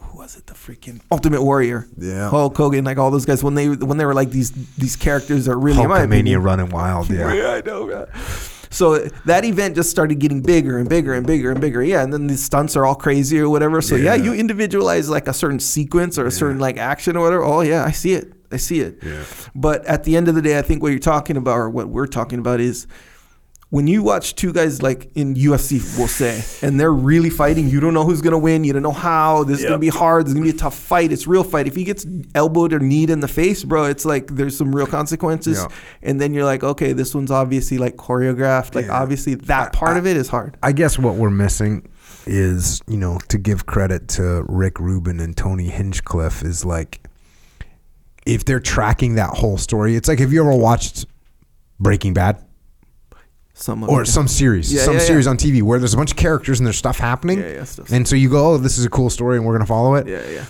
who was it? The freaking Ultimate Warrior. Yeah. Hulk Hogan, like all those guys when they when they were like these these characters are really Hulkamania running wild. Yeah. yeah, I know. man. So that event just started getting bigger and bigger and bigger and bigger. Yeah, and then the stunts are all crazy or whatever. So yeah, Yeah. you individualize like a certain sequence or a certain like action or whatever. Oh yeah, I see it. I see it. Yeah. But at the end of the day, I think what you're talking about or what we're talking about is when you watch two guys like in UFC, we'll say, and they're really fighting, you don't know who's gonna win, you don't know how. This is gonna be hard. This is gonna be a tough fight. It's real fight. If he gets elbowed or kneed in the face, bro, it's like there's some real consequences. Yeah. And then you're like, okay, this one's obviously like choreographed. Like Yeah. obviously that part of it is hard. I guess what we're missing is, you know, to give credit to Rick Rubin and Tony Hinchcliffe is like if they're tracking that whole story. It's like have you ever watched Breaking Bad Some or some series, Yeah, some yeah, yeah. series on TV where there's a bunch of characters and there's stuff happening. Yeah, yeah, stuff- And so you go, "Oh, this is a cool story and we're going to follow it." Yeah, yeah.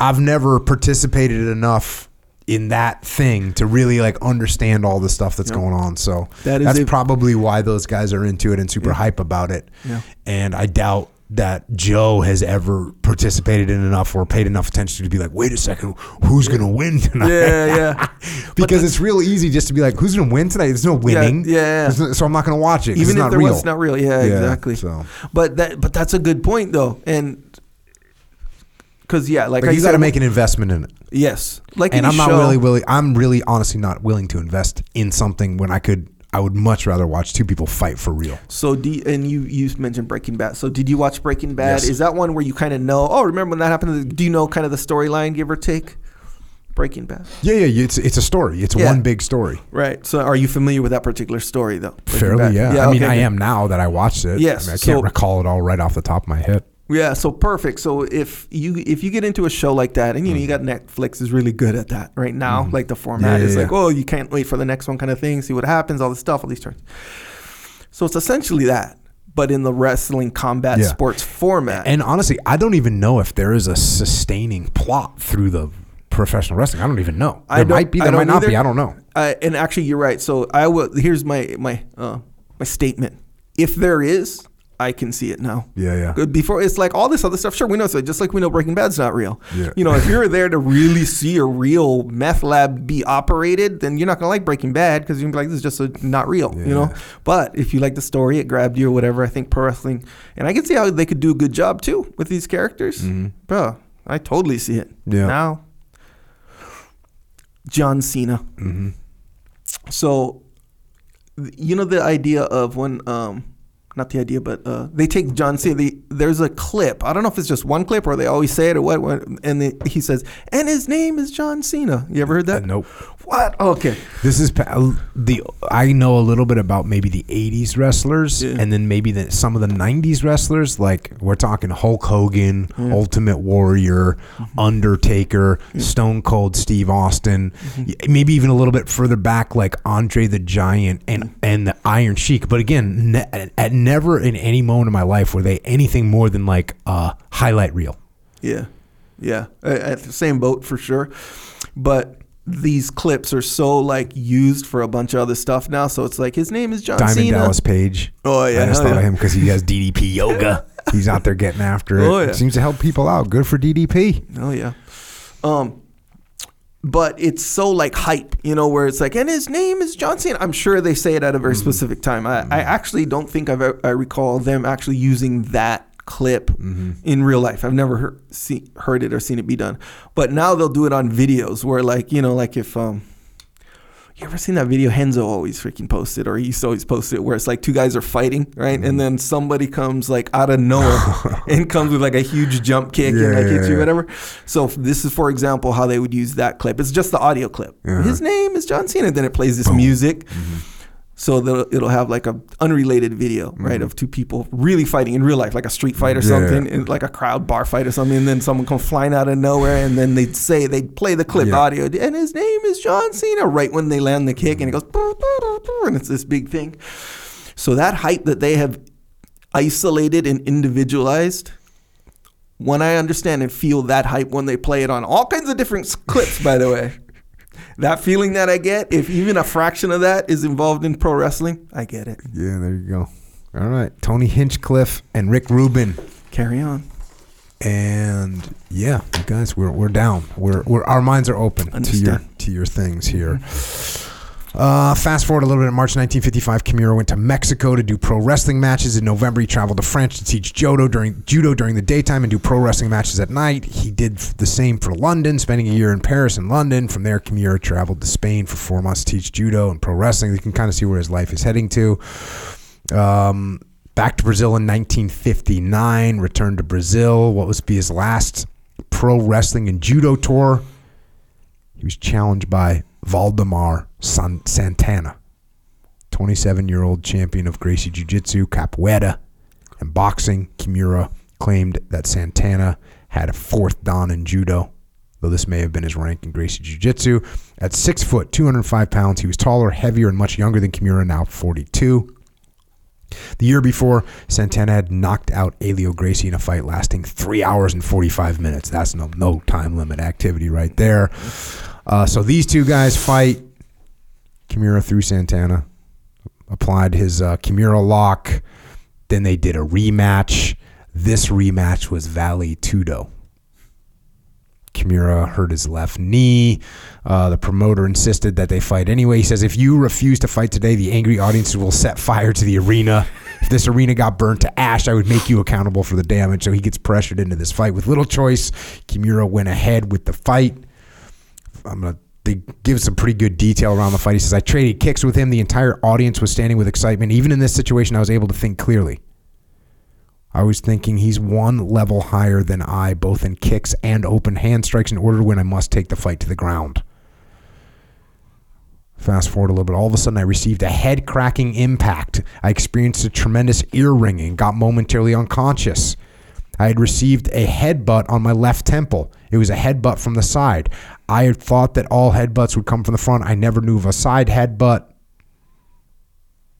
I've never participated enough in that thing to really like understand all the stuff that's Yeah. going on. So That is that's a- probably why those guys are into it and super hype about it. Yeah. And I doubt that Joe has ever participated in enough or paid enough attention to be like, wait a second, who's gonna win tonight? Yeah, yeah. because it's real easy just to be like, who's gonna win tonight? There's no winning. yeah, yeah. There's no- so I'm not gonna watch it. Even it's if not there real. was not real. Yeah, Yeah, exactly. so. But that but that's a good point though. And because yeah, like, Like I you got to make an investment in it. yes, like and I'm not show- really willing. I'm really honestly not willing to invest in something when I could. I would much rather watch two people fight for real. So, do you- and you you mentioned Breaking Bad. So, did you watch Breaking Bad? Yes. Is that one where you kind of know? Oh, remember when that happened? Do you know kind of the storyline, give or take? Breaking Bad, Yeah, yeah. It's it's a story. It's Yeah. one big story. right? So, are you familiar with that particular story though? Breaking Fairly, Bad. yeah. I mean, okay, I am now that I watched it. Yes, I, mean, I can't so- recall it all right off the top of my head. Yeah, so perfect. So if you if you get into a show like that, and you know you got Netflix is really good at that right now. Like the format Mm-hmm. Yeah, is yeah, like, yeah. oh, you can't wait for the next one kind of thing. See what happens, all this stuff, all these turns. So it's essentially that, but in the wrestling combat sports format. And honestly, I don't even know if there is a sustaining plot through the professional wrestling. I don't even know. There might be. There might not be. I don't know. Uh, and actually, you're right. So I will. Here's my my uh, my statement. If there is, I can see it now. Yeah, yeah. Good. Before it's like all this other stuff. Sure, we know. So just like we know Breaking Bad's not real. Yeah. You know, if you're there to really see a real meth lab be operated, then you're not gonna like Breaking Bad because you're gonna be like, this is just a, not real. Yeah. You know. But if you like the story, it grabbed you or whatever. I think pro wrestling, and I can see how they could do a good job too with these characters. Bro, I totally see it. Mm-hmm. Yeah. Now, John Cena. Mm-hmm. So, you know the idea of when, um, not the idea, but uh, they take John Cena. They, there's a clip. I don't know if it's just one clip or they always say it or what. and they, he says, "And his name is John Cena." You ever heard that? Uh, nope. What? Okay. This is pa- the I know a little bit about maybe the '80s wrestlers, Yeah. and then maybe the, some of the '90s wrestlers. Like we're talking Hulk Hogan, Ultimate Warrior, Mm-hmm. Undertaker, Stone Cold Steve Austin, Mm-hmm. maybe even a little bit further back, like Andre the Giant and Mm-hmm. and the Iron Sheik. But again, ne- at never in any moment of my life were they anything more than like a highlight reel. Yeah, yeah, Uh, at the same boat for sure. But these clips are so like used for a bunch of other stuff now. So it's like his name is John Cena. Diamond Cena. Dallas Page. Oh, yeah, I just thought of him because he has DDP yoga. He's out there getting after it. Oh, yeah. Seems to help people out. Good for DDP. Oh yeah. Um but it's so like hype, you know, where it's like, and his name is John Cena. I'm sure they say it at a very specific time. I, I actually don't think I've I recall them actually using that clip in real life. I've never heard see, heard it or seen it be done. But now they'll do it on videos where like, you know, like if um you ever seen that video Renzo always freaking posted or he used to always post it where it's like two guys are fighting, right? And then somebody comes like out of nowhere and comes with like a huge jump kick and like Yeah, hits you, whatever. So this is for example how they would use that clip. It's just the audio clip. Uh-huh. His name is John Cena. Then it plays this music. Mm-hmm. So that it'll have like a unrelated video, right, of two people really fighting in real life, like a street fight or Mm-hmm. Yeah. something, and like a crowd bar fight or something. And then someone come flying out of nowhere, and then they'd say they'd play the clip Yeah. audio, and his name is John Cena, right when they land the kick, and it goes, and it's this big thing. So that hype that they have isolated and individualized. When I understand and feel that hype when they play it on all kinds of different clips, by the way, that feeling that I get, if even a fraction of that is involved in pro wrestling, I get it. Yeah, there you go. All right. Tony Hinchcliffe and Rick Rubin. Carry on. And yeah, you guys, we're we're down. We're, we're our minds are open to your to your things here. Mm-hmm. Uh, fast forward a little bit. In March 1955, Kimura went to Mexico to do pro wrestling matches. In November, he traveled to France to teach judo during judo during the daytime and do pro wrestling matches at night. He did the same for London, spending a year in Paris and London. From there, Kimura traveled to Spain for four months to teach judo and pro wrestling. You can kind of see where his life is heading to. Um, back to Brazil in 1959. Returned to Brazil. What was be his last pro wrestling and judo tour? He was challenged by Valdemar San- Santana, 27 year old champion of Gracie Jiu Jitsu, Capoeira, and boxing. Kimura claimed that Santana had a fourth dan in judo, though this may have been his rank in Gracie Jiu Jitsu. At 6 foot, 205 pounds, he was taller, heavier, and much younger than Kimura, now 42. The year before, Santana had knocked out Helio Gracie in a fight lasting three hours and 45 minutes. That's no, no time limit activity right there. Uh, so these two guys fight. Kimura threw Santana, applied his uh, Kimura lock. Then they did a rematch. This rematch was Vale Tudo. Kimura hurt his left knee. Uh, the promoter insisted that they fight anyway. He says, if you refuse to fight today, the angry audiences will set fire to the arena. If this arena got burnt to ash, I would make you accountable for the damage. So he gets pressured into this fight with little choice. Kimura went ahead with the fight. I'm gonna they give some pretty good detail around the fight. He says, I traded kicks with him. The entire audience was standing with excitement. Even in this situation, I was able to think clearly. I was thinking he's one level higher than I, both in kicks and open hand strikes. In order to win, I must take the fight to the ground. Fast forward a little bit. All of a sudden, I received a head cracking impact. I experienced a tremendous ear ringing, got momentarily unconscious. I had received a headbutt on my left temple. It was a headbutt from the side. I had thought that all headbutts would come from the front. I never knew of a side headbutt.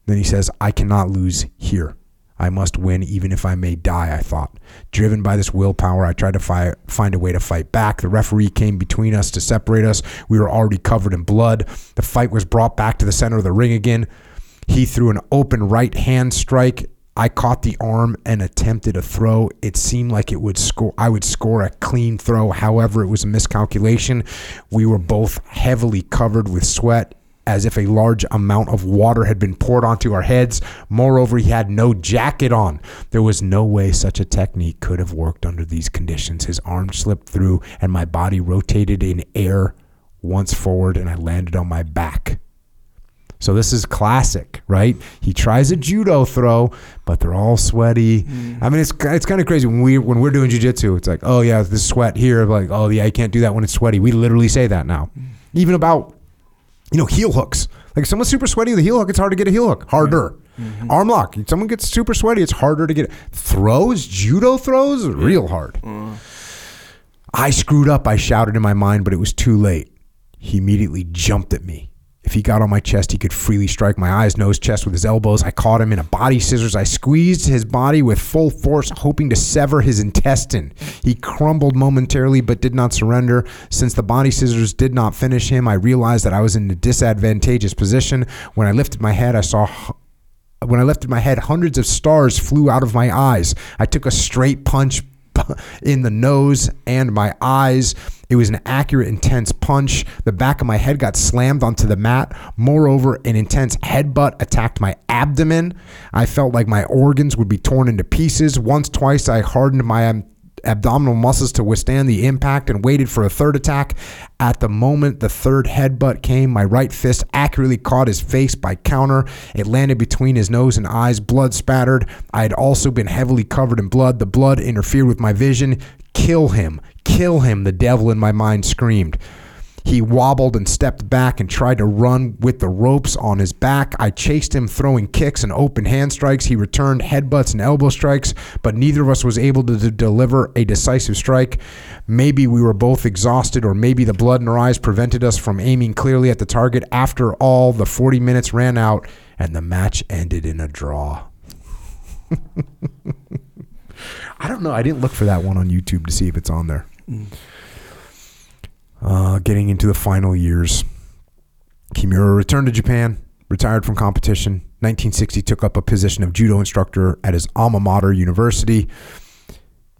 Then he says, I cannot lose here. I must win even if I may die, I thought. Driven by this willpower, I tried to fi- find a way to fight back. The referee came between us to separate us. We were already covered in blood. The fight was brought back to the center of the ring again. He threw an open right hand strike. I caught the arm and attempted a throw. It seemed like it would score I would score a clean throw. However, it was a miscalculation. We were both heavily covered with sweat as if a large amount of water had been poured onto our heads. Moreover, he had no jacket on. There was no way such a technique could have worked under these conditions. His arm slipped through, and my body rotated in air once forward, and I landed on my back. So this is classic, right? He tries a judo throw, but they're all sweaty. Mm. I mean, it's it's kind of crazy when we when we're doing jujitsu. It's like, oh yeah, this sweat here. Like, oh yeah, I can't do that when it's sweaty. We literally say that now, mm. even about you know heel hooks. Like if someone's super sweaty with a heel hook, it's hard to get a heel hook. Harder. Mm-hmm. Mm-hmm. Arm lock. If someone gets super sweaty, it's harder to get it. Throws, judo throws, real hard. Mm. I screwed up, I shouted in my mind, but it was too late. He immediately jumped at me. If he got on my chest, he could freely strike my eyes, nose, chest with his elbows. I caught him in a body scissors. I squeezed his body with full force, hoping to sever his intestine. He crumbled momentarily, but did not surrender. Since the body scissors did not finish him, I realized that I was in a disadvantageous position. When I lifted my head, I saw when I lifted my head, hundreds of stars flew out of my eyes. I took a straight punch in the nose and my eyes. It was an accurate, intense punch. The back of my head got slammed onto the mat. Moreover, an intense headbutt attacked my abdomen. I felt like my organs would be torn into pieces. Once, twice, I hardened my abdominal muscles to withstand the impact and waited for a third attack. At the moment the third headbutt came, my right fist accurately caught his face by counter. It landed between his nose and eyes, blood spattered. I had also been heavily covered in blood. The blood interfered with my vision. Kill him, kill him, the devil in my mind screamed. He wobbled and stepped back and tried to run with the ropes on his back. I chased him, throwing kicks and open hand strikes. He returned headbutts and elbow strikes, but neither of us was able to d- deliver a decisive strike. Maybe we were both exhausted, or maybe the blood in our eyes prevented us from aiming clearly at the target. After all, the 40 minutes ran out, and the match ended in a draw. I don't know. I didn't look for that one on YouTube to see if it's on there. Mm. Uh, getting into the final years, Kimura returned to Japan, retired from competition. 1960, took up a position of judo instructor at his alma mater university.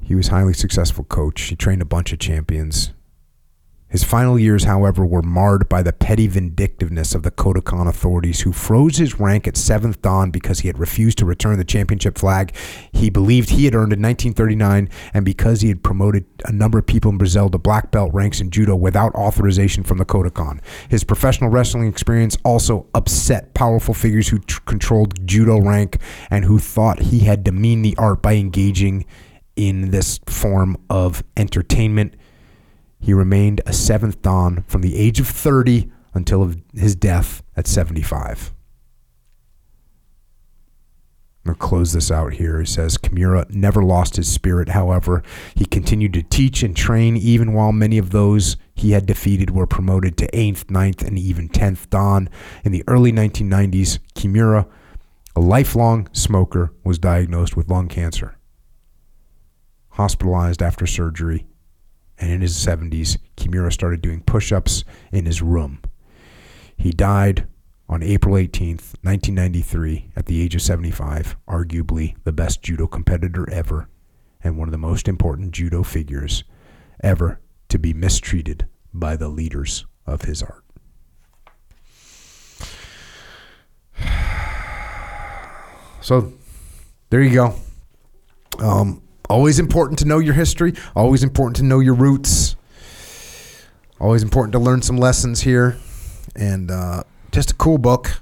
He was highly successful coach. He trained a bunch of champions. His final years, however, were marred by the petty vindictiveness of the Kodokan authorities, who froze his rank at seventh dan because he had refused to return the championship flag he believed he had earned in 1939, and because he had promoted a number of people in Brazil to black belt ranks in judo without authorization from the Kodokan. His professional wrestling experience also upset powerful figures who tr- controlled judo rank and who thought he had demeaned the art by engaging in this form of entertainment. He remained a seventh Dan from the age of 30 until his death at 75. I'm going to close this out here. He says Kimura never lost his spirit, however. He continued to teach and train even while many of those he had defeated were promoted to 8th, 9th, and even 10th Dan. In the early 1990s, Kimura, a lifelong smoker, was diagnosed with lung cancer. Hospitalized after surgery, and in his 70s, Kimura started doing push ups in his room. He died on April 18th, 1993, at the age of 75, arguably the best judo competitor ever, and one of the most important judo figures ever to be mistreated by the leaders of his art. So, there you go. Um, always important to know your history. Always important to know your roots. Always important to learn some lessons here. And uh, just a cool book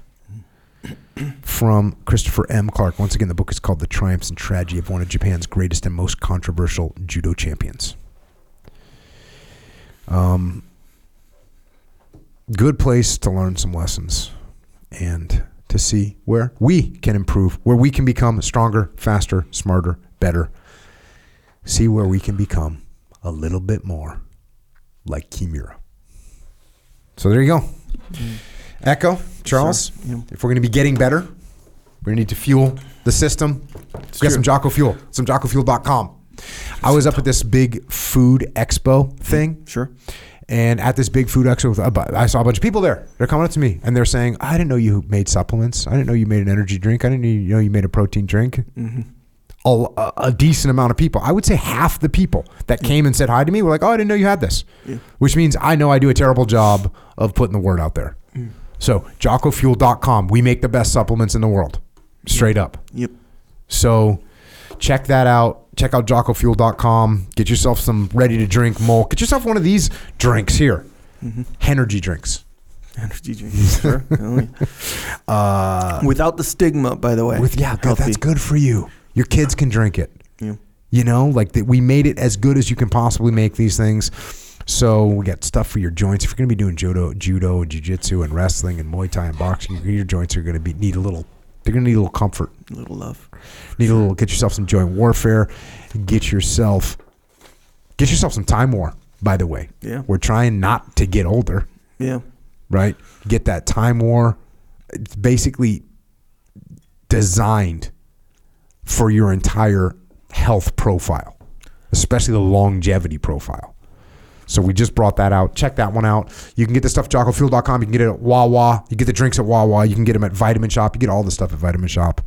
from Christopher M. Clark. Once again, the book is called The Triumphs and Tragedy of One of Japan's Greatest and Most Controversial Judo Champions. Um, good place to learn some lessons and to see where we can improve, where we can become stronger, faster, smarter, better. See where we can become a little bit more like Kimura. So there you go. Mm-hmm. Echo, Charles, Sure, yeah. if we're going to be getting better, we need to fuel the system. We got true. some Jocko Fuel, some JockoFuel.com. I was up at this big food expo thing. Mm-hmm. Sure. And at this big food expo, with a bu- I saw a bunch of people there. They're coming up to me and they're saying, "I didn't know you made supplements. I didn't know you made an energy drink. I didn't know you, know you made a protein drink." A, a- a decent amount of people. I would say half the people that came and said hi to me were like, "Oh, I didn't know you had this," which means I know I do a terrible job of putting the word out there. So, JockoFuel.com. We make the best supplements in the world, straight up. Yep. So check that out. Check out jockofuel.com. Get yourself some ready to drink malt. Get yourself one of these drinks here. Energy drinks. Energy drinks. Sure. Uh, Without the stigma, by the way. with yeah, good, that's good for you. Your kids can drink it. Yeah. You know, like that we made it as good as you can possibly make these things. So we got stuff for your joints. If you're going to be doing judo, judo, and jiu-jitsu and wrestling and Muay Thai and boxing, your joints are going to be need a little. They're going to need a little comfort. A little love. Need a little. Get yourself some joint warfare. Get yourself. Get yourself some time war. By the way, Yeah. we're trying not to get older, Yeah. right? Get that time war. It's basically designed for your entire health profile, especially the longevity profile. So we just brought that out. Check that one out. You can get the stuff at jockofuel.com. You can get it at Wawa. You get the drinks at Wawa. You can get them at Vitamin Shop. You get all the stuff at Vitamin Shop.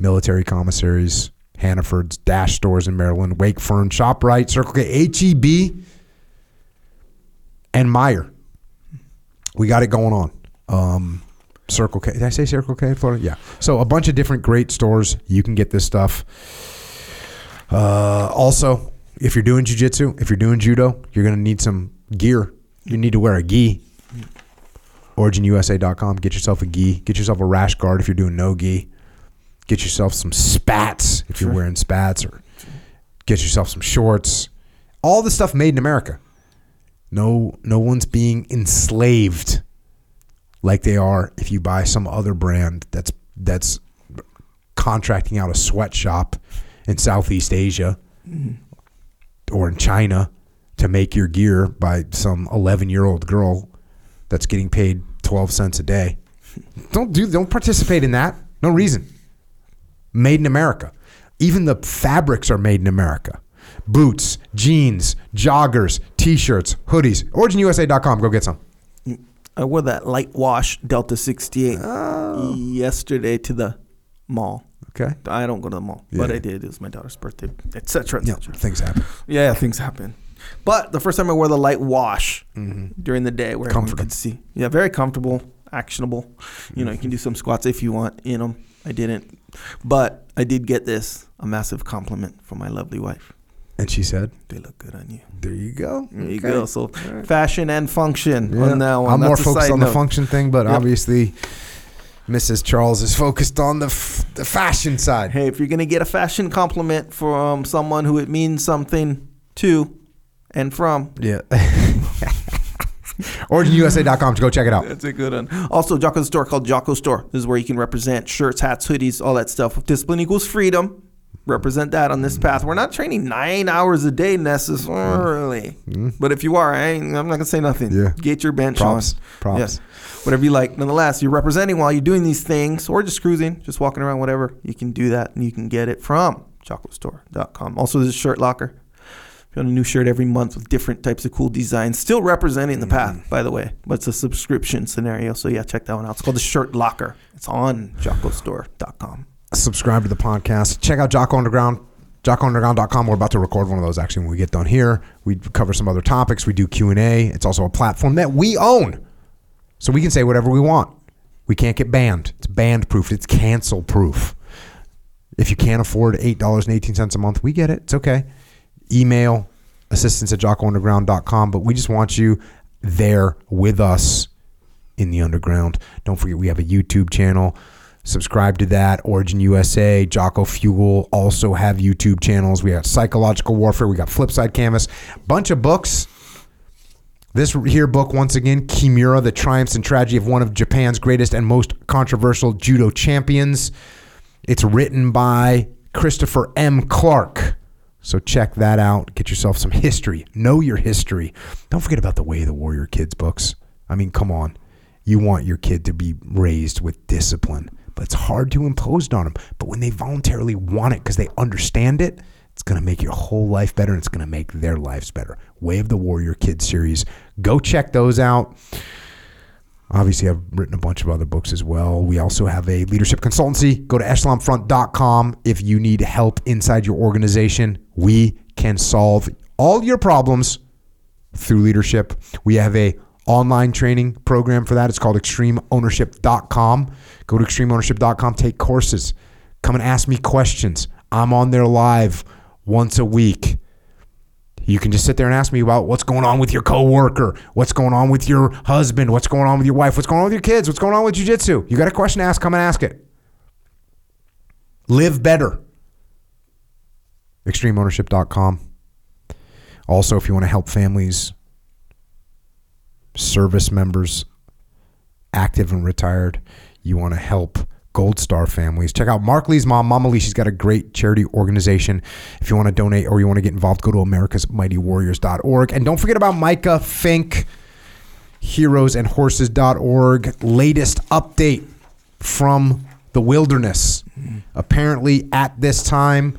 Military commissaries, Hannaford's, Dash stores in Maryland, Wakefern, ShopRite, Circle K, HEB, and Meijer. We got it going on. Um, Circle K. Did I say Circle K, Florida? Yeah. So a bunch of different great stores. You can get this stuff. Uh, also, if you're doing jujitsu, if you're doing judo, you're going to need some gear. You need to wear a gi. OriginUSA.com. Get yourself a gi. Get yourself a rash guard if you're doing no gi. Get yourself some spats if you're Sure. wearing spats, or get yourself some shorts. All the stuff made in America. No, no one's being enslaved like they are if you buy some other brand that's that's contracting out a sweatshop in Southeast Asia mm-hmm. or in China to make your gear by some 11 year old girl that's getting paid 12 cents a day. Don't do don't participate in that. No reason. Made in America. Even the fabrics are made in America. Boots, jeans, joggers, t-shirts, hoodies. OriginUSA.com. Go get some. I wore that light wash Delta 68 Oh. yesterday to the mall. Okay. I don't go to the mall, but I did. It was my daughter's birthday, etc. Yeah, etc. things happen. Yeah, things happen. But the first time I wore the light wash Mm-hmm. during the day, where everyone could see. Yeah, very comfortable, actionable. You know, you can do some squats if you want in them. I didn't, but I did get this a massive compliment from my lovely wife. And she said, They look good on you. "There you go. There you Okay. go. So fashion and function Yeah. on that one. I'm more That's a focused side on the function thing, but Yep. obviously, Mrs. Charles is focused on the f- the fashion side. Hey, if you're gonna get a fashion compliment from someone who it means something to and from, Yeah. OriginUSA.com to go check it out. That's a good one. Also, Jocko's store called Jocko Store. This is where you can represent shirts, hats, hoodies, all that stuff. Discipline equals freedom. Represent that on this path. We're not training nine hours a day necessarily, mm. mm. but if you are, I ain't, I'm not gonna say nothing. Yeah. Get your bench Props. on. Props. Yes. Whatever you like. Nonetheless, you're representing while you're doing these things, or just cruising, just walking around, whatever. You can do that, and you can get it from JockoStore.com. Also, there's a shirt locker. If you want a new shirt every month with different types of cool designs, still representing the path, mm-hmm. by the way. But it's a subscription scenario. So yeah, check that one out. It's called the Shirt Locker. It's on JockoStore.com. Subscribe to the podcast. Check out Jocko Underground. JockoUnderground.com. We're about to record one of those actually when we get done here. We cover some other topics. We do Q&A. It's also a platform that we own. So we can say whatever we want. We can't get banned. It's banned proof. It's cancel proof. If you can't afford $8.18 a month, we get it. It's okay. Email assistance at jockounderground.com. But we just want you there with us in the underground. Don't forget, we have a YouTube channel. Subscribe to that. Origin USA, Jocko Fuel also have YouTube channels. We got Psychological Warfare. We got Flipside Canvas. Bunch of books. This here book, once again, Kimura, The Triumphs and Tragedy of One of Japan's Greatest and Most Controversial Judo Champions. It's written by Christopher M. Clark. So check that out. Get yourself some history. Know your history. Don't forget about the Way of the Warrior Kids books. I mean, come on. You want your kid to be raised with discipline, but it's hard to impose on them. But when they voluntarily want it because they understand it, it's going to make your whole life better and it's going to make their lives better. Way of the Warrior Kids series. Go check those out. Obviously, I've written a bunch of other books as well. We also have a leadership consultancy. Go to echelonfront.com if you need help inside your organization. We can solve all your problems through leadership. We have a online training program for that. It's called extremeownership.com. Go to extremeownership.com, take courses. Come and ask me questions. I'm on there live once a week. You can just sit there and ask me about what's going on with your coworker, what's going on with your husband, what's going on with your wife, what's going on with your kids, what's going on with jujitsu. You got a question to ask, come and ask it. Live better. Extremeownership.com. Also, if you want to help families, service members, active and retired, you want to help Gold Star families, check out Marc Lee's mom, Mama Lee. She's got a great charity organization. If you want to donate or you want to get involved, go to americasmightywarriors.org. And don't forget about Micah Fink, heroesandhorses.org. Latest update from the wilderness. Apparently, at this time,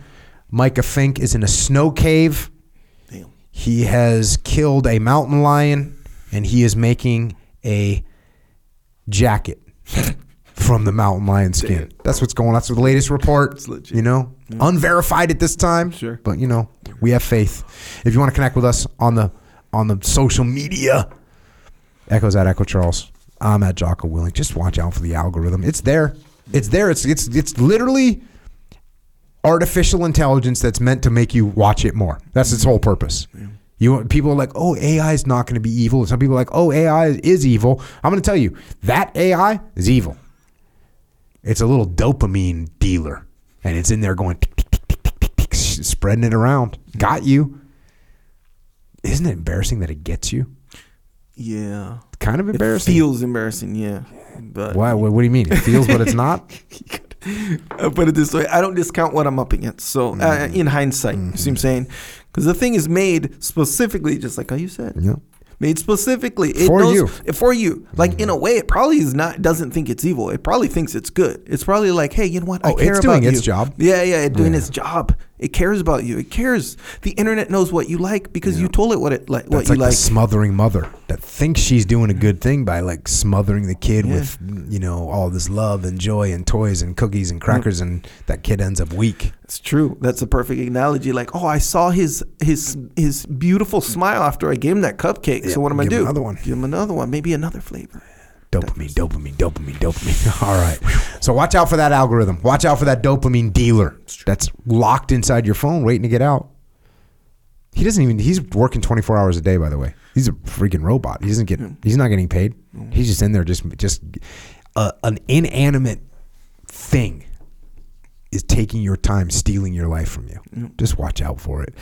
Micah Fink is in a snow cave. Damn. He has killed a mountain lion and he is making a jacket from the mountain lion skin. That's what's going on. That's the latest report. You know, unverified at this time. Sure. But you know, we have faith. If you want to connect with us on the on the social media, Echoes at Echo Charles. I'm at Jocko Willink. Just watch out for the algorithm. It's there. It's there. It's it's it's literally artificial intelligence that's meant to make you watch it more. That's its whole purpose. You want people are like, oh, AI is not going to be evil. Some people are like, oh, AI is evil. I'm going to tell you that AI is evil. It's a little dopamine dealer, and it's in there going tick, tick, tick, spreading it around. Got you. Isn't it embarrassing that it gets you? Yeah. Kind of It embarrassing. feels embarrassing, yeah. But Why? What, what do you mean? It feels, but it's not. I'll put it this way: I don't discount what I'm up against. So, uh, Mm-hmm. in hindsight, you see what I'm saying? Because the thing is made specifically, just like how you said, Yeah. made specifically it For knows- you. Mm-hmm. For you, like in a way, it probably is not. Doesn't think it's evil. It probably thinks it's good. It's probably like, hey, you know what? I Oh, care it's about doing its job. Yeah, yeah, it's doing Yeah. its job. It cares about you. It cares. The internet knows what you like because you told it what it like. What That's you like, like. the smothering mother that thinks she's doing a good thing by like smothering the kid Yeah. with you know all this love and joy and toys and cookies and crackers, mm. and that kid ends up weak. It's true. That's a perfect analogy. Like, oh, I saw his his his beautiful smile after I gave him that cupcake. Yeah, so what am I give him do? another one. Give him another one. Maybe another flavor. Dopamine, dopamine, dopamine, dopamine. All right. So watch out for that algorithm. Watch out for that dopamine dealer that's locked inside your phone waiting to get out. He doesn't even he's working 24 hours a day by the way. He's a freaking robot. He doesn't get he's not getting paid. He's just in there just just uh, an inanimate thing is taking your time, stealing your life from you. Just watch out for it.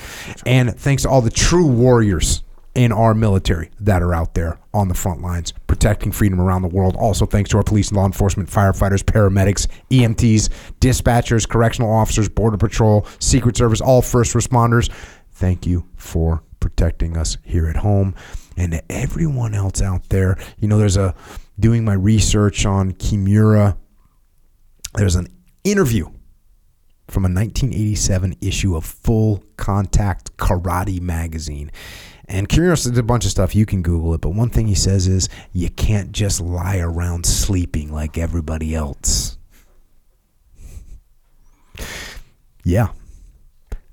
And thanks to all the true warriors in our military that are out there on the front lines protecting freedom around the world. Also, thanks to our police and law enforcement, firefighters, paramedics, EMTs, dispatchers, correctional officers, border patrol, Secret Service, all first responders. Thank you for protecting us here at home. And to everyone else out there, you know, there's a doing my research on Kimura. There's an interview from a 1987 issue of Full Contact Karate magazine. And Curious did a bunch of stuff. You can Google it. But one thing he says is you can't just lie around sleeping like everybody else. Yeah.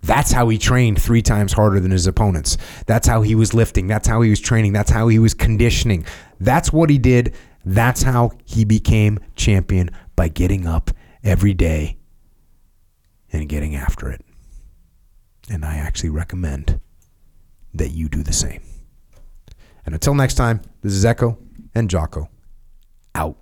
That's how he trained three times harder than his opponents. That's how he was lifting. That's how he was training. That's how he was conditioning. That's what he did. That's how he became champion by getting up every day and getting after it. And I actually recommend that you do the same. And until next time, this is Echo and Jocko out.